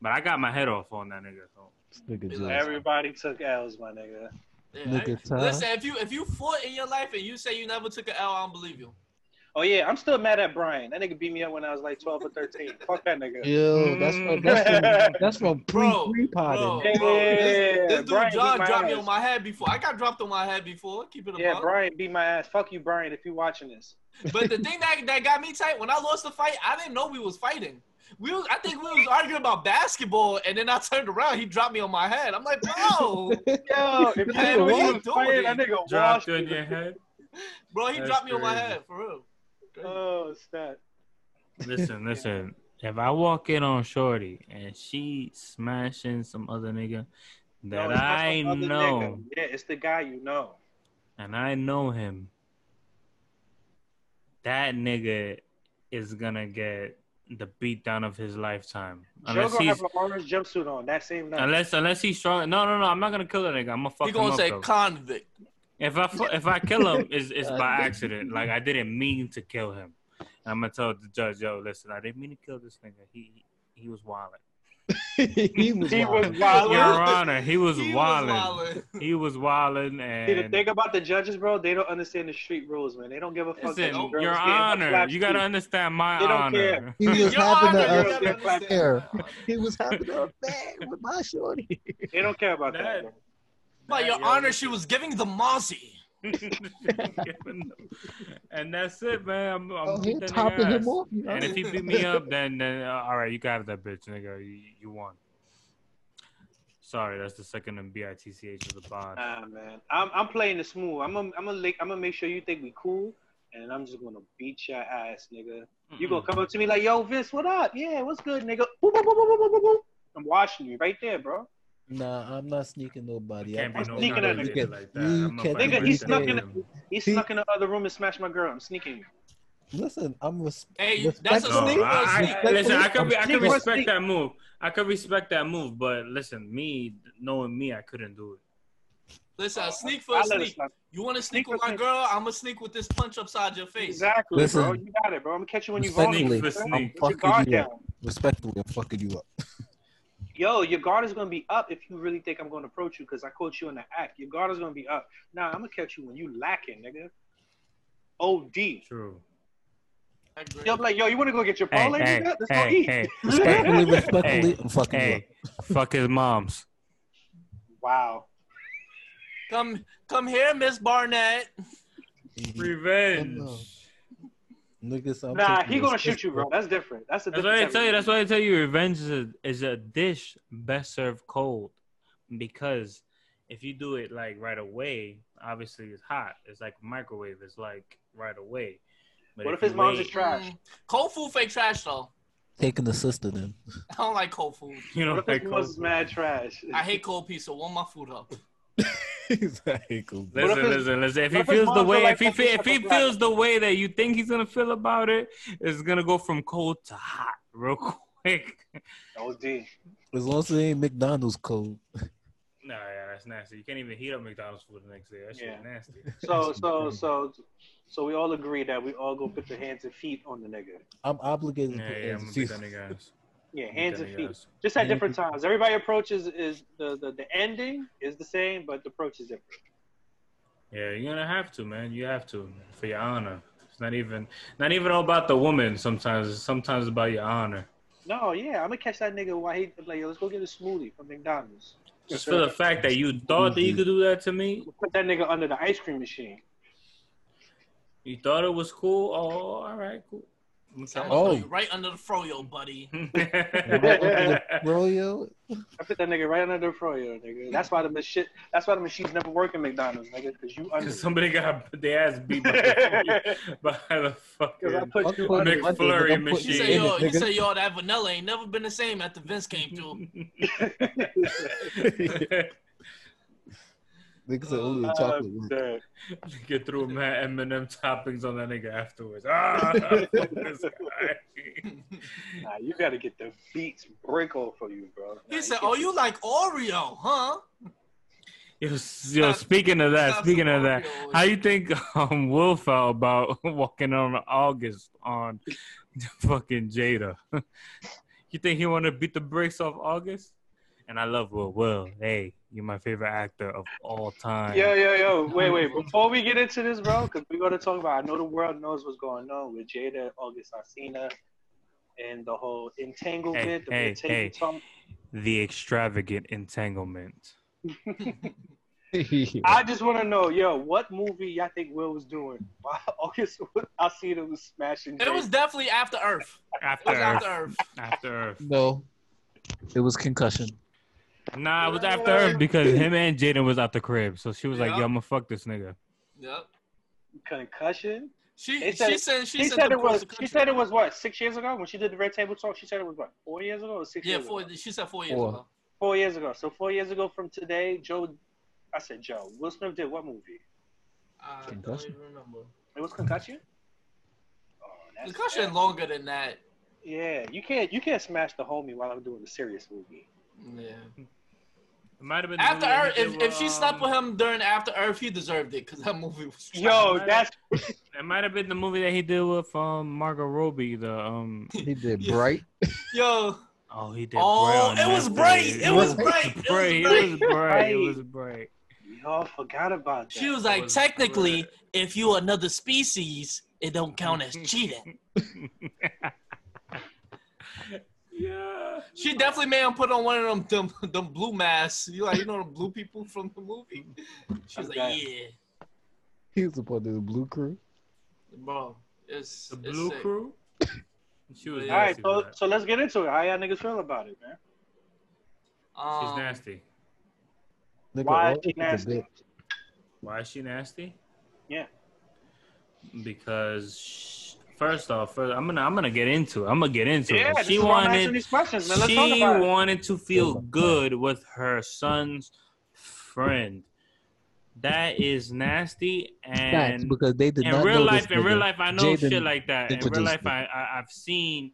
[SPEAKER 1] but I got my head off on that nigga. So.
[SPEAKER 2] nigga
[SPEAKER 4] Be
[SPEAKER 2] just-
[SPEAKER 4] like,
[SPEAKER 3] Everybody took L's, my nigga.
[SPEAKER 4] Yeah,
[SPEAKER 2] Nigga,
[SPEAKER 4] I- listen, if you if you fought in your life and you say you never took an L, I don't believe you.
[SPEAKER 3] Oh yeah, I'm still mad at Brian. That nigga beat me up when I was like 12 or 13. Fuck that nigga.
[SPEAKER 2] Yo, that's from that's from <laughs> that's from pre pre
[SPEAKER 4] Bro,
[SPEAKER 2] potting.
[SPEAKER 4] bro, this, this dude
[SPEAKER 3] Brian
[SPEAKER 4] John dropped me
[SPEAKER 3] ass.
[SPEAKER 4] on my head before. I got dropped on my head before. Keep it a
[SPEAKER 3] Yeah,
[SPEAKER 4] buck.
[SPEAKER 3] Brian beat my ass. Fuck you, Brian, if you watching this.
[SPEAKER 4] But the <laughs> thing that, that got me tight when I lost the fight, I didn't know we was fighting. We was, I think we was arguing about basketball, and then I turned around. He dropped me on my head. I'm like, bro, <laughs>
[SPEAKER 3] Yo, if
[SPEAKER 4] Man, what
[SPEAKER 3] what
[SPEAKER 4] you doing?
[SPEAKER 3] that nigga
[SPEAKER 1] Dropped
[SPEAKER 3] washed
[SPEAKER 1] you in your head.
[SPEAKER 4] bro, he
[SPEAKER 1] That's
[SPEAKER 4] dropped me on my head for real.
[SPEAKER 3] Oh, stat.
[SPEAKER 1] Listen, <laughs> listen. If I walk in on Shorty and she smashing some other nigga that
[SPEAKER 3] it's not
[SPEAKER 1] I know
[SPEAKER 3] nigga. Yeah, it's the guy you know.
[SPEAKER 1] and I know him, that nigga is gonna get the beatdown of his lifetime.
[SPEAKER 3] Joe
[SPEAKER 1] Unless
[SPEAKER 3] gonna
[SPEAKER 1] he's
[SPEAKER 3] have an orange jumpsuit on that same night.
[SPEAKER 1] unless unless he's strong. No, no, no. I'm not gonna kill that nigga. I'm gonna fuck
[SPEAKER 4] He
[SPEAKER 1] him
[SPEAKER 4] gonna
[SPEAKER 1] up.
[SPEAKER 4] say
[SPEAKER 1] though.
[SPEAKER 4] convict.
[SPEAKER 1] If I if I kill him, it's, it's <laughs> uh,
[SPEAKER 2] by
[SPEAKER 1] accident. Like I didn't mean to kill him. I'm gonna tell the judge, yo, listen, I didn't mean to kill this nigga. He he, he was wilding. <laughs>
[SPEAKER 2] he was
[SPEAKER 3] he
[SPEAKER 2] wild.
[SPEAKER 3] was.
[SPEAKER 1] Your Honor, he was
[SPEAKER 4] He
[SPEAKER 1] wilding.
[SPEAKER 4] wildin'.
[SPEAKER 1] He was wilding,
[SPEAKER 3] See, the
[SPEAKER 1] and
[SPEAKER 3] thing about the judges, bro, they don't understand the street rules, man. They don't give a fuck.
[SPEAKER 1] listen,
[SPEAKER 3] that you girls
[SPEAKER 1] Your Honor, you gotta
[SPEAKER 3] street.
[SPEAKER 1] understand my
[SPEAKER 3] They don't
[SPEAKER 1] honor.
[SPEAKER 3] care.
[SPEAKER 2] He was
[SPEAKER 4] Your
[SPEAKER 2] having
[SPEAKER 4] Honor,
[SPEAKER 2] a
[SPEAKER 4] you
[SPEAKER 3] girls
[SPEAKER 4] gotta
[SPEAKER 3] get clapped
[SPEAKER 2] affair. He was having a affair with my shorty.
[SPEAKER 3] They don't care about that.
[SPEAKER 1] That-
[SPEAKER 3] bro.
[SPEAKER 4] But your
[SPEAKER 1] Yo,
[SPEAKER 4] honor,
[SPEAKER 1] listen.
[SPEAKER 4] she was giving the Mozzie. <laughs>
[SPEAKER 1] and that's it, man. I'm, I'm
[SPEAKER 2] Oh, he
[SPEAKER 1] beat that nigga
[SPEAKER 2] topping him off. You know?
[SPEAKER 1] And if he beat me up, then then uh, all right, you got that bitch, nigga. You, you won. Sorry, that's the second in bitch of the bond.
[SPEAKER 3] Nah, man. I'm I'm playing it smooth. I'm gonna I'm gonna I'm gonna make sure you think we cool, and I'm just gonna beat your ass, nigga. You gonna come up to me like, yo, Vince, what up? Yeah, what's good, nigga? Boop, boop, boop, boop, boop, boop, boop. I'm watching you right there, bro.
[SPEAKER 2] Nah, I'm not sneaking nobody.
[SPEAKER 1] Can't
[SPEAKER 2] I'm
[SPEAKER 1] no
[SPEAKER 3] sneaking
[SPEAKER 1] kind
[SPEAKER 3] at
[SPEAKER 1] nigga
[SPEAKER 3] nigga.
[SPEAKER 1] like that.
[SPEAKER 2] You
[SPEAKER 1] I'm
[SPEAKER 2] can't-
[SPEAKER 3] Nigga, he snuck in.
[SPEAKER 1] with.
[SPEAKER 3] The, he
[SPEAKER 2] He-
[SPEAKER 3] snuck in the other room and smashed my girl. I'm sneaking.
[SPEAKER 2] Listen, I'm res-
[SPEAKER 4] Hey, that's a
[SPEAKER 1] No,
[SPEAKER 4] sneak.
[SPEAKER 1] I, I, listen, I could, be, I could
[SPEAKER 3] Sneak for
[SPEAKER 1] respect that move. I could respect that move, but listen, me knowing me, I couldn't do it.
[SPEAKER 4] Listen, a oh, sneak for
[SPEAKER 3] I
[SPEAKER 4] a
[SPEAKER 3] let
[SPEAKER 4] sneak. You want to sneak
[SPEAKER 3] Sneak
[SPEAKER 4] with my
[SPEAKER 3] sneak.
[SPEAKER 4] girl? I'm gonna sneak with this punch upside your face.
[SPEAKER 3] Exactly,
[SPEAKER 2] Listen.
[SPEAKER 3] bro. You got it, bro. I'm gonna catch you when you
[SPEAKER 2] Respectfully,
[SPEAKER 3] vulnerable.
[SPEAKER 1] for
[SPEAKER 2] I'm fucking you up. Respectfully, I'm fucking you up. <laughs>
[SPEAKER 3] Yo, your guard is gonna be up if you really think I'm gonna approach you because I coach you in the act. Your guard is gonna be up. Nah, I'm gonna catch you when you lacking, nigga. OD.
[SPEAKER 1] True.
[SPEAKER 4] I agree.
[SPEAKER 3] Yo, I'm like, yo, you wanna go get your
[SPEAKER 1] Hey,
[SPEAKER 3] parlay,
[SPEAKER 1] hey,
[SPEAKER 3] nigga? Let's go
[SPEAKER 1] hey,
[SPEAKER 3] eat.
[SPEAKER 1] hey, <laughs>
[SPEAKER 2] Respectfully,
[SPEAKER 1] Hey.
[SPEAKER 2] respectfully, I'm fucking you
[SPEAKER 1] hey, fuck his moms.
[SPEAKER 3] Wow.
[SPEAKER 4] Come, come here, Miss Barnett.
[SPEAKER 2] up.
[SPEAKER 1] Revenge.
[SPEAKER 2] No. Niggas, I'm
[SPEAKER 3] Nah, he gonna shoot you, bro. That's different. That's a
[SPEAKER 1] That's why I tell you. That's why I tell you. Revenge is a, is a dish best served cold, because if you do it like right away, obviously it's hot. It's like microwave. It's like right away. But
[SPEAKER 3] What if
[SPEAKER 1] you
[SPEAKER 3] his mom's
[SPEAKER 1] wait-
[SPEAKER 3] is trash?
[SPEAKER 4] Mm, cold food fake trash though.
[SPEAKER 2] taking the sister then. <laughs>
[SPEAKER 4] I don't like cold food.
[SPEAKER 1] You know,
[SPEAKER 3] What if
[SPEAKER 1] like
[SPEAKER 3] his
[SPEAKER 1] cold
[SPEAKER 3] is
[SPEAKER 1] food.
[SPEAKER 3] mad trash?
[SPEAKER 4] I hate cold pizza. Warm my food up. <laughs>
[SPEAKER 2] exactly.
[SPEAKER 1] Listen,
[SPEAKER 3] What if
[SPEAKER 1] listen, listen. If he feels the way,
[SPEAKER 3] feel
[SPEAKER 1] if he
[SPEAKER 3] like
[SPEAKER 1] if he
[SPEAKER 3] up a black-
[SPEAKER 1] feels the way that you think he's gonna feel about it, it's gonna go from cold to hot real <laughs> quick.
[SPEAKER 3] OD.
[SPEAKER 2] As long as it ain't McDonald's code.
[SPEAKER 1] Nah, yeah, that's nasty. You can't even heat up McDonald's food the next day. That shit's
[SPEAKER 3] Yeah.
[SPEAKER 1] nasty. <laughs>
[SPEAKER 3] So, so, so, so we all agree that we all go put the hands and feet on the nigga.
[SPEAKER 2] I'm obligated
[SPEAKER 1] Yeah,
[SPEAKER 2] to put
[SPEAKER 1] yeah, I'm
[SPEAKER 2] hands
[SPEAKER 1] gonna beat
[SPEAKER 2] and
[SPEAKER 1] that nigga ass.
[SPEAKER 3] Yeah, hands and feet.
[SPEAKER 1] ass.
[SPEAKER 3] Just at different times. Everybody approaches is the, the the ending is the same, but the approach is different.
[SPEAKER 1] Yeah, you're gonna have to, man. You have to for your honor. It's not even not even all about the woman. Sometimes it's sometimes about your honor.
[SPEAKER 3] No, yeah, I'm gonna catch that nigga while he like, yo, let's go get a smoothie from McDonald's.
[SPEAKER 1] Just for the fact that you thought that you mm-hmm. could do that to me,
[SPEAKER 3] Put that nigga under the ice cream machine.
[SPEAKER 1] you thought it was cool. Oh, all right, cool.
[SPEAKER 4] I'm
[SPEAKER 2] Oh.
[SPEAKER 4] you right under the froyo, buddy. <laughs>
[SPEAKER 2] Bro, yo.
[SPEAKER 3] I put that nigga right under the froyo, nigga. That's why the machine. That's why the machines never work in McDonald's, nigga, because you under.
[SPEAKER 1] Because somebody got their ass beat by the, <laughs> by the
[SPEAKER 3] Because I put you under.
[SPEAKER 1] McFlurry
[SPEAKER 2] I'm
[SPEAKER 1] machine.
[SPEAKER 4] You say
[SPEAKER 2] in
[SPEAKER 4] yo, you
[SPEAKER 2] nigga.
[SPEAKER 4] say yo, that vanilla ain't never been the same after Vince came through. <laughs>
[SPEAKER 2] Nigga said only the
[SPEAKER 3] Uh,
[SPEAKER 2] chocolate work.
[SPEAKER 3] dead.
[SPEAKER 1] Get through mad M&M toppings on that nigga afterwards. Ah, <laughs> this guy.
[SPEAKER 3] Nah, you gotta get the beats break off for you, bro. Nah,
[SPEAKER 4] He said,
[SPEAKER 3] can't-
[SPEAKER 4] "Oh, you like Oreo, huh?"
[SPEAKER 1] Yo, s- yo, speaking of that, speaking of that, how you think um, Will felt about <laughs> walking on August on <laughs> fucking Jada? you think he want to beat the brakes off August? And I love Will. Will, hey, you're my favorite actor of all time.
[SPEAKER 3] Yo, yo, yo. <laughs> Wait, wait. Before we get into this, bro, because we're going to talk about, I know the world knows what's going on with Jada, August Alsina, and the whole entanglement.
[SPEAKER 1] Hey,
[SPEAKER 3] the
[SPEAKER 1] hey,
[SPEAKER 3] entanglement
[SPEAKER 1] hey.
[SPEAKER 3] talk.
[SPEAKER 1] The extravagant entanglement. <laughs>
[SPEAKER 3] I just want to know, yo, what movie y'all think Will was doing while <laughs> August Alsina was smashing
[SPEAKER 4] It was definitely After Earth. It
[SPEAKER 1] After
[SPEAKER 4] was
[SPEAKER 1] Earth.
[SPEAKER 4] After Earth.
[SPEAKER 1] After Earth.
[SPEAKER 2] no. It was concussion.
[SPEAKER 1] Nah, it was After Earth because him and Jaden was out the crib. So she was like,
[SPEAKER 4] Yeah.
[SPEAKER 1] yo, I'm going to fuck this nigga.
[SPEAKER 4] Yep.
[SPEAKER 3] Concussion?
[SPEAKER 4] She
[SPEAKER 3] They
[SPEAKER 4] she
[SPEAKER 3] said-
[SPEAKER 4] said she,
[SPEAKER 3] She
[SPEAKER 4] sent
[SPEAKER 3] said
[SPEAKER 4] the
[SPEAKER 3] it was. She said it was what six years ago when she did the Red Table Talk. She said it was what four years ago or six
[SPEAKER 4] Yeah,
[SPEAKER 3] years
[SPEAKER 4] four.
[SPEAKER 3] ago.
[SPEAKER 4] She said four years
[SPEAKER 2] Four.
[SPEAKER 4] ago.
[SPEAKER 3] Four years ago. So four years ago from today, Joe. I said Joe. Will Smith did what movie?
[SPEAKER 4] I don't
[SPEAKER 2] Concussion?
[SPEAKER 4] even remember.
[SPEAKER 3] It was Concussion. Oh, that's
[SPEAKER 4] Concussion
[SPEAKER 3] bad.
[SPEAKER 4] longer than that.
[SPEAKER 3] Yeah, you can't you can't smash the homie while I'm doing a serious movie.
[SPEAKER 4] Yeah.
[SPEAKER 1] It might have been
[SPEAKER 4] After
[SPEAKER 1] movie
[SPEAKER 4] Earth, if,
[SPEAKER 1] did
[SPEAKER 4] if she
[SPEAKER 1] with,
[SPEAKER 4] slept
[SPEAKER 1] um,
[SPEAKER 4] with him during After Earth, he deserved it because that movie was. trash.
[SPEAKER 3] Yo,
[SPEAKER 1] might
[SPEAKER 3] that's
[SPEAKER 1] It might have been the movie that he did with um Margot Robbie. The um <laughs>
[SPEAKER 2] He did <laughs> bright.
[SPEAKER 4] Yo,
[SPEAKER 1] oh he did.
[SPEAKER 4] Oh,
[SPEAKER 1] Bright
[SPEAKER 4] it was Bright. It was Bright. It was
[SPEAKER 1] Bright. It was bright. It was <laughs> bright.
[SPEAKER 3] y'all forgot about that.
[SPEAKER 4] she was like,
[SPEAKER 1] was
[SPEAKER 4] technically,
[SPEAKER 1] good.
[SPEAKER 4] if you another species, it don't count as cheating.
[SPEAKER 1] Yeah.
[SPEAKER 4] She definitely made him put on one of them them, them blue masks. You like you know the blue people from the movie. She was like, yeah,
[SPEAKER 2] He was a part of the blue crew.
[SPEAKER 4] bro, it's
[SPEAKER 1] The
[SPEAKER 4] it's
[SPEAKER 1] Blue
[SPEAKER 4] sick.
[SPEAKER 1] Crew. <laughs> She was.
[SPEAKER 3] All right, so, so let's get into it. How y'all niggas feel about it, man?
[SPEAKER 1] She's
[SPEAKER 4] Um,
[SPEAKER 1] nasty.
[SPEAKER 2] Nigga,
[SPEAKER 3] Why is she
[SPEAKER 2] this is a
[SPEAKER 3] nasty?
[SPEAKER 1] Why is she nasty?
[SPEAKER 3] Yeah.
[SPEAKER 1] Because sh first off, first, I'm gonna I'm gonna get into it. I'm gonna get into
[SPEAKER 3] Yeah,
[SPEAKER 1] it.
[SPEAKER 3] this
[SPEAKER 1] She
[SPEAKER 3] is why I'm asking
[SPEAKER 1] wanted
[SPEAKER 3] these questions, man. Let's talk
[SPEAKER 1] she wanted to feel good with her son's friend. That is nasty
[SPEAKER 2] Facts,
[SPEAKER 1] and
[SPEAKER 2] because they did
[SPEAKER 1] in
[SPEAKER 2] not
[SPEAKER 1] real
[SPEAKER 2] know
[SPEAKER 1] life,
[SPEAKER 2] this
[SPEAKER 1] in real
[SPEAKER 2] nigga.
[SPEAKER 1] life, I know
[SPEAKER 2] Jaden
[SPEAKER 1] shit like that. In real life. I, I I've seen,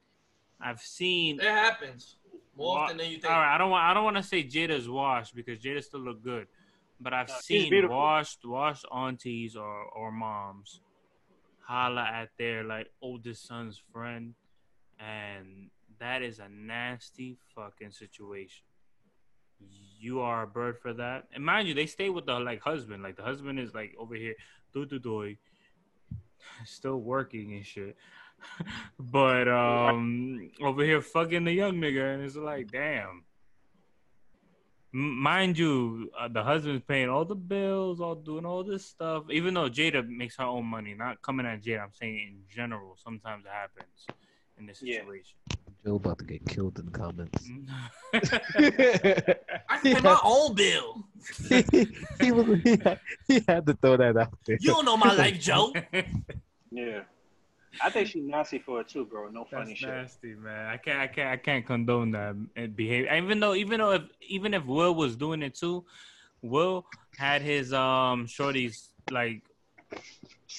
[SPEAKER 1] I've seen.
[SPEAKER 4] it happens more
[SPEAKER 1] wa-
[SPEAKER 4] often than you think.
[SPEAKER 1] All right, I don't want I don't want to say Jada's washed because Jada still look good, but I've
[SPEAKER 3] No,
[SPEAKER 1] seen washed washed aunties or or moms holla at their like oldest son's friend, and that is a nasty fucking situation. You are a bird for that, and mind you, they stay with the like husband. Like the husband is like over here, do do do, still working and shit. <laughs> but um, over here fucking the young nigga, and it's like, damn. M- Mind you, uh, the husband's paying all the bills, all doing all this stuff. Even though Jada makes her own money, not coming at Jada. I'm saying in general, sometimes it happens in this
[SPEAKER 3] Yeah.
[SPEAKER 1] situation.
[SPEAKER 2] Joe about to get killed in the comments. <laughs> <laughs>
[SPEAKER 4] I can <laughs> pay my own bill.
[SPEAKER 2] he, was, he, had, he had to throw that out there.
[SPEAKER 4] You don't know my life, Joe.
[SPEAKER 3] Yeah. I think she's nasty for it too, bro. No funny
[SPEAKER 1] That's
[SPEAKER 3] shit.
[SPEAKER 1] nasty, man. I can't, I can't, I can't condone that behavior. Even though, even though, if even if Will was doing it too, Will had his um shorties like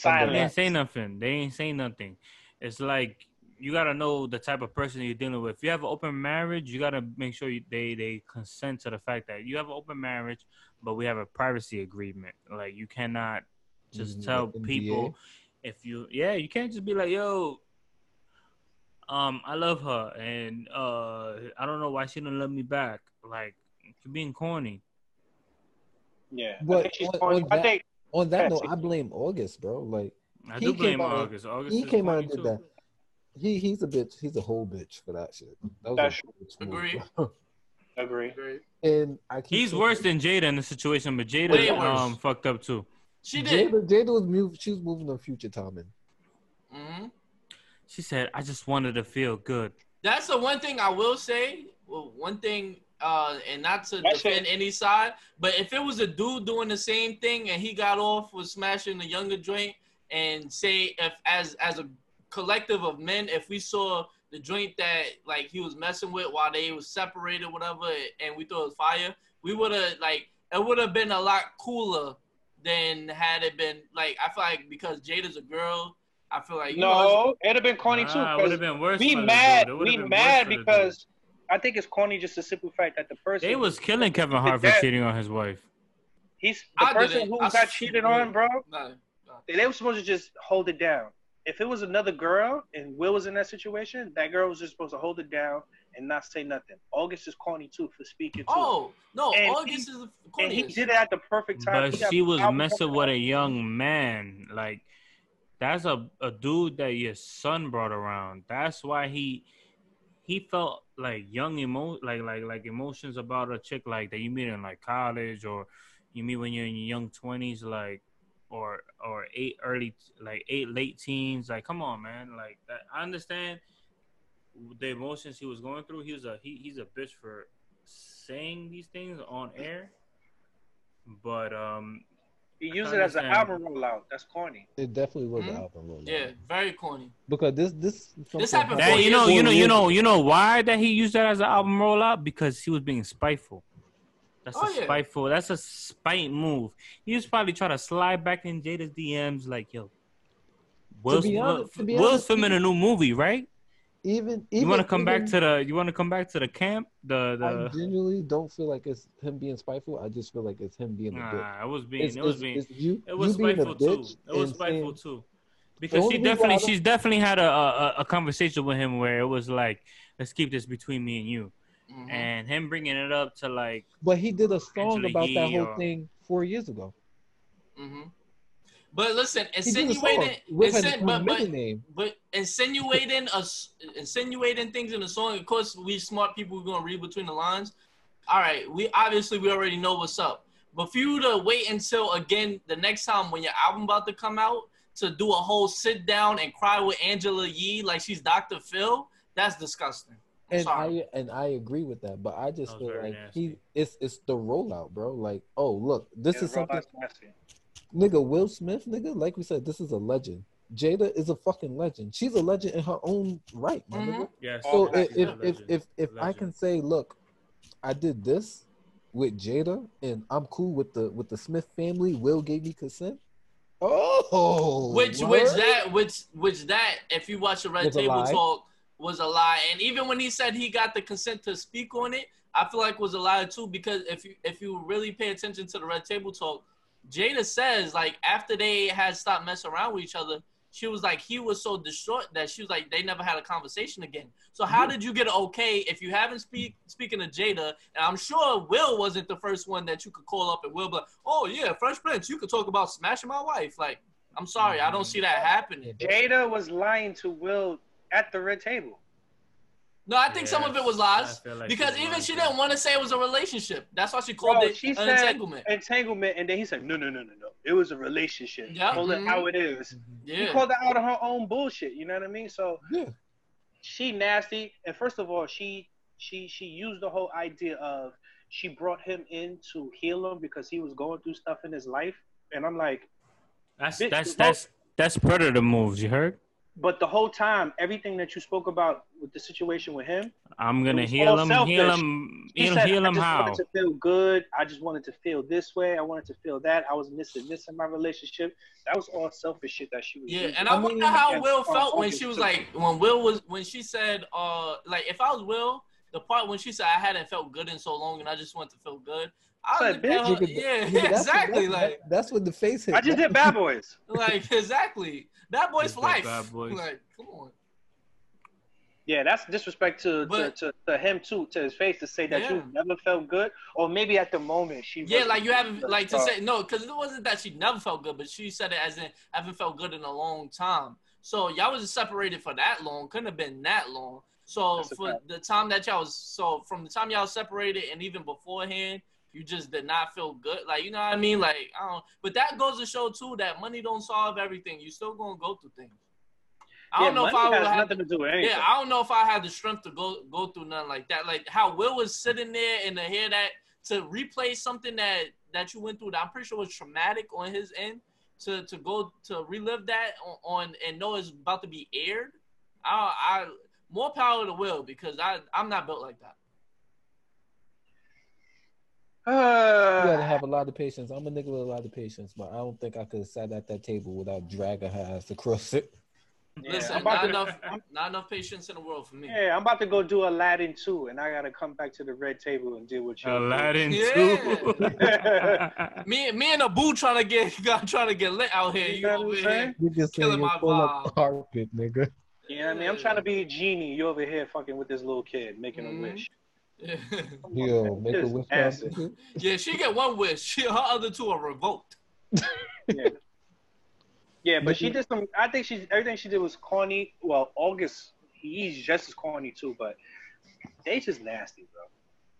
[SPEAKER 1] they
[SPEAKER 3] Silent.
[SPEAKER 1] didn't say nothing. They ain't say nothing. It's like you gotta know the type of person you're dealing with. If you have an open marriage, you gotta make sure you, they they consent to the fact that you have an open marriage, but we have a privacy agreement. Like you cannot just
[SPEAKER 2] Mhm,
[SPEAKER 1] tell
[SPEAKER 2] like
[SPEAKER 1] people if you yeah you can't just be like yo um i love her and uh i don't know why she didn't love me back like you're being corny
[SPEAKER 3] Yeah. I think she's
[SPEAKER 2] what-
[SPEAKER 3] corny.
[SPEAKER 2] what
[SPEAKER 3] I think
[SPEAKER 2] On that note, I blame August, bro. Like
[SPEAKER 1] I
[SPEAKER 2] He
[SPEAKER 1] do
[SPEAKER 2] came
[SPEAKER 1] blame
[SPEAKER 2] out-
[SPEAKER 1] August. August
[SPEAKER 2] he came out and did
[SPEAKER 1] too.
[SPEAKER 2] that. He he's a bitch. He's a whole bitch for that shit. That was
[SPEAKER 3] That's
[SPEAKER 2] a
[SPEAKER 4] Agree.
[SPEAKER 2] bro.
[SPEAKER 3] Agree.
[SPEAKER 2] And I keep
[SPEAKER 1] He's
[SPEAKER 2] saying-
[SPEAKER 1] worse than Jada in the situation, but Jada
[SPEAKER 4] Way
[SPEAKER 1] um fucked up too.
[SPEAKER 4] She did.
[SPEAKER 2] Jada, Jada was move, she was moving on future timing.
[SPEAKER 4] hmm
[SPEAKER 1] She said, "I just wanted to feel good."
[SPEAKER 4] That's the one thing I will say. Well, one thing, uh, and not to
[SPEAKER 3] That shit-
[SPEAKER 4] defend any side, but if it was a dude doing the same thing and he got off with smashing the younger joint, and say if as as a collective of men, if we saw the joint that like he was messing with while they was separated, whatever, and we thought it was fire, we would have like it would have been a lot cooler than had it been like I feel like because Jada's a girl. I feel like you know,
[SPEAKER 3] No, it'd have been corny too.
[SPEAKER 1] Nah, it would
[SPEAKER 3] 'cause
[SPEAKER 1] have been worse.
[SPEAKER 3] we mad.
[SPEAKER 1] dude.
[SPEAKER 3] We mad
[SPEAKER 1] for the dude.
[SPEAKER 3] because I think it's corny just the simple fact that the person
[SPEAKER 1] they was killing Kevin
[SPEAKER 3] the
[SPEAKER 1] Hart for cheating on his wife.
[SPEAKER 3] He's the
[SPEAKER 4] I
[SPEAKER 3] person who
[SPEAKER 4] I
[SPEAKER 3] got
[SPEAKER 4] s-
[SPEAKER 3] cheated on, bro.
[SPEAKER 4] nah,
[SPEAKER 3] They were supposed to just hold it down. If it was another girl and Will was in that situation, that girl was just supposed to hold it down and not say nothing. August is corny too for speaking. Too.
[SPEAKER 4] Oh no,
[SPEAKER 3] And
[SPEAKER 4] August is the
[SPEAKER 3] and he did it at the perfect time.
[SPEAKER 1] But she was messing with a young man. Like that's a, a dude that your son brought around. That's why he he felt like young emo like like like emotions about a chick like that you meet in like college or you meet when you're in your young twenties like or or eight early like eight late teens. Like come on man. Like that, I understand the emotions he was going through. He was a he, he's a bitch for saying these things on air. But um
[SPEAKER 3] He used it as an album rollout. That's corny.
[SPEAKER 2] It definitely was
[SPEAKER 4] Mhm.
[SPEAKER 2] an album rollout.
[SPEAKER 4] yeah, very corny.
[SPEAKER 2] Because this this
[SPEAKER 4] This happened
[SPEAKER 1] That, you know, you know, you know, you know why that he used that as an album rollout because he was being spiteful. That's
[SPEAKER 4] Oh,
[SPEAKER 1] a
[SPEAKER 4] yeah.
[SPEAKER 1] spiteful. That's a spite move. He was probably trying to slide back in Jada's DMs, like, "Yo, Will's,
[SPEAKER 2] be honest- to be
[SPEAKER 1] Will's
[SPEAKER 2] honest,
[SPEAKER 1] filming a new movie, right?
[SPEAKER 2] Even,
[SPEAKER 1] You want to come back to the? You want to come back to the camp? The
[SPEAKER 2] I genuinely don't feel like it's him being spiteful. I just feel like it's him being a bitch.
[SPEAKER 1] Nah, it was being.
[SPEAKER 2] It's,
[SPEAKER 1] it was
[SPEAKER 2] it's-
[SPEAKER 1] being.
[SPEAKER 2] it's you,
[SPEAKER 1] It was
[SPEAKER 2] you being a
[SPEAKER 1] spiteful too. It was spiteful
[SPEAKER 2] saying-
[SPEAKER 1] too, because she
[SPEAKER 2] reason why I
[SPEAKER 1] definitely, she's definitely had a, a a conversation with him where it was like, let's keep this between me and you,
[SPEAKER 4] Mhm.
[SPEAKER 1] and him bringing it up to like,
[SPEAKER 2] But he did a song
[SPEAKER 1] Angela
[SPEAKER 2] about that whole
[SPEAKER 1] or-
[SPEAKER 2] thing four years ago.
[SPEAKER 4] hmm But listen,
[SPEAKER 2] He did a song
[SPEAKER 4] insinuating,
[SPEAKER 2] with
[SPEAKER 4] insin-
[SPEAKER 2] her
[SPEAKER 4] but, but,
[SPEAKER 2] name.
[SPEAKER 4] but insinuating us, insinuating things in the song. Of course, we smart people we're gonna read between the lines. All right, we obviously we already know what's up. But for you to wait until again the next time when your album about to come out to do a whole sit down and cry with Angela Yee like she's Dr. Phil, that's disgusting. I'm
[SPEAKER 2] And
[SPEAKER 4] sorry.
[SPEAKER 2] I and I agree with that, but I just feel like
[SPEAKER 1] nasty.
[SPEAKER 2] he it's it's the rollout, bro. Like, oh look, this
[SPEAKER 3] Yeah,
[SPEAKER 2] is something
[SPEAKER 3] nasty.
[SPEAKER 2] Nigga, Will Smith, nigga, like we said, this is a legend. Jada is a fucking legend. She's a legend in her own right, my
[SPEAKER 4] Mhm.
[SPEAKER 2] nigga.
[SPEAKER 1] yes.
[SPEAKER 2] So
[SPEAKER 3] Oh,
[SPEAKER 2] if
[SPEAKER 1] she's
[SPEAKER 2] if
[SPEAKER 1] a
[SPEAKER 2] if
[SPEAKER 1] legend.
[SPEAKER 2] if, if I can say, look, I did this with Jada and I'm cool with the with the Smith family, Will gave me consent. Oh
[SPEAKER 4] which
[SPEAKER 2] word?
[SPEAKER 4] which that which which that if you watch the red
[SPEAKER 2] Was
[SPEAKER 4] table talk was a lie and even when he said he got the consent to speak on it i feel like was a lie too because if you if you really pay attention to the red table talk jada says like after they had stopped messing around with each other she was like he was so distraught that she was like they never had a conversation again. So how did you get an okay if you haven't speak speaking to jada? And i'm sure will wasn't the first one that you could call up and will be like oh yeah fresh prince you could talk about smashing my wife. Like i'm sorry i don't mm-hmm. see that happening.
[SPEAKER 3] Jada was lying to Will at the red table.
[SPEAKER 4] No i think some of it was lies
[SPEAKER 1] like
[SPEAKER 4] because even
[SPEAKER 1] lying
[SPEAKER 4] she didn't want to say it was a relationship that's why she called
[SPEAKER 3] Bro,
[SPEAKER 4] it
[SPEAKER 3] she
[SPEAKER 4] an
[SPEAKER 3] said
[SPEAKER 4] entanglement
[SPEAKER 3] entanglement, and then he said, "No, no, no, no, no. It was a relationship.
[SPEAKER 4] Yeah.
[SPEAKER 3] Told
[SPEAKER 4] Mhm.
[SPEAKER 3] it how it is.
[SPEAKER 4] Yeah.
[SPEAKER 3] He called her out on her own bullshit. You know what I mean? So
[SPEAKER 2] Yeah.
[SPEAKER 3] she nasty. And first of all, she she she used the whole idea of she brought him in to heal him because he was going through stuff in his life. And I'm like,
[SPEAKER 1] That's
[SPEAKER 3] Bitch,
[SPEAKER 1] that's
[SPEAKER 3] the
[SPEAKER 1] that's that's predator moves. You heard?
[SPEAKER 3] But the whole time, everything that you spoke about with the situation with him,
[SPEAKER 1] I'm gonna heal
[SPEAKER 3] all
[SPEAKER 1] him. Heal him. Heal,
[SPEAKER 3] said,
[SPEAKER 1] heal
[SPEAKER 3] I
[SPEAKER 1] him
[SPEAKER 3] just
[SPEAKER 1] how?
[SPEAKER 3] wanted to feel good. I just wanted to feel this way. I wanted to feel that. I was missing this in my relationship. That was all selfish shit that she was
[SPEAKER 4] Yeah,
[SPEAKER 3] using.
[SPEAKER 4] and I,
[SPEAKER 2] I
[SPEAKER 4] wonder
[SPEAKER 2] mean,
[SPEAKER 4] how Will felt when she was
[SPEAKER 3] too.
[SPEAKER 4] like, when Will was, when she said, uh, like if I was Will, the part when she said I hadn't felt good in so long and I just want to feel good. I
[SPEAKER 3] Like,
[SPEAKER 4] looked at
[SPEAKER 3] bitch,
[SPEAKER 4] her,
[SPEAKER 2] Nigga,
[SPEAKER 4] yeah,
[SPEAKER 2] nigga, that's-
[SPEAKER 4] exactly,
[SPEAKER 2] that's,
[SPEAKER 4] like,
[SPEAKER 2] that's when the face hit.
[SPEAKER 3] I just did Bad Boys. <laughs>
[SPEAKER 4] like exactly. That boy's for life.
[SPEAKER 1] Bad Boys.
[SPEAKER 4] Like, come on.
[SPEAKER 3] Yeah, that's disrespect to,
[SPEAKER 4] But-
[SPEAKER 3] to, to, to him too, to his face, to say that
[SPEAKER 4] Yeah.
[SPEAKER 3] you never felt good, or maybe at the moment she.
[SPEAKER 4] Yeah, like you haven't like to
[SPEAKER 3] Uh,
[SPEAKER 4] say no, because it wasn't that she never felt good, but she said it as in haven't felt good in a long time. So y'all was separated for that long, couldn't have been that long. So
[SPEAKER 3] That's
[SPEAKER 4] for
[SPEAKER 3] fact.
[SPEAKER 4] the time that y'all was so from the time y'all separated and even beforehand, you just did not feel good. Like you know what I mean? Like I don't. But that goes to show too that money don't solve everything. You still gonna go through things. I
[SPEAKER 3] yeah,
[SPEAKER 4] don't know if I would have.
[SPEAKER 3] nothing to do with anything.
[SPEAKER 4] Yeah, I don't know if I had the strength to go go through nothing like that. Like how Will was sitting there and to hear that to replay something that that you went through that I'm pretty sure was traumatic on his end to to go to relive that on, on and know it's about to be aired. I I more power to Will because I I'm not built like that.
[SPEAKER 2] You gotta
[SPEAKER 3] Uh,
[SPEAKER 2] have a lot of patience. I'm a nigga with a lot of patience, but I don't think I could have sat at that table without dragging her ass across it.
[SPEAKER 3] yeah,
[SPEAKER 4] Listen,
[SPEAKER 3] I'm about
[SPEAKER 4] not
[SPEAKER 3] to,
[SPEAKER 4] enough
[SPEAKER 3] I'm-
[SPEAKER 4] not enough patience in the world for me.
[SPEAKER 3] yeah, I'm about to go do Aladdin too, and I gotta come back to the red table and deal with you.
[SPEAKER 1] Aladdin
[SPEAKER 4] Yeah.
[SPEAKER 1] too. <laughs>
[SPEAKER 4] Me me and Abu trying to get <laughs> trying to get lit out here.
[SPEAKER 3] You
[SPEAKER 4] You
[SPEAKER 3] know what
[SPEAKER 4] over
[SPEAKER 3] I'm
[SPEAKER 4] here.
[SPEAKER 3] saying?
[SPEAKER 2] You just saying
[SPEAKER 4] Killing
[SPEAKER 2] you
[SPEAKER 4] my
[SPEAKER 2] pull up
[SPEAKER 4] vibe.
[SPEAKER 2] carpet, nigga.
[SPEAKER 3] You know what I mean? I'm trying to be a genie. You over here fucking with this little kid, making
[SPEAKER 4] Mhm.
[SPEAKER 3] a wish. Come on,
[SPEAKER 2] Yo, make a wish.
[SPEAKER 3] acid.
[SPEAKER 4] yeah, she get one wish. She, her other two are revoked. <laughs>
[SPEAKER 3] Yeah, Yeah, but she did some. I think she everything she did was corny. Well, August he's just as corny too, but they just nasty, bro.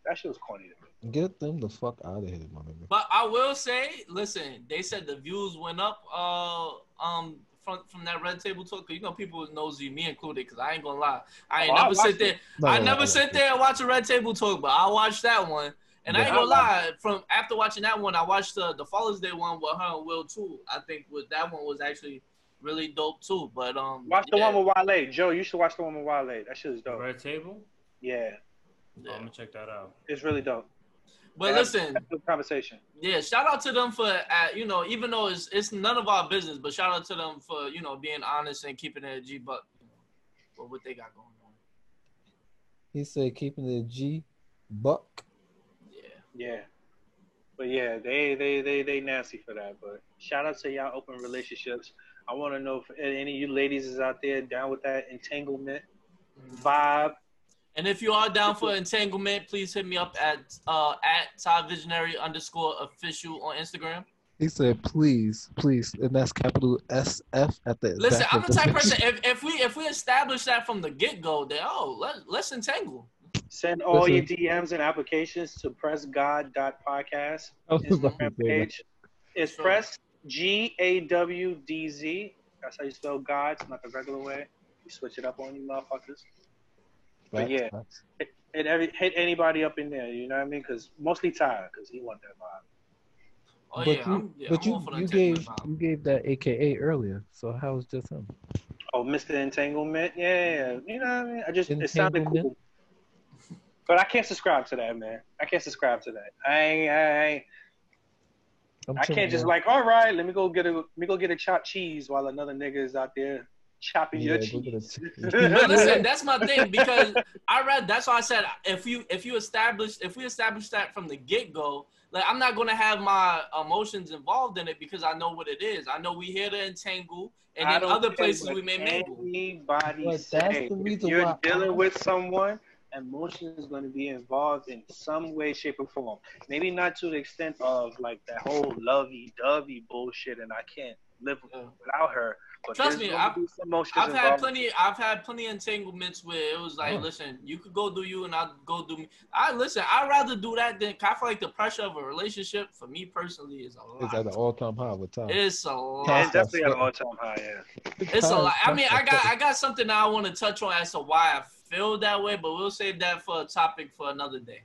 [SPEAKER 3] That shit was corny to me.
[SPEAKER 2] Get them the fuck out of here, my nigga.
[SPEAKER 4] But I will say, listen, they said the views went up uh um from from that red table talk. 'cause you know people nosy, me included, because I ain't gonna lie. I ain't
[SPEAKER 3] Oh, I
[SPEAKER 4] never sit there.
[SPEAKER 2] No,
[SPEAKER 4] I
[SPEAKER 2] no,
[SPEAKER 4] never
[SPEAKER 2] I
[SPEAKER 4] sit
[SPEAKER 2] watched
[SPEAKER 4] there and watch a red table talk, but I watched that one. And I ain't
[SPEAKER 2] Yeah.
[SPEAKER 4] gonna lie, from after watching that one, I watched the the Father's Day one with her and Will too. I think with that one was actually really dope too. But um,
[SPEAKER 3] Watch the
[SPEAKER 4] yeah,
[SPEAKER 3] one with Wale, Joe. You should watch the one with Wale. That shit is dope.
[SPEAKER 1] Red table.
[SPEAKER 3] Yeah,
[SPEAKER 1] Oh,
[SPEAKER 4] yeah.
[SPEAKER 1] I'm gonna check that out.
[SPEAKER 3] it's really dope.
[SPEAKER 4] But
[SPEAKER 3] Yeah.
[SPEAKER 4] listen,
[SPEAKER 3] conversation.
[SPEAKER 4] Yeah, shout out to them for uh, you know, even though it's it's none of our business, but shout out to them for you know being honest and keeping it a G buck you know, for what they got going on.
[SPEAKER 2] He said keeping the G buck.
[SPEAKER 4] Yeah,
[SPEAKER 3] Yeah. But yeah, they they they they nasty for that. But shout out to y'all open relationships. I want to know if any of you ladies is out there down with that entanglement vibe.
[SPEAKER 4] And if you are down for entanglement, please hit me up at uh at Ty Visionary underscore official on Instagram.
[SPEAKER 2] He said, please, please, and that's capital S F at the
[SPEAKER 4] Listen, I'm
[SPEAKER 2] of
[SPEAKER 4] the type
[SPEAKER 2] picture.
[SPEAKER 4] person. If, if we if we establish that from the get go, then oh let let's entangle.
[SPEAKER 3] Send all your DMs and applications to pressgod.podcast
[SPEAKER 2] I was
[SPEAKER 3] Instagram page. It's
[SPEAKER 4] Sure.
[SPEAKER 3] press G A W D Z. That's how you spell God. It's not the regular way. You switch it up on you motherfuckers. But yeah.
[SPEAKER 2] facts.
[SPEAKER 3] Hit every hit anybody up in there. You know what I mean? Because mostly Ty, because he want that vibe.
[SPEAKER 4] Oh
[SPEAKER 2] but
[SPEAKER 4] yeah,
[SPEAKER 2] you,
[SPEAKER 4] yeah,
[SPEAKER 2] but
[SPEAKER 4] I'm
[SPEAKER 2] you, you gave you gave that AKA earlier. So how was just him?
[SPEAKER 3] Oh, Mr. Entanglement. Yeah, yeah, yeah. You know what I mean? I just it sounded cool. But I can't subscribe to that, man. I can't subscribe to that. I ain't, I ain't,
[SPEAKER 2] I'm
[SPEAKER 3] I can't just
[SPEAKER 2] man.
[SPEAKER 3] like, all right, let me go get a let me go get a chopped cheese while another nigga is out there chopping
[SPEAKER 2] Yeah,
[SPEAKER 3] your
[SPEAKER 2] go
[SPEAKER 3] cheese.
[SPEAKER 2] cheese. <laughs>
[SPEAKER 4] But listen, <laughs> that's my thing because I read. That's why I said if you if you establish if we establish that from the get go, like I'm not gonna have my emotions involved in it because I know what it is. I know we here to entangle, and
[SPEAKER 3] I
[SPEAKER 4] in other places we may mingle.
[SPEAKER 3] Anybody
[SPEAKER 2] But
[SPEAKER 3] say
[SPEAKER 2] that's the
[SPEAKER 3] if
[SPEAKER 2] reason
[SPEAKER 3] you're
[SPEAKER 2] why
[SPEAKER 3] dealing
[SPEAKER 2] I-
[SPEAKER 3] with someone, emotion is going to be involved in some way, shape, or form. Maybe not to the extent of like that whole lovey-dovey bullshit, and I can't live without her. But
[SPEAKER 4] Trust me, I've-
[SPEAKER 3] be some emotions
[SPEAKER 4] I've had plenty. I've had plenty of entanglements where it was like,
[SPEAKER 2] Oh.
[SPEAKER 4] listen, you could go do you, and I'll go do me. I listen. I'd rather do that than. I feel like the pressure of a relationship for me personally is a lot.
[SPEAKER 2] It's at an all time high with Tom.
[SPEAKER 4] It's a
[SPEAKER 3] Yeah,
[SPEAKER 4] lot.
[SPEAKER 3] it's definitely at an all-time high. Yeah.
[SPEAKER 4] It's a lot. I mean, I got I got <laughs> something that I want to touch on as to why I feel that way, but we'll save that for a topic for another day.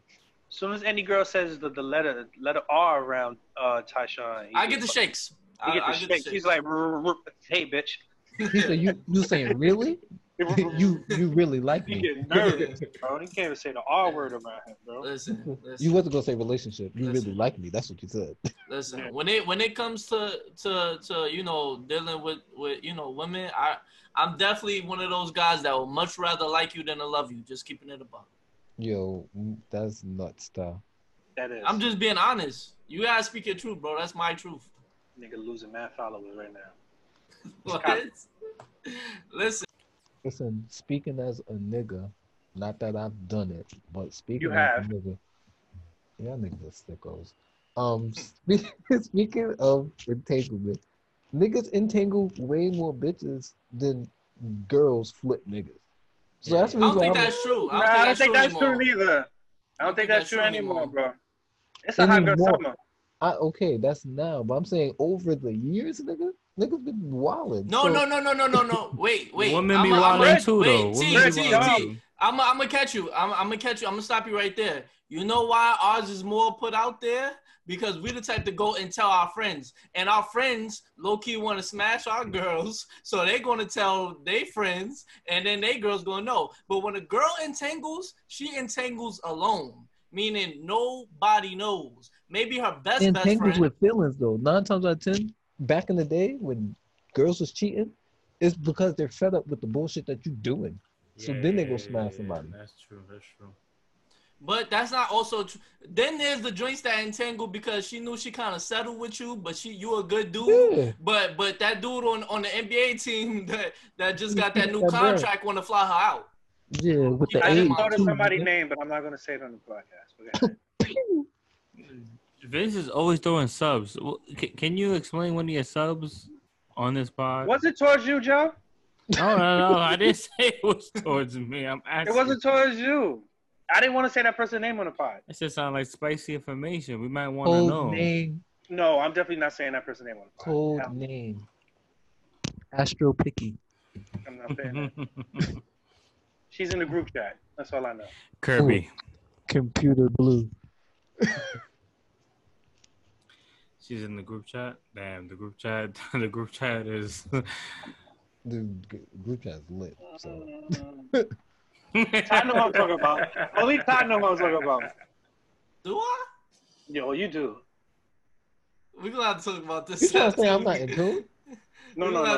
[SPEAKER 3] As soon as any girl says the, the letter letter R around uh, Tyshawn,
[SPEAKER 4] I get the
[SPEAKER 3] gets-
[SPEAKER 4] shakes.
[SPEAKER 3] He
[SPEAKER 4] I,
[SPEAKER 3] get the
[SPEAKER 4] I
[SPEAKER 3] shakes. He's like, "Rrr, rrr, "Hey, bitch."
[SPEAKER 2] He said, "You you saying really? <laughs> you you really like
[SPEAKER 3] He
[SPEAKER 2] me?
[SPEAKER 3] get nervous, bro. He can't even say the R word around him, bro.
[SPEAKER 4] listen, listen,
[SPEAKER 2] You wasn't gonna say relationship. You
[SPEAKER 4] Listen.
[SPEAKER 2] really like me. That's what you said. <laughs>
[SPEAKER 4] listen.
[SPEAKER 3] Yeah.
[SPEAKER 4] When it when it comes to to to you know dealing with with you know women, I I'm definitely one of those guys that would much rather like you than to love you. Just keeping it above.
[SPEAKER 2] Yo, that's nuts, style.
[SPEAKER 3] That is.
[SPEAKER 4] I'm just being honest. You gotta speak your truth, bro. That's my truth.
[SPEAKER 3] Nigga losing mad followers right now. <laughs>
[SPEAKER 4] What? Listen.
[SPEAKER 2] Listen, speaking as a nigga, not that I've done it, but speaking
[SPEAKER 3] You
[SPEAKER 2] as a nigga, yeah, niggas are sickos. Um, <laughs> speaking, speaking of entanglement, niggas entangle way more bitches than girls flip niggas. So that's the
[SPEAKER 4] I don't
[SPEAKER 2] reason
[SPEAKER 4] think that's true. I don't think that's true
[SPEAKER 3] that's true
[SPEAKER 4] anymore.
[SPEAKER 3] neither. I don't think that's true anymore, bro. It's a hot girl summer.
[SPEAKER 2] I, okay, that's now, but I'm saying over the years, nigga, niggas been wilding.
[SPEAKER 4] No,
[SPEAKER 2] so,
[SPEAKER 4] no, no, no, no, no, no. <laughs> Wait, wait.
[SPEAKER 1] Women be wilding too,
[SPEAKER 4] wait,
[SPEAKER 1] though.
[SPEAKER 4] T,
[SPEAKER 1] Women
[SPEAKER 3] be
[SPEAKER 4] T,
[SPEAKER 3] wildin'
[SPEAKER 4] T.
[SPEAKER 3] too.
[SPEAKER 4] I'm, I'm gonna catch you. I'm, I'm gonna catch you. I'm gonna stop you right there. You know why ours is more put out there? Because we the type to go and tell our friends, and our friends low key want to smash our girls, <laughs> so they're gonna tell their friends, and then they girls gonna know. But when a girl entangles, she entangles alone, meaning nobody knows. Maybe her best best
[SPEAKER 2] entangles
[SPEAKER 4] friend.
[SPEAKER 2] with feelings though. Nine times out of ten, back in the day when girls was cheating, it's because they're fed up with the bullshit that you're doing. So then they go smash somebody.
[SPEAKER 1] That's true. That's true.
[SPEAKER 4] But that's not also true. Then there's the joints that entangle because she knew she kind of settled with you, but she you a good dude.
[SPEAKER 2] Yeah.
[SPEAKER 4] But but that dude on, on the NBA team <laughs> that, that just got that new
[SPEAKER 2] That
[SPEAKER 4] contract want to fly her out.
[SPEAKER 2] Yeah, with the
[SPEAKER 4] I
[SPEAKER 3] I
[SPEAKER 2] age.
[SPEAKER 3] just thought of
[SPEAKER 2] too,
[SPEAKER 3] somebody's name, but I'm not gonna say it on the podcast. <laughs> But
[SPEAKER 1] Vince is always throwing subs. Well, c- Can you explain one of your subs on this pod?
[SPEAKER 3] was it towards you, Joe?
[SPEAKER 1] No, no, no. I didn't <laughs> say it was towards me. I'm asking.
[SPEAKER 3] It wasn't towards you. I didn't want to say that person's name on the pod.
[SPEAKER 1] It just sound like spicy information. We might want to
[SPEAKER 2] Code
[SPEAKER 1] know.
[SPEAKER 2] name.
[SPEAKER 3] No, I'm definitely not saying that person's name on the pod.
[SPEAKER 2] Code
[SPEAKER 3] Hell,
[SPEAKER 2] name. Astro Picky.
[SPEAKER 3] I'm not saying that. <laughs> She's in the group chat. That's all I know.
[SPEAKER 1] Kirby.
[SPEAKER 2] Computer blue. <laughs>
[SPEAKER 1] She's in the group chat. Damn, the group chat. <laughs> The group chat is. <laughs>
[SPEAKER 2] The g- group chat's lit. So
[SPEAKER 3] I know what I'm talking about. Only Todd know what I'm talking about.
[SPEAKER 4] Do I?
[SPEAKER 3] Yo, you do.
[SPEAKER 4] We're gonna have to talk about this.
[SPEAKER 2] you trying to say I'm not
[SPEAKER 4] we-
[SPEAKER 2] in tune?
[SPEAKER 3] No, no, no.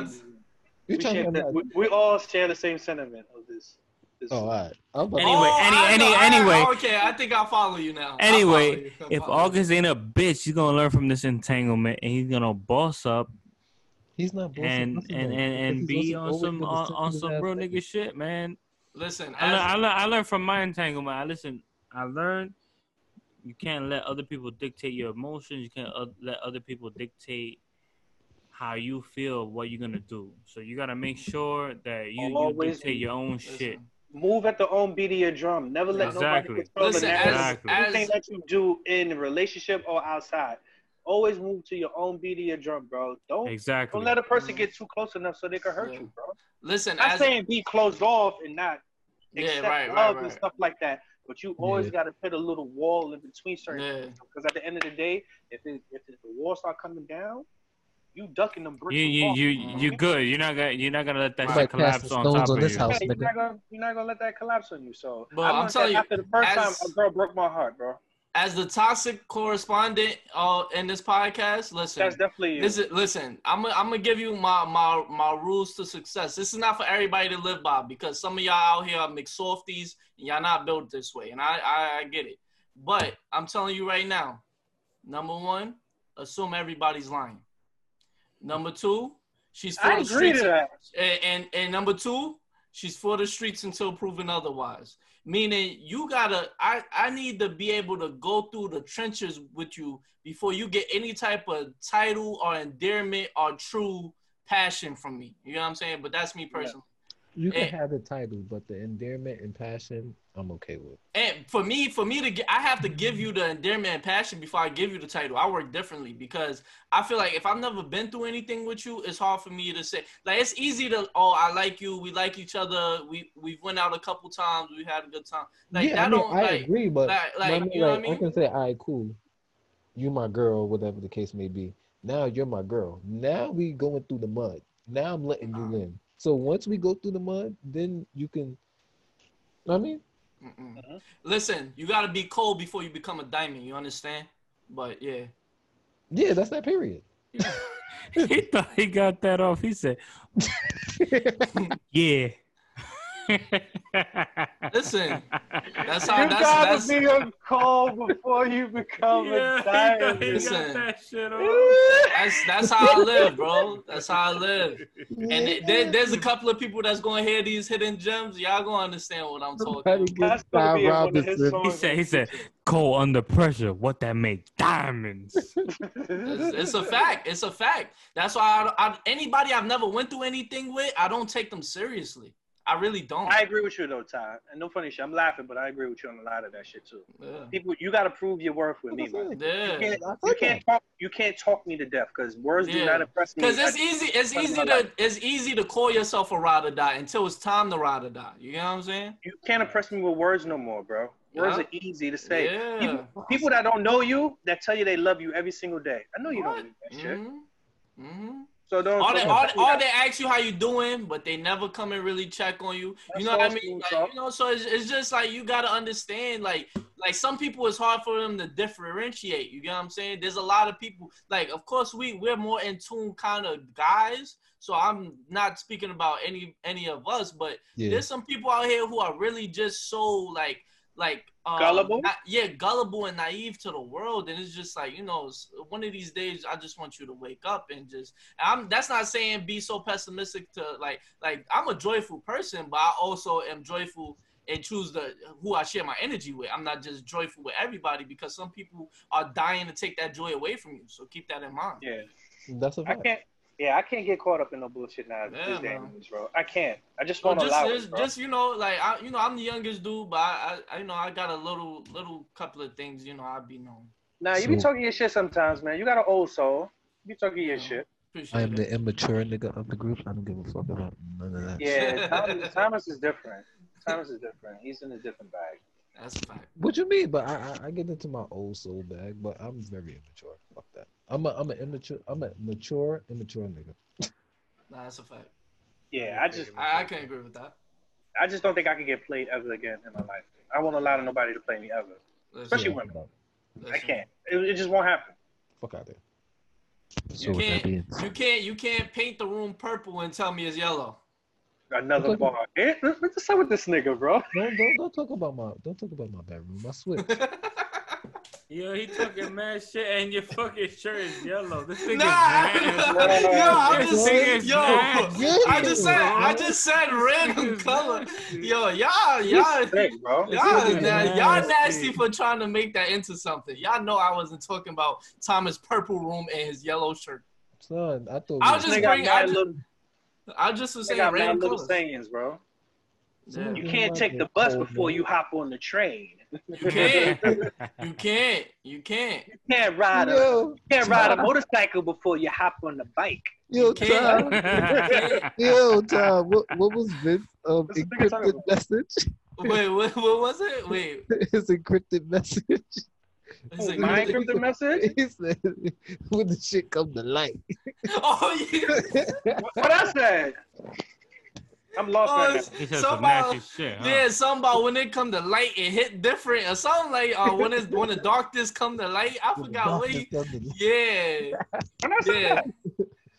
[SPEAKER 2] You
[SPEAKER 3] We,
[SPEAKER 2] trying to
[SPEAKER 3] share
[SPEAKER 2] say
[SPEAKER 3] the,
[SPEAKER 2] I'm
[SPEAKER 3] we, we all share the same sentiment of this. This
[SPEAKER 2] Oh, all right. I'm about
[SPEAKER 1] Anyway,
[SPEAKER 4] Oh,
[SPEAKER 1] any-
[SPEAKER 4] I
[SPEAKER 1] any-
[SPEAKER 4] know. I-
[SPEAKER 1] anyway.
[SPEAKER 4] okay, I think I'll follow you now.
[SPEAKER 1] Anyway,
[SPEAKER 4] you.
[SPEAKER 1] If
[SPEAKER 4] follow you.
[SPEAKER 1] August ain't a bitch, he's gonna learn from this entanglement, and he's gonna boss up
[SPEAKER 2] he's not bullshit.
[SPEAKER 1] and
[SPEAKER 2] Listen,
[SPEAKER 1] and and, and be on some on, on some real
[SPEAKER 2] ass
[SPEAKER 1] nigga shit, man.
[SPEAKER 4] listen,
[SPEAKER 1] I learned, I learned I learned from my entanglement. I listen. I learned you can't let other people dictate your emotions. You can't uh, let other people dictate how you feel what you're gonna do. So you gotta make sure that you, you
[SPEAKER 3] Always
[SPEAKER 1] dictate your own
[SPEAKER 4] listen.
[SPEAKER 1] shit.
[SPEAKER 3] Move at the own beat of your drum. Never let
[SPEAKER 1] Exactly.
[SPEAKER 3] nobody control
[SPEAKER 4] Listen,
[SPEAKER 3] the
[SPEAKER 4] as-
[SPEAKER 3] narrative.
[SPEAKER 1] Exactly.
[SPEAKER 3] Anything
[SPEAKER 4] as-
[SPEAKER 3] that you do in relationship or outside, always move to your own beat of your drum, bro. Don't
[SPEAKER 1] Exactly.
[SPEAKER 3] don't let a person get too close enough so they can hurt
[SPEAKER 4] Yeah.
[SPEAKER 3] you, bro.
[SPEAKER 4] listen,
[SPEAKER 3] Not
[SPEAKER 4] as
[SPEAKER 3] saying be closed off and not
[SPEAKER 4] Yeah,
[SPEAKER 3] accept
[SPEAKER 4] right, right,
[SPEAKER 3] love and
[SPEAKER 4] right.
[SPEAKER 3] stuff like that. But you always
[SPEAKER 2] Yeah.
[SPEAKER 3] got to put a little wall in between certain
[SPEAKER 4] Yeah.
[SPEAKER 3] things. Because at the end of the day, if it, if the wall start coming down, you ducking them bricks.
[SPEAKER 1] You
[SPEAKER 3] and
[SPEAKER 1] you
[SPEAKER 3] falling.
[SPEAKER 1] you
[SPEAKER 4] Mhm.
[SPEAKER 1] you good. You're not gonna you're not gonna let that
[SPEAKER 2] You
[SPEAKER 1] shit collapse on top
[SPEAKER 2] on
[SPEAKER 1] of
[SPEAKER 2] this
[SPEAKER 1] you.
[SPEAKER 2] house.
[SPEAKER 3] Yeah, you're not gonna you're not gonna let that collapse on you. So
[SPEAKER 4] Bro,
[SPEAKER 3] I
[SPEAKER 4] I'm
[SPEAKER 3] learned
[SPEAKER 4] telling
[SPEAKER 3] that
[SPEAKER 4] you,
[SPEAKER 3] after the first
[SPEAKER 4] as-
[SPEAKER 3] time a girl broke my heart, bro.
[SPEAKER 4] as the toxic correspondent uh, in this podcast, listen.
[SPEAKER 3] That's definitely you.
[SPEAKER 4] This is listen. I'm gonna I'm gonna give you my my my rules to success. This is not for everybody to live by because some of y'all out here are mixed softies and y'all not built this way, and I, I I get it. But I'm telling you right now, number one, assume everybody's lying. Number two, she's for
[SPEAKER 3] I
[SPEAKER 4] the streets. And, and and number two, she's for the streets until proven otherwise. Meaning you gotta I, I need to be able to go through the trenches with you before you get any type of title or endearment or true passion from me. You know what I'm saying? But that's me personally.
[SPEAKER 2] You can
[SPEAKER 4] Eh.
[SPEAKER 2] have the title, but the endearment and passion, I'm okay with.
[SPEAKER 4] And for me, for me to get, I have to give you the endearment and passion before I give you the title. I work differently because I feel like if I've never been through anything with you, it's hard for me to say. Like it's easy to, oh, I like you, we like each other, we we went out a couple times, we had a good time. Like
[SPEAKER 2] yeah,
[SPEAKER 4] that
[SPEAKER 2] I mean,
[SPEAKER 4] don't
[SPEAKER 2] I
[SPEAKER 4] like.
[SPEAKER 2] agree, but
[SPEAKER 4] like-
[SPEAKER 2] I mean,
[SPEAKER 4] you know what I
[SPEAKER 2] like,
[SPEAKER 4] mean?
[SPEAKER 2] can say, all right, cool. You my girl, whatever the case may be. Now you're my girl. Now we going through the mud. Now I'm letting you in. So once we go through the mud, then you can. I mean.
[SPEAKER 3] Mhm.
[SPEAKER 4] Listen, you gotta be cold before you become a diamond. You understand? But yeah,
[SPEAKER 2] yeah, that's that period. <laughs>
[SPEAKER 1] he thought he got that off. He said, <laughs> <laughs> "Yeah."
[SPEAKER 4] Listen, that's
[SPEAKER 3] You
[SPEAKER 4] how. That's
[SPEAKER 3] gotta
[SPEAKER 4] that's.
[SPEAKER 3] be a cold before you become <laughs>
[SPEAKER 1] yeah,
[SPEAKER 3] a
[SPEAKER 1] he got,
[SPEAKER 3] diamond.
[SPEAKER 4] Listen.
[SPEAKER 1] that.
[SPEAKER 4] That's that's how I live, bro. That's how I live. And th- there, there's a couple of people that's gonna hear these hidden gems. Y'all gonna understand what I'm talking. About.
[SPEAKER 3] That's gonna be one of his songs.
[SPEAKER 1] He said, he said, cold under pressure. What that make? Diamonds. <laughs>
[SPEAKER 4] It's, it's a fact. It's a fact. That's why I, I, anybody I've never went through anything with, I don't take them seriously. I really don't.
[SPEAKER 3] I agree with you though, Ty. And no funny shit. I'm laughing, but I agree with you on a lot of that shit too.
[SPEAKER 4] Yeah.
[SPEAKER 3] People, you gotta prove your worth with me, man. You
[SPEAKER 4] Yeah.
[SPEAKER 3] can't, you can't talk. You can't talk me to death because words do not impress me.
[SPEAKER 4] Because it's
[SPEAKER 3] I-
[SPEAKER 4] easy. It's easy to.
[SPEAKER 3] life.
[SPEAKER 4] It's easy to call yourself a ride or die until it's time to ride or die. You know what I'm saying?
[SPEAKER 3] you can't impress me with words no more, bro. Words
[SPEAKER 4] Yeah.
[SPEAKER 3] are easy to say.
[SPEAKER 4] Yeah.
[SPEAKER 3] People, people that don't know you that tell you they love you every single day. I know you
[SPEAKER 4] What?
[SPEAKER 3] don't do that shit.
[SPEAKER 4] hmm hmm
[SPEAKER 3] So don't.
[SPEAKER 4] All they, all, all they ask you how you doing, but they never come and really check on you.
[SPEAKER 3] That's
[SPEAKER 4] you know what I mean? Like, you know, so it's, it's just like you gotta understand, like, like some people it's hard for them to differentiate. You get what I'm saying? There's a lot of people, like, of course we we're more in tune kind of guys. So I'm not speaking about any any of us, but
[SPEAKER 2] Yeah.
[SPEAKER 4] there's some people out here who are really just so like like um,
[SPEAKER 3] Gullible?
[SPEAKER 4] na- yeah, gullible and naive to the world, and it's just like you know, one of these days I just want you to wake up and just. I'm. That's not saying be so pessimistic to like like I'm a joyful person, but I also am joyful and choose the who I share my energy with. I'm not just joyful with everybody because some people are dying to take that joy away from you. So keep that in mind.
[SPEAKER 3] Yeah,
[SPEAKER 2] That's a fact.
[SPEAKER 3] can't. Yeah, I can't get caught up in no bullshit now.
[SPEAKER 4] Yeah,
[SPEAKER 3] this day
[SPEAKER 4] man.
[SPEAKER 3] bro. I can't. I just
[SPEAKER 4] want
[SPEAKER 3] to well,
[SPEAKER 4] just,
[SPEAKER 3] allow it, bro.
[SPEAKER 4] just you know, like I, you know, I'm the youngest dude, but I, I, I, you know, I got a little, little couple of things, you know, I be known.
[SPEAKER 3] Nah, you be talking your shit sometimes, man. You got an old soul. You be talking your
[SPEAKER 4] Yeah.
[SPEAKER 3] shit.
[SPEAKER 4] Appreciate
[SPEAKER 2] I am
[SPEAKER 4] it.
[SPEAKER 2] the immature nigga of the group. I don't give a fuck about none of that.
[SPEAKER 3] Yeah, Thomas, <laughs> Thomas is different. Thomas is different. He's in a different bag.
[SPEAKER 4] That's a fact.
[SPEAKER 2] What you mean? But I, I I get into my old soul bag, but I'm very immature. Fuck that. I'm a I'm a immature I'm a mature immature nigga.
[SPEAKER 4] Nah, that's a fact.
[SPEAKER 3] Yeah, I just,
[SPEAKER 4] I, I can agree with that.
[SPEAKER 3] I just don't think I can get played ever again in my life. I won't allow nobody to play me ever.
[SPEAKER 4] Listen,
[SPEAKER 3] Especially
[SPEAKER 2] Yeah,
[SPEAKER 3] women.
[SPEAKER 2] fuck
[SPEAKER 3] I can't. It, it just won't happen.
[SPEAKER 2] Fuck out there.
[SPEAKER 4] You
[SPEAKER 2] So with that
[SPEAKER 4] can't, you can't, you can't paint the room purple and tell me it's yellow.
[SPEAKER 3] Another
[SPEAKER 2] Okay.
[SPEAKER 3] bar. Eh, what- What's up with this nigga, bro?
[SPEAKER 2] don't, don't don't talk about my don't talk about my bedroom. I switch. <laughs>
[SPEAKER 1] Yo, he talking mad shit and your fucking shirt is yellow. This nigga's
[SPEAKER 4] Nah,
[SPEAKER 1] mad. <laughs>
[SPEAKER 4] yo, I'm just
[SPEAKER 1] nigga's
[SPEAKER 4] yo.
[SPEAKER 1] mad.
[SPEAKER 4] I just said, I just said random color. Yo, y'all, y'all,
[SPEAKER 3] Sick, bro.
[SPEAKER 4] Y'all,
[SPEAKER 1] nigga
[SPEAKER 4] nah, y'all
[SPEAKER 1] nasty.
[SPEAKER 4] nasty for trying to make that into something. Y'all know I wasn't talking about Thomas' purple room and his yellow shirt.
[SPEAKER 2] Son, I thought
[SPEAKER 4] I
[SPEAKER 2] we-
[SPEAKER 4] was just
[SPEAKER 3] They
[SPEAKER 4] bring. I just,
[SPEAKER 3] little,
[SPEAKER 4] I just was saying
[SPEAKER 3] got
[SPEAKER 4] random
[SPEAKER 3] little
[SPEAKER 4] colors.
[SPEAKER 3] sayings, bro.
[SPEAKER 4] Yeah.
[SPEAKER 3] You can't take the bus before you hop on the train.
[SPEAKER 4] You can't. You can't. You can't.
[SPEAKER 3] You can't ride a
[SPEAKER 2] Yo,
[SPEAKER 3] you can't ride a motorcycle before you hop on the bike.
[SPEAKER 2] yo,
[SPEAKER 4] can't.
[SPEAKER 2] Tom, yo, Tom, what, what was this um,
[SPEAKER 3] What's the nigga talking
[SPEAKER 2] encrypted message?
[SPEAKER 4] Wait, what, what was it? Wait. <laughs>
[SPEAKER 2] His encrypted message.
[SPEAKER 4] Is it
[SPEAKER 3] My
[SPEAKER 4] good?
[SPEAKER 3] encrypted message? <laughs>
[SPEAKER 2] He said, "When the shit come to light."
[SPEAKER 4] Oh yeah. <laughs>
[SPEAKER 3] What I said? I'm lost
[SPEAKER 4] Oh,
[SPEAKER 3] right now.
[SPEAKER 1] He said some
[SPEAKER 4] Somebody-
[SPEAKER 1] shit. Huh?
[SPEAKER 4] Yeah, something about when it come to light, it hit different or something like uh, when it's when the darkness come to light. I forgot what he.
[SPEAKER 2] come to light.
[SPEAKER 4] Yeah.
[SPEAKER 3] When I said
[SPEAKER 4] Yeah.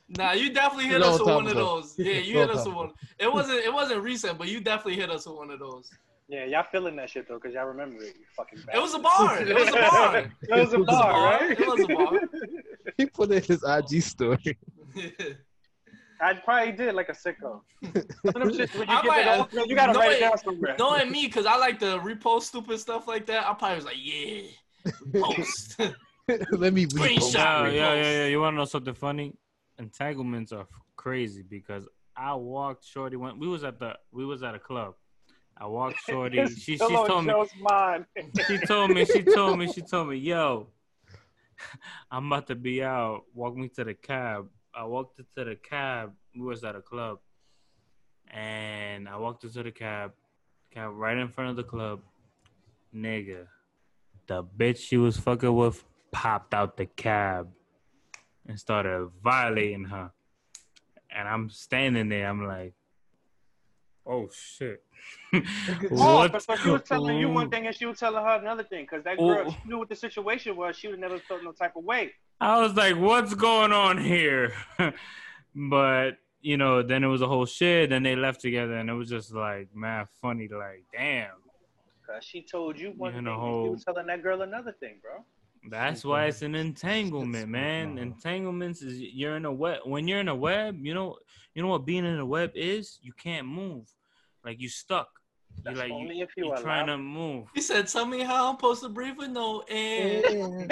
[SPEAKER 4] Nah, you definitely hit us with
[SPEAKER 2] time
[SPEAKER 4] one of those. Yeah, you hit us with one. It wasn't it wasn't recent, but you definitely hit us with one of those.
[SPEAKER 3] Yeah, y'all feeling that shit though, because y'all remember it, you fucking
[SPEAKER 4] It was a bar. It was a bar. <laughs>
[SPEAKER 3] It was a bar, right?
[SPEAKER 4] It was a bar.
[SPEAKER 2] He put in his IG story. <laughs>
[SPEAKER 3] I probably did like a sicko. Some of them shits when you
[SPEAKER 4] might-
[SPEAKER 3] it off, you gotta
[SPEAKER 4] no,
[SPEAKER 3] write it
[SPEAKER 4] it-
[SPEAKER 3] down somewhere.
[SPEAKER 4] Knowing me, cause I like to repost stupid stuff like that, I probably was like, yeah, post. <laughs>
[SPEAKER 2] Let me
[SPEAKER 4] Screenshot.
[SPEAKER 2] read.
[SPEAKER 1] Yeah,
[SPEAKER 4] Repost.
[SPEAKER 1] yeah, yeah, yeah. You want to know something funny? Entanglements are crazy because I walked Shorty. Went. we was at the, we was at a club. I walked Shorty. She, she told me. She told me. She told me. She told me, yo, <laughs> I'm about to be out. Walk me to the cab. I walked into the cab. We was at a club, and I walked into the cab. Cab right in front of the club. Nigga, the bitch she was fucking with popped out the cab and started violating her. And I'm standing there. I'm like, oh shit. <laughs>
[SPEAKER 3] Oh, but so she was telling you one thing and she was telling her another thing, because that girl
[SPEAKER 1] Oh.
[SPEAKER 3] she knew what the situation was. She would never felt no type of way.
[SPEAKER 1] I was like, what's going on here? <laughs> but you know, then it was a whole shit. Then they left together, and it was just like, man, funny. Like, damn.
[SPEAKER 3] Cause she told you one
[SPEAKER 1] You
[SPEAKER 3] thing,
[SPEAKER 1] know,
[SPEAKER 3] and
[SPEAKER 1] whole-
[SPEAKER 3] you was telling that girl another thing, bro.
[SPEAKER 1] That's why it's an entanglement, man. Entanglements is you're in a web. When you're in a web, you know, you know what being in a web is. You can't move, like you stuck. You
[SPEAKER 3] That's
[SPEAKER 1] like
[SPEAKER 3] only
[SPEAKER 1] you,
[SPEAKER 3] if you
[SPEAKER 1] you're trying to move.
[SPEAKER 4] He said, "Tell me how I'm supposed to breathe with no air." <laughs> <laughs>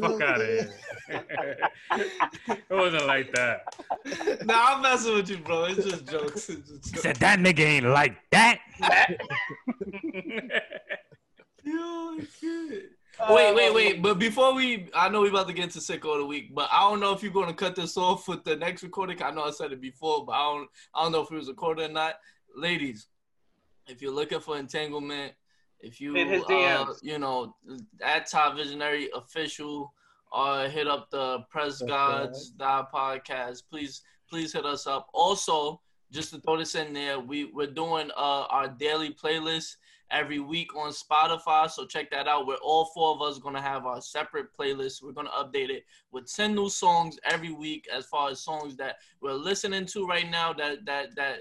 [SPEAKER 1] Fuck out of here. <laughs> it wasn't like that.
[SPEAKER 4] nah, I'm messing with you, bro. It's just jokes. It's just
[SPEAKER 1] He said that nigga ain't like that.
[SPEAKER 4] Yo, shit. Wait, wait, wait. But before we, I know we're about to get into sicko of the week, but I don't know if you're gonna cut this off with the next recording. I know I said it before, but I don't, I don't know if it was recorded or not. Ladies, if you're looking for entanglement, if you, uh, you know, at Top Visionary official, or hit up the Press Gods dot podcast. Please, please hit us up. Also, just to throw this in there, we we're doing uh our daily playlist every week on Spotify. So check that out. We're all four of us gonna have our separate playlists. We're gonna update it with 10 new songs every week as far as songs that we're listening to right now that that that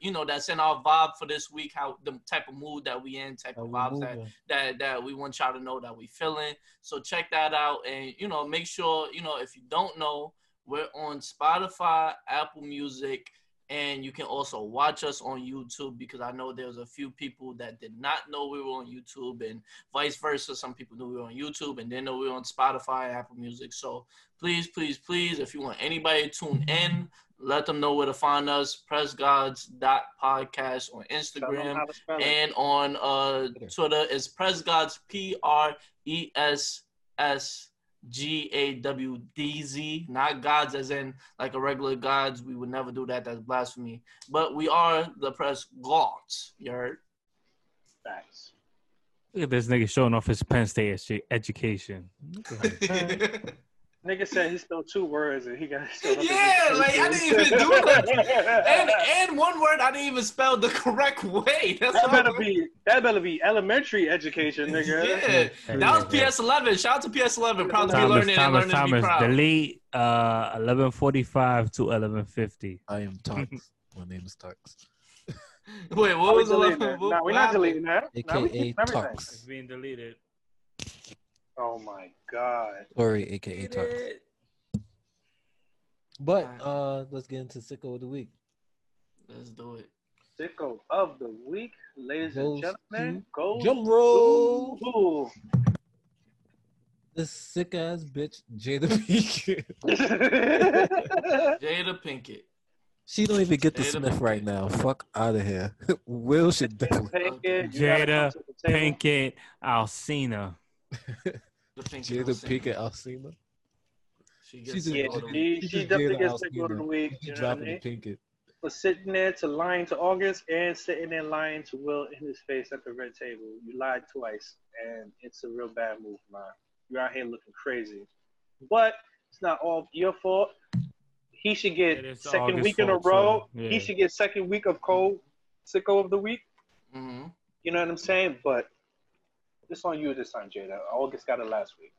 [SPEAKER 4] you know that's in our vibe for this week, how the type of mood that we in, type of vibes that that that we want y'all to know that we feeling. So check that out and you know make sure you know if you don't know we're on Spotify, Apple Music, and you can also watch us on YouTube because I know there's a few people that did not know we were on YouTube and vice versa. Some people knew we were on YouTube and didn't know we were on Spotify, Apple Music. So please, please, please, if you want anybody to tune in, let them know where to find us. PressGods.podcast on Instagram
[SPEAKER 3] how to spell it.
[SPEAKER 4] and on uh Twitter is Press Gods P R E S S G A W D Z, not gods as in like a regular gods. We would never do that. That's blasphemy. But we are the Press Gods. You heard?
[SPEAKER 3] Facts.
[SPEAKER 1] Look at this nigga showing off his Penn State edu- education. <laughs> <laughs>
[SPEAKER 3] Nigga said he stole two words and he got. <laughs>
[SPEAKER 4] Yeah, like, I didn't even do that. <laughs> and and one word I didn't even spell the <laughs> correct way. That's
[SPEAKER 3] That better be that better be elementary education, nigga.
[SPEAKER 4] Yeah, that was PS11. Shout out to PS11. Proud to be
[SPEAKER 1] Thomas,
[SPEAKER 4] learning and
[SPEAKER 1] Thomas,
[SPEAKER 4] learning to be
[SPEAKER 1] Thomas,
[SPEAKER 4] proud.
[SPEAKER 1] delete uh, 1145 to 1150.
[SPEAKER 2] I am Tarks. My name is Tarks.
[SPEAKER 4] Wait, what was the
[SPEAKER 3] deleting
[SPEAKER 4] what-
[SPEAKER 3] No, we're not deleting that.
[SPEAKER 2] AKA
[SPEAKER 3] keep everything.
[SPEAKER 2] Tarks.
[SPEAKER 1] being deleted.
[SPEAKER 3] Oh my god.
[SPEAKER 2] Sorry, AKA Tarks. But uh, let's get into sicko of the week.
[SPEAKER 4] Let's do it.
[SPEAKER 3] Sicko of the week, ladies and gentlemen. Go
[SPEAKER 2] Drum roll.
[SPEAKER 3] Ooh.
[SPEAKER 2] This sick ass bitch Jada Pinkett. <laughs>
[SPEAKER 4] Jada Pinkett.
[SPEAKER 2] She don't even get the
[SPEAKER 4] Jada
[SPEAKER 2] Smith right now. Fuck out of here. <laughs> Will should definitely.
[SPEAKER 3] Pinkett,
[SPEAKER 1] Jada
[SPEAKER 3] come to the table.
[SPEAKER 1] Pinkett Alsina.
[SPEAKER 4] The Pinkett
[SPEAKER 2] Jada
[SPEAKER 4] Hussein.
[SPEAKER 2] Pinkett Alsina.
[SPEAKER 4] She
[SPEAKER 2] She's
[SPEAKER 4] gets
[SPEAKER 2] a-
[SPEAKER 4] it
[SPEAKER 3] Yeah,
[SPEAKER 4] all the way.
[SPEAKER 3] she,
[SPEAKER 2] She's
[SPEAKER 3] she
[SPEAKER 2] a
[SPEAKER 3] definitely gets Sicko of the
[SPEAKER 2] Alsina.
[SPEAKER 3] week.
[SPEAKER 2] She
[SPEAKER 3] You know what I mean?
[SPEAKER 2] the Pinkett.
[SPEAKER 3] For sitting there to lying to August and sitting there lying to Will in his face at the red table. You lied twice, and it's a real bad move, man. You're out here looking crazy. But it's not all your fault. He should get second
[SPEAKER 1] August's
[SPEAKER 3] week in a row.
[SPEAKER 1] too. Yeah.
[SPEAKER 3] He should get second week of cold sicko of the week.
[SPEAKER 4] Mhm.
[SPEAKER 3] You know what I'm saying? But it's on you this time, Jada. August got it last week.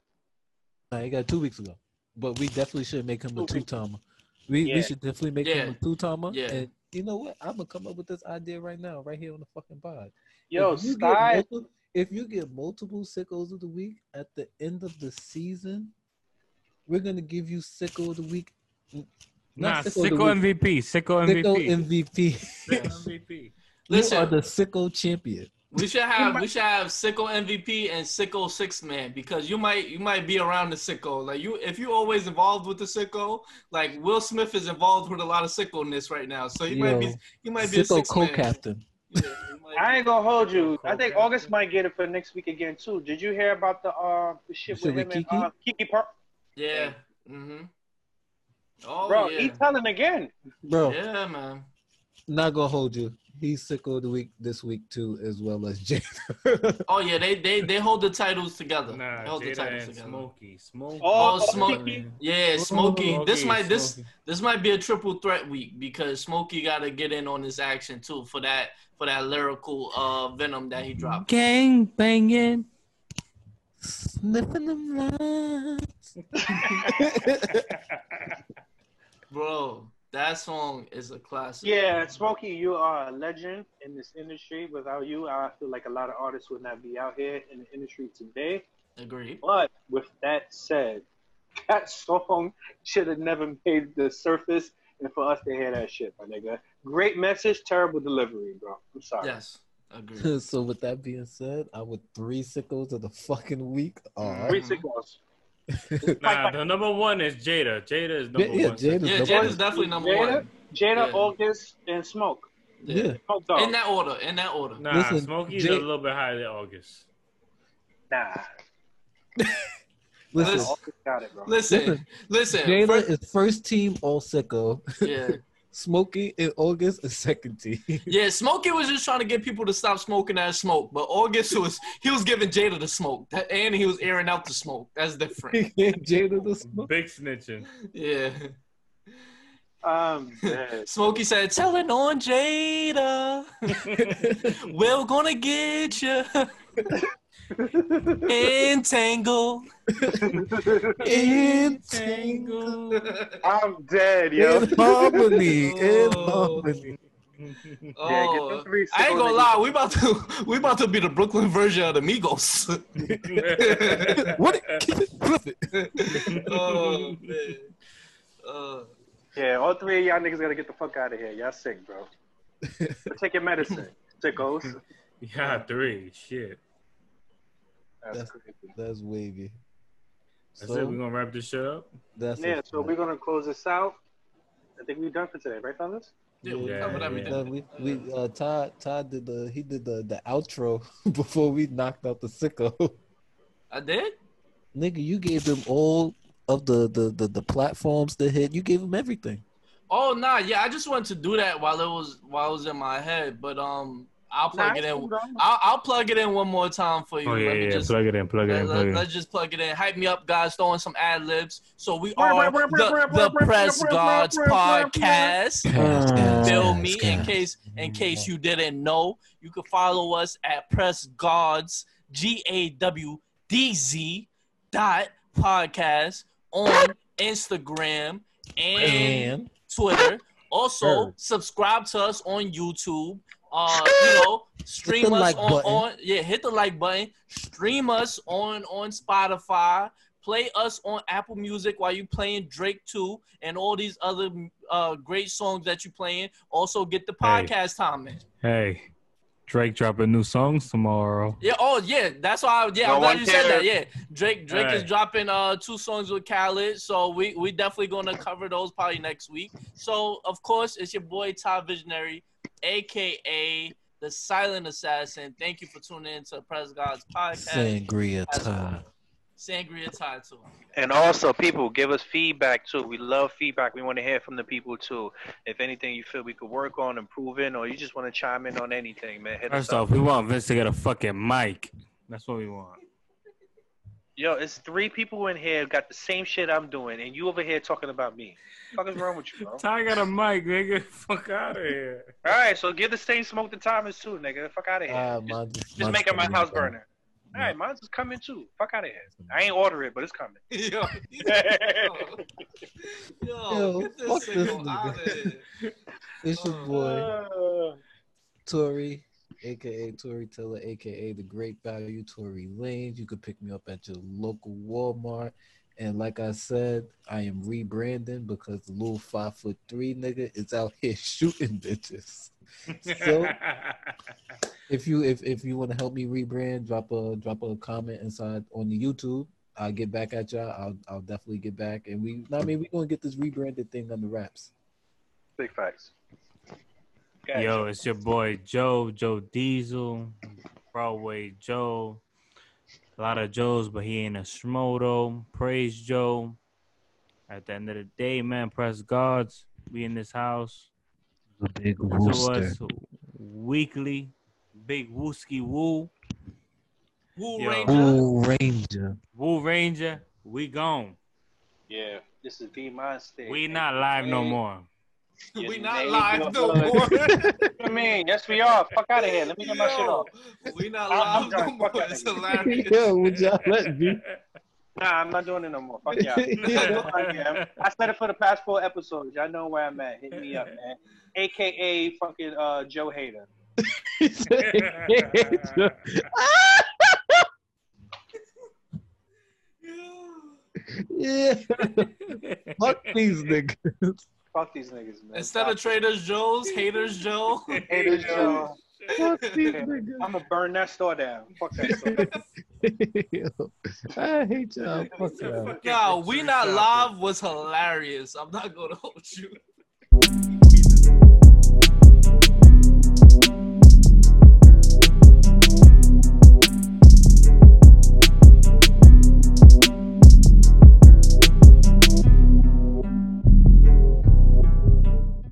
[SPEAKER 2] Nah, he got it two weeks ago. But we definitely should make him a
[SPEAKER 3] Two
[SPEAKER 2] two
[SPEAKER 3] weeks.
[SPEAKER 2] timer. We
[SPEAKER 3] Yeah.
[SPEAKER 2] we should definitely make him a two timer.
[SPEAKER 4] Yeah.
[SPEAKER 2] And you know what? I'm gonna come up with this idea right now, right here on the fucking pod.
[SPEAKER 3] Yo,
[SPEAKER 2] if you, get
[SPEAKER 3] Sky.
[SPEAKER 2] multiple, if you get multiple sickos of the week at the end of the season, we're gonna give you sicko of the week. N-
[SPEAKER 1] Nah,
[SPEAKER 2] not sicko of the week,
[SPEAKER 1] MVP. Sicko
[SPEAKER 2] Sicko
[SPEAKER 1] MVP.
[SPEAKER 2] MVP.
[SPEAKER 1] Sicko MVP.
[SPEAKER 2] you <laughs> are the sicko champion.
[SPEAKER 4] We should have we should have sicko MVP and sickle six man because you might you might be around the sickle like you if you always involved with the sickle like Will Smith is involved with a lot of sickoness right now so you might be you might be a six
[SPEAKER 2] co-captain.
[SPEAKER 4] Yeah,
[SPEAKER 3] I ain't gonna hold you. I think August might get it for next week again too. Did you hear about the uh the shit
[SPEAKER 2] The shit
[SPEAKER 3] with
[SPEAKER 2] with
[SPEAKER 3] him
[SPEAKER 2] Kiki?
[SPEAKER 3] and uh, Kiki Park?
[SPEAKER 4] yeah. Mm-hmm. Oh
[SPEAKER 3] Bro,
[SPEAKER 4] yeah.
[SPEAKER 3] he's telling again.
[SPEAKER 2] Bro,
[SPEAKER 4] yeah, man.
[SPEAKER 2] not gonna hold you. He's sicko of the week this week too, as well as Jada. <laughs>
[SPEAKER 4] Oh yeah, they they they hold the titles together.
[SPEAKER 1] Nah,
[SPEAKER 4] they hold the
[SPEAKER 1] Jada
[SPEAKER 4] titles
[SPEAKER 1] and
[SPEAKER 4] together.
[SPEAKER 1] Smokey. Smokey.
[SPEAKER 3] Oh,
[SPEAKER 4] Oh, Smoke-
[SPEAKER 3] Kiki.
[SPEAKER 4] Yeah, Smokey. This
[SPEAKER 1] Smokey,
[SPEAKER 4] might this this might be a triple threat week because Smokey got to get in on this action too for that for that lyrical uh venom that he dropped.
[SPEAKER 1] Gang banging.
[SPEAKER 2] Sniffing them lines. <laughs>
[SPEAKER 4] Bro, That song is a classic.
[SPEAKER 3] Yeah, Smokey, you are a legend in this industry. Without you, I feel like a lot of artists would not be out here in the industry today.
[SPEAKER 4] Agreed.
[SPEAKER 3] But with that said, that song should have never made the surface, and for us to hear that shit, my nigga. Great message, terrible delivery, bro. I'm sorry.
[SPEAKER 4] Yes. Agreed. <laughs>
[SPEAKER 2] so with that being said, I would three sickles of the fucking week. Are
[SPEAKER 3] Three signals.
[SPEAKER 1] Nah, the number one is Jada. Jada is number
[SPEAKER 2] yeah,
[SPEAKER 1] one.
[SPEAKER 2] Jada's
[SPEAKER 4] Yeah,
[SPEAKER 2] number
[SPEAKER 4] Jada's
[SPEAKER 2] one.
[SPEAKER 4] definitely number
[SPEAKER 3] Jada,
[SPEAKER 4] one.
[SPEAKER 3] Jada,
[SPEAKER 4] Yeah.
[SPEAKER 3] August, and Smoke.
[SPEAKER 2] Yeah.
[SPEAKER 3] Smoke Dogg.
[SPEAKER 4] In that order. In that order.
[SPEAKER 1] Nah,
[SPEAKER 2] Listen,
[SPEAKER 1] Smokey's
[SPEAKER 2] Jay-
[SPEAKER 1] a little bit higher than August.
[SPEAKER 3] Nah,
[SPEAKER 2] Listen, <laughs>
[SPEAKER 4] Listen.
[SPEAKER 3] August got it, bro.
[SPEAKER 4] Listen.
[SPEAKER 2] Listen,
[SPEAKER 4] Listen.
[SPEAKER 2] Jada
[SPEAKER 4] first-
[SPEAKER 2] is first team all sicko.
[SPEAKER 4] yeah. <laughs>
[SPEAKER 2] Smokey in August is second team. <laughs>
[SPEAKER 4] Yeah, Smokey was just trying to get people to stop smoking that smoke, but August was he was giving Jada the smoke, and he was airing out the smoke. That's different. <laughs>
[SPEAKER 2] Jada the smoke.
[SPEAKER 1] Big snitching.
[SPEAKER 4] Yeah.
[SPEAKER 3] Um, <laughs> yeah.
[SPEAKER 4] Smokey said, "Telling on Jada, we're gonna get you entangled."
[SPEAKER 2] Entangled.
[SPEAKER 3] I'm dead, yo.
[SPEAKER 2] In harmony. In
[SPEAKER 4] Oh.
[SPEAKER 2] harmony.
[SPEAKER 3] Yeah, get
[SPEAKER 4] Oh,
[SPEAKER 3] them three
[SPEAKER 4] I ain't gonna lie, we about to <laughs> we about to be the Brooklyn version of the Migos. <laughs>
[SPEAKER 2] What? Keep it, flip it.
[SPEAKER 4] oh man. Uh,
[SPEAKER 3] Yeah, all three of y'all niggas gotta get the fuck out of here. Y'all sick, bro. But <laughs> take your medicine, sickos.
[SPEAKER 1] yeah, three. Shit.
[SPEAKER 3] That's
[SPEAKER 2] That's-
[SPEAKER 3] crazy.
[SPEAKER 2] That's wavy.
[SPEAKER 1] That's it. We're gonna wrap this shit up.
[SPEAKER 2] that's
[SPEAKER 3] Yeah, so we're gonna close this out. I think we're done for today, right, fellas?
[SPEAKER 4] yeah, we
[SPEAKER 1] Yeah,
[SPEAKER 4] covered
[SPEAKER 1] yeah.
[SPEAKER 4] everything.
[SPEAKER 2] Uh, we, we uh Todd Todd did the he did the the outro <laughs> before we knocked out the sicko.
[SPEAKER 4] I did.
[SPEAKER 2] Nigga, you gave them all of the the the, the platforms to hit. You gave them everything.
[SPEAKER 4] Oh nah, yeah, I just wanted to do that while it was while it was in my head, but um, I'll plug
[SPEAKER 3] Nah,
[SPEAKER 4] it in. I'll, I'll plug it in one more time for you.
[SPEAKER 1] Oh yeah,
[SPEAKER 4] Let me
[SPEAKER 1] yeah.
[SPEAKER 4] just
[SPEAKER 1] plug it in. Plug it
[SPEAKER 4] let,
[SPEAKER 1] in. Plug it in.
[SPEAKER 4] us just plug it in. Hype me up, guys. Throwing some ad libs. So we are the, the Press Gods podcast. Feel me? In case in case you didn't know, you can follow us at Press Gods G A W D Z dot podcast on Instagram and
[SPEAKER 2] And
[SPEAKER 4] Twitter. Also, subscribe to us on YouTube. Uh, <laughs> you know, stream us
[SPEAKER 2] like
[SPEAKER 4] on, on yeah, hit the like button. Stream us on on Spotify. Play us on Apple Music while you playing Drake 2 and all these other uh great songs that you playing. Also get the
[SPEAKER 1] Hey.
[SPEAKER 4] podcast time in.
[SPEAKER 1] Hey, Drake dropping new songs tomorrow.
[SPEAKER 4] Yeah, oh yeah, that's why. I, yeah,
[SPEAKER 3] No
[SPEAKER 4] I'm glad
[SPEAKER 3] one
[SPEAKER 4] you said that. Yeah, Drake Drake is dropping uh two songs with Khaled, so we we definitely gonna cover those probably next week. So of course, it's your boy Ty Visionary, aka the Silent Assassin. Thank you for tuning in to Press God's podcast.
[SPEAKER 2] Sangria time.
[SPEAKER 4] Sangria time too.
[SPEAKER 3] And also, people, give us feedback too. We love feedback. We want to hear from the people too. If anything you feel we could work on, improving, or you just want to chime in on anything, man, hit
[SPEAKER 1] First
[SPEAKER 3] us up.
[SPEAKER 1] off, we want Vince to get a fucking mic. That's what we want.
[SPEAKER 3] Yo, it's three people in here got the same shit I'm doing, and you over here talking about me. What the fuck is wrong with you, bro? <laughs>
[SPEAKER 1] Ty got a mic, nigga. <laughs> Fuck out of here.
[SPEAKER 3] All right, so give the same smoke to Thomas too, nigga. Fuck out of here.
[SPEAKER 2] Ah,
[SPEAKER 3] just
[SPEAKER 2] mine's-
[SPEAKER 3] just
[SPEAKER 2] mine's
[SPEAKER 3] making my house
[SPEAKER 2] in.
[SPEAKER 3] burning. All right, mine's is coming too. Fuck out of here. I ain't order it, but it's coming. <laughs>
[SPEAKER 4] Yo, yo,
[SPEAKER 2] Yo,
[SPEAKER 4] get this
[SPEAKER 2] fuck this nigga.
[SPEAKER 4] out of here.
[SPEAKER 2] It's your boy
[SPEAKER 3] Uh,
[SPEAKER 2] Tory, aka Tory Tiller, aka the Great Value Tory Lanez. You could pick me up at your local Walmart. And like I said, I am rebranding because the little five foot three nigga is out <laughs> here shooting bitches. So <laughs> if you if, if you want to help me rebrand, drop a drop a comment inside on the YouTube. I'll get back at y'all. I'll I'll definitely get back. And we I mean we're gonna get this rebranded thing under wraps.
[SPEAKER 3] big facts. Guys,
[SPEAKER 1] Yo, it's your boy Joe, Joe Diesel, Broadway Joe. A lot of Joes, but he ain't a schmodo. Praise Joe. At the end of the day, man, press gods. We in this house.
[SPEAKER 2] The big
[SPEAKER 1] To us weekly. Big wooski woo.
[SPEAKER 4] Who
[SPEAKER 1] Yo.
[SPEAKER 4] Ranger?
[SPEAKER 2] Ooh, Ranger.
[SPEAKER 1] Woo Ranger. We gone.
[SPEAKER 3] yeah, this is B Monster.
[SPEAKER 1] We not live no more.
[SPEAKER 3] Yeah,
[SPEAKER 4] we not
[SPEAKER 3] name
[SPEAKER 4] live
[SPEAKER 3] it,
[SPEAKER 4] no
[SPEAKER 3] look.
[SPEAKER 4] more. <laughs>
[SPEAKER 3] I mean, yes, we are. Fuck out of here. Let me get my shit off.
[SPEAKER 4] we not
[SPEAKER 3] I'm- I'm
[SPEAKER 4] live no more. It's
[SPEAKER 3] nigga.
[SPEAKER 4] hilarious.
[SPEAKER 2] Yo, would y'all let me? <laughs>
[SPEAKER 3] Nah, I'm not doing it no more. Fuck yeah. <laughs> I, I said it for the past four episodes. Y'all know where I'm at. Hit me up, man. AKA fucking uh, Joe Hater.
[SPEAKER 2] yeah. Fuck these niggas.
[SPEAKER 3] Fuck these niggas, man.
[SPEAKER 4] Instead of Traders Joe's, Haters <laughs> Joe.
[SPEAKER 3] Haters Joe.
[SPEAKER 2] Fuck these niggas.
[SPEAKER 3] I'm gonna burn that store down. Fuck that store. <laughs>
[SPEAKER 2] I hate y'all. Fuck y'all.
[SPEAKER 4] Yo, we not live was hilarious. I'm not gonna hold you.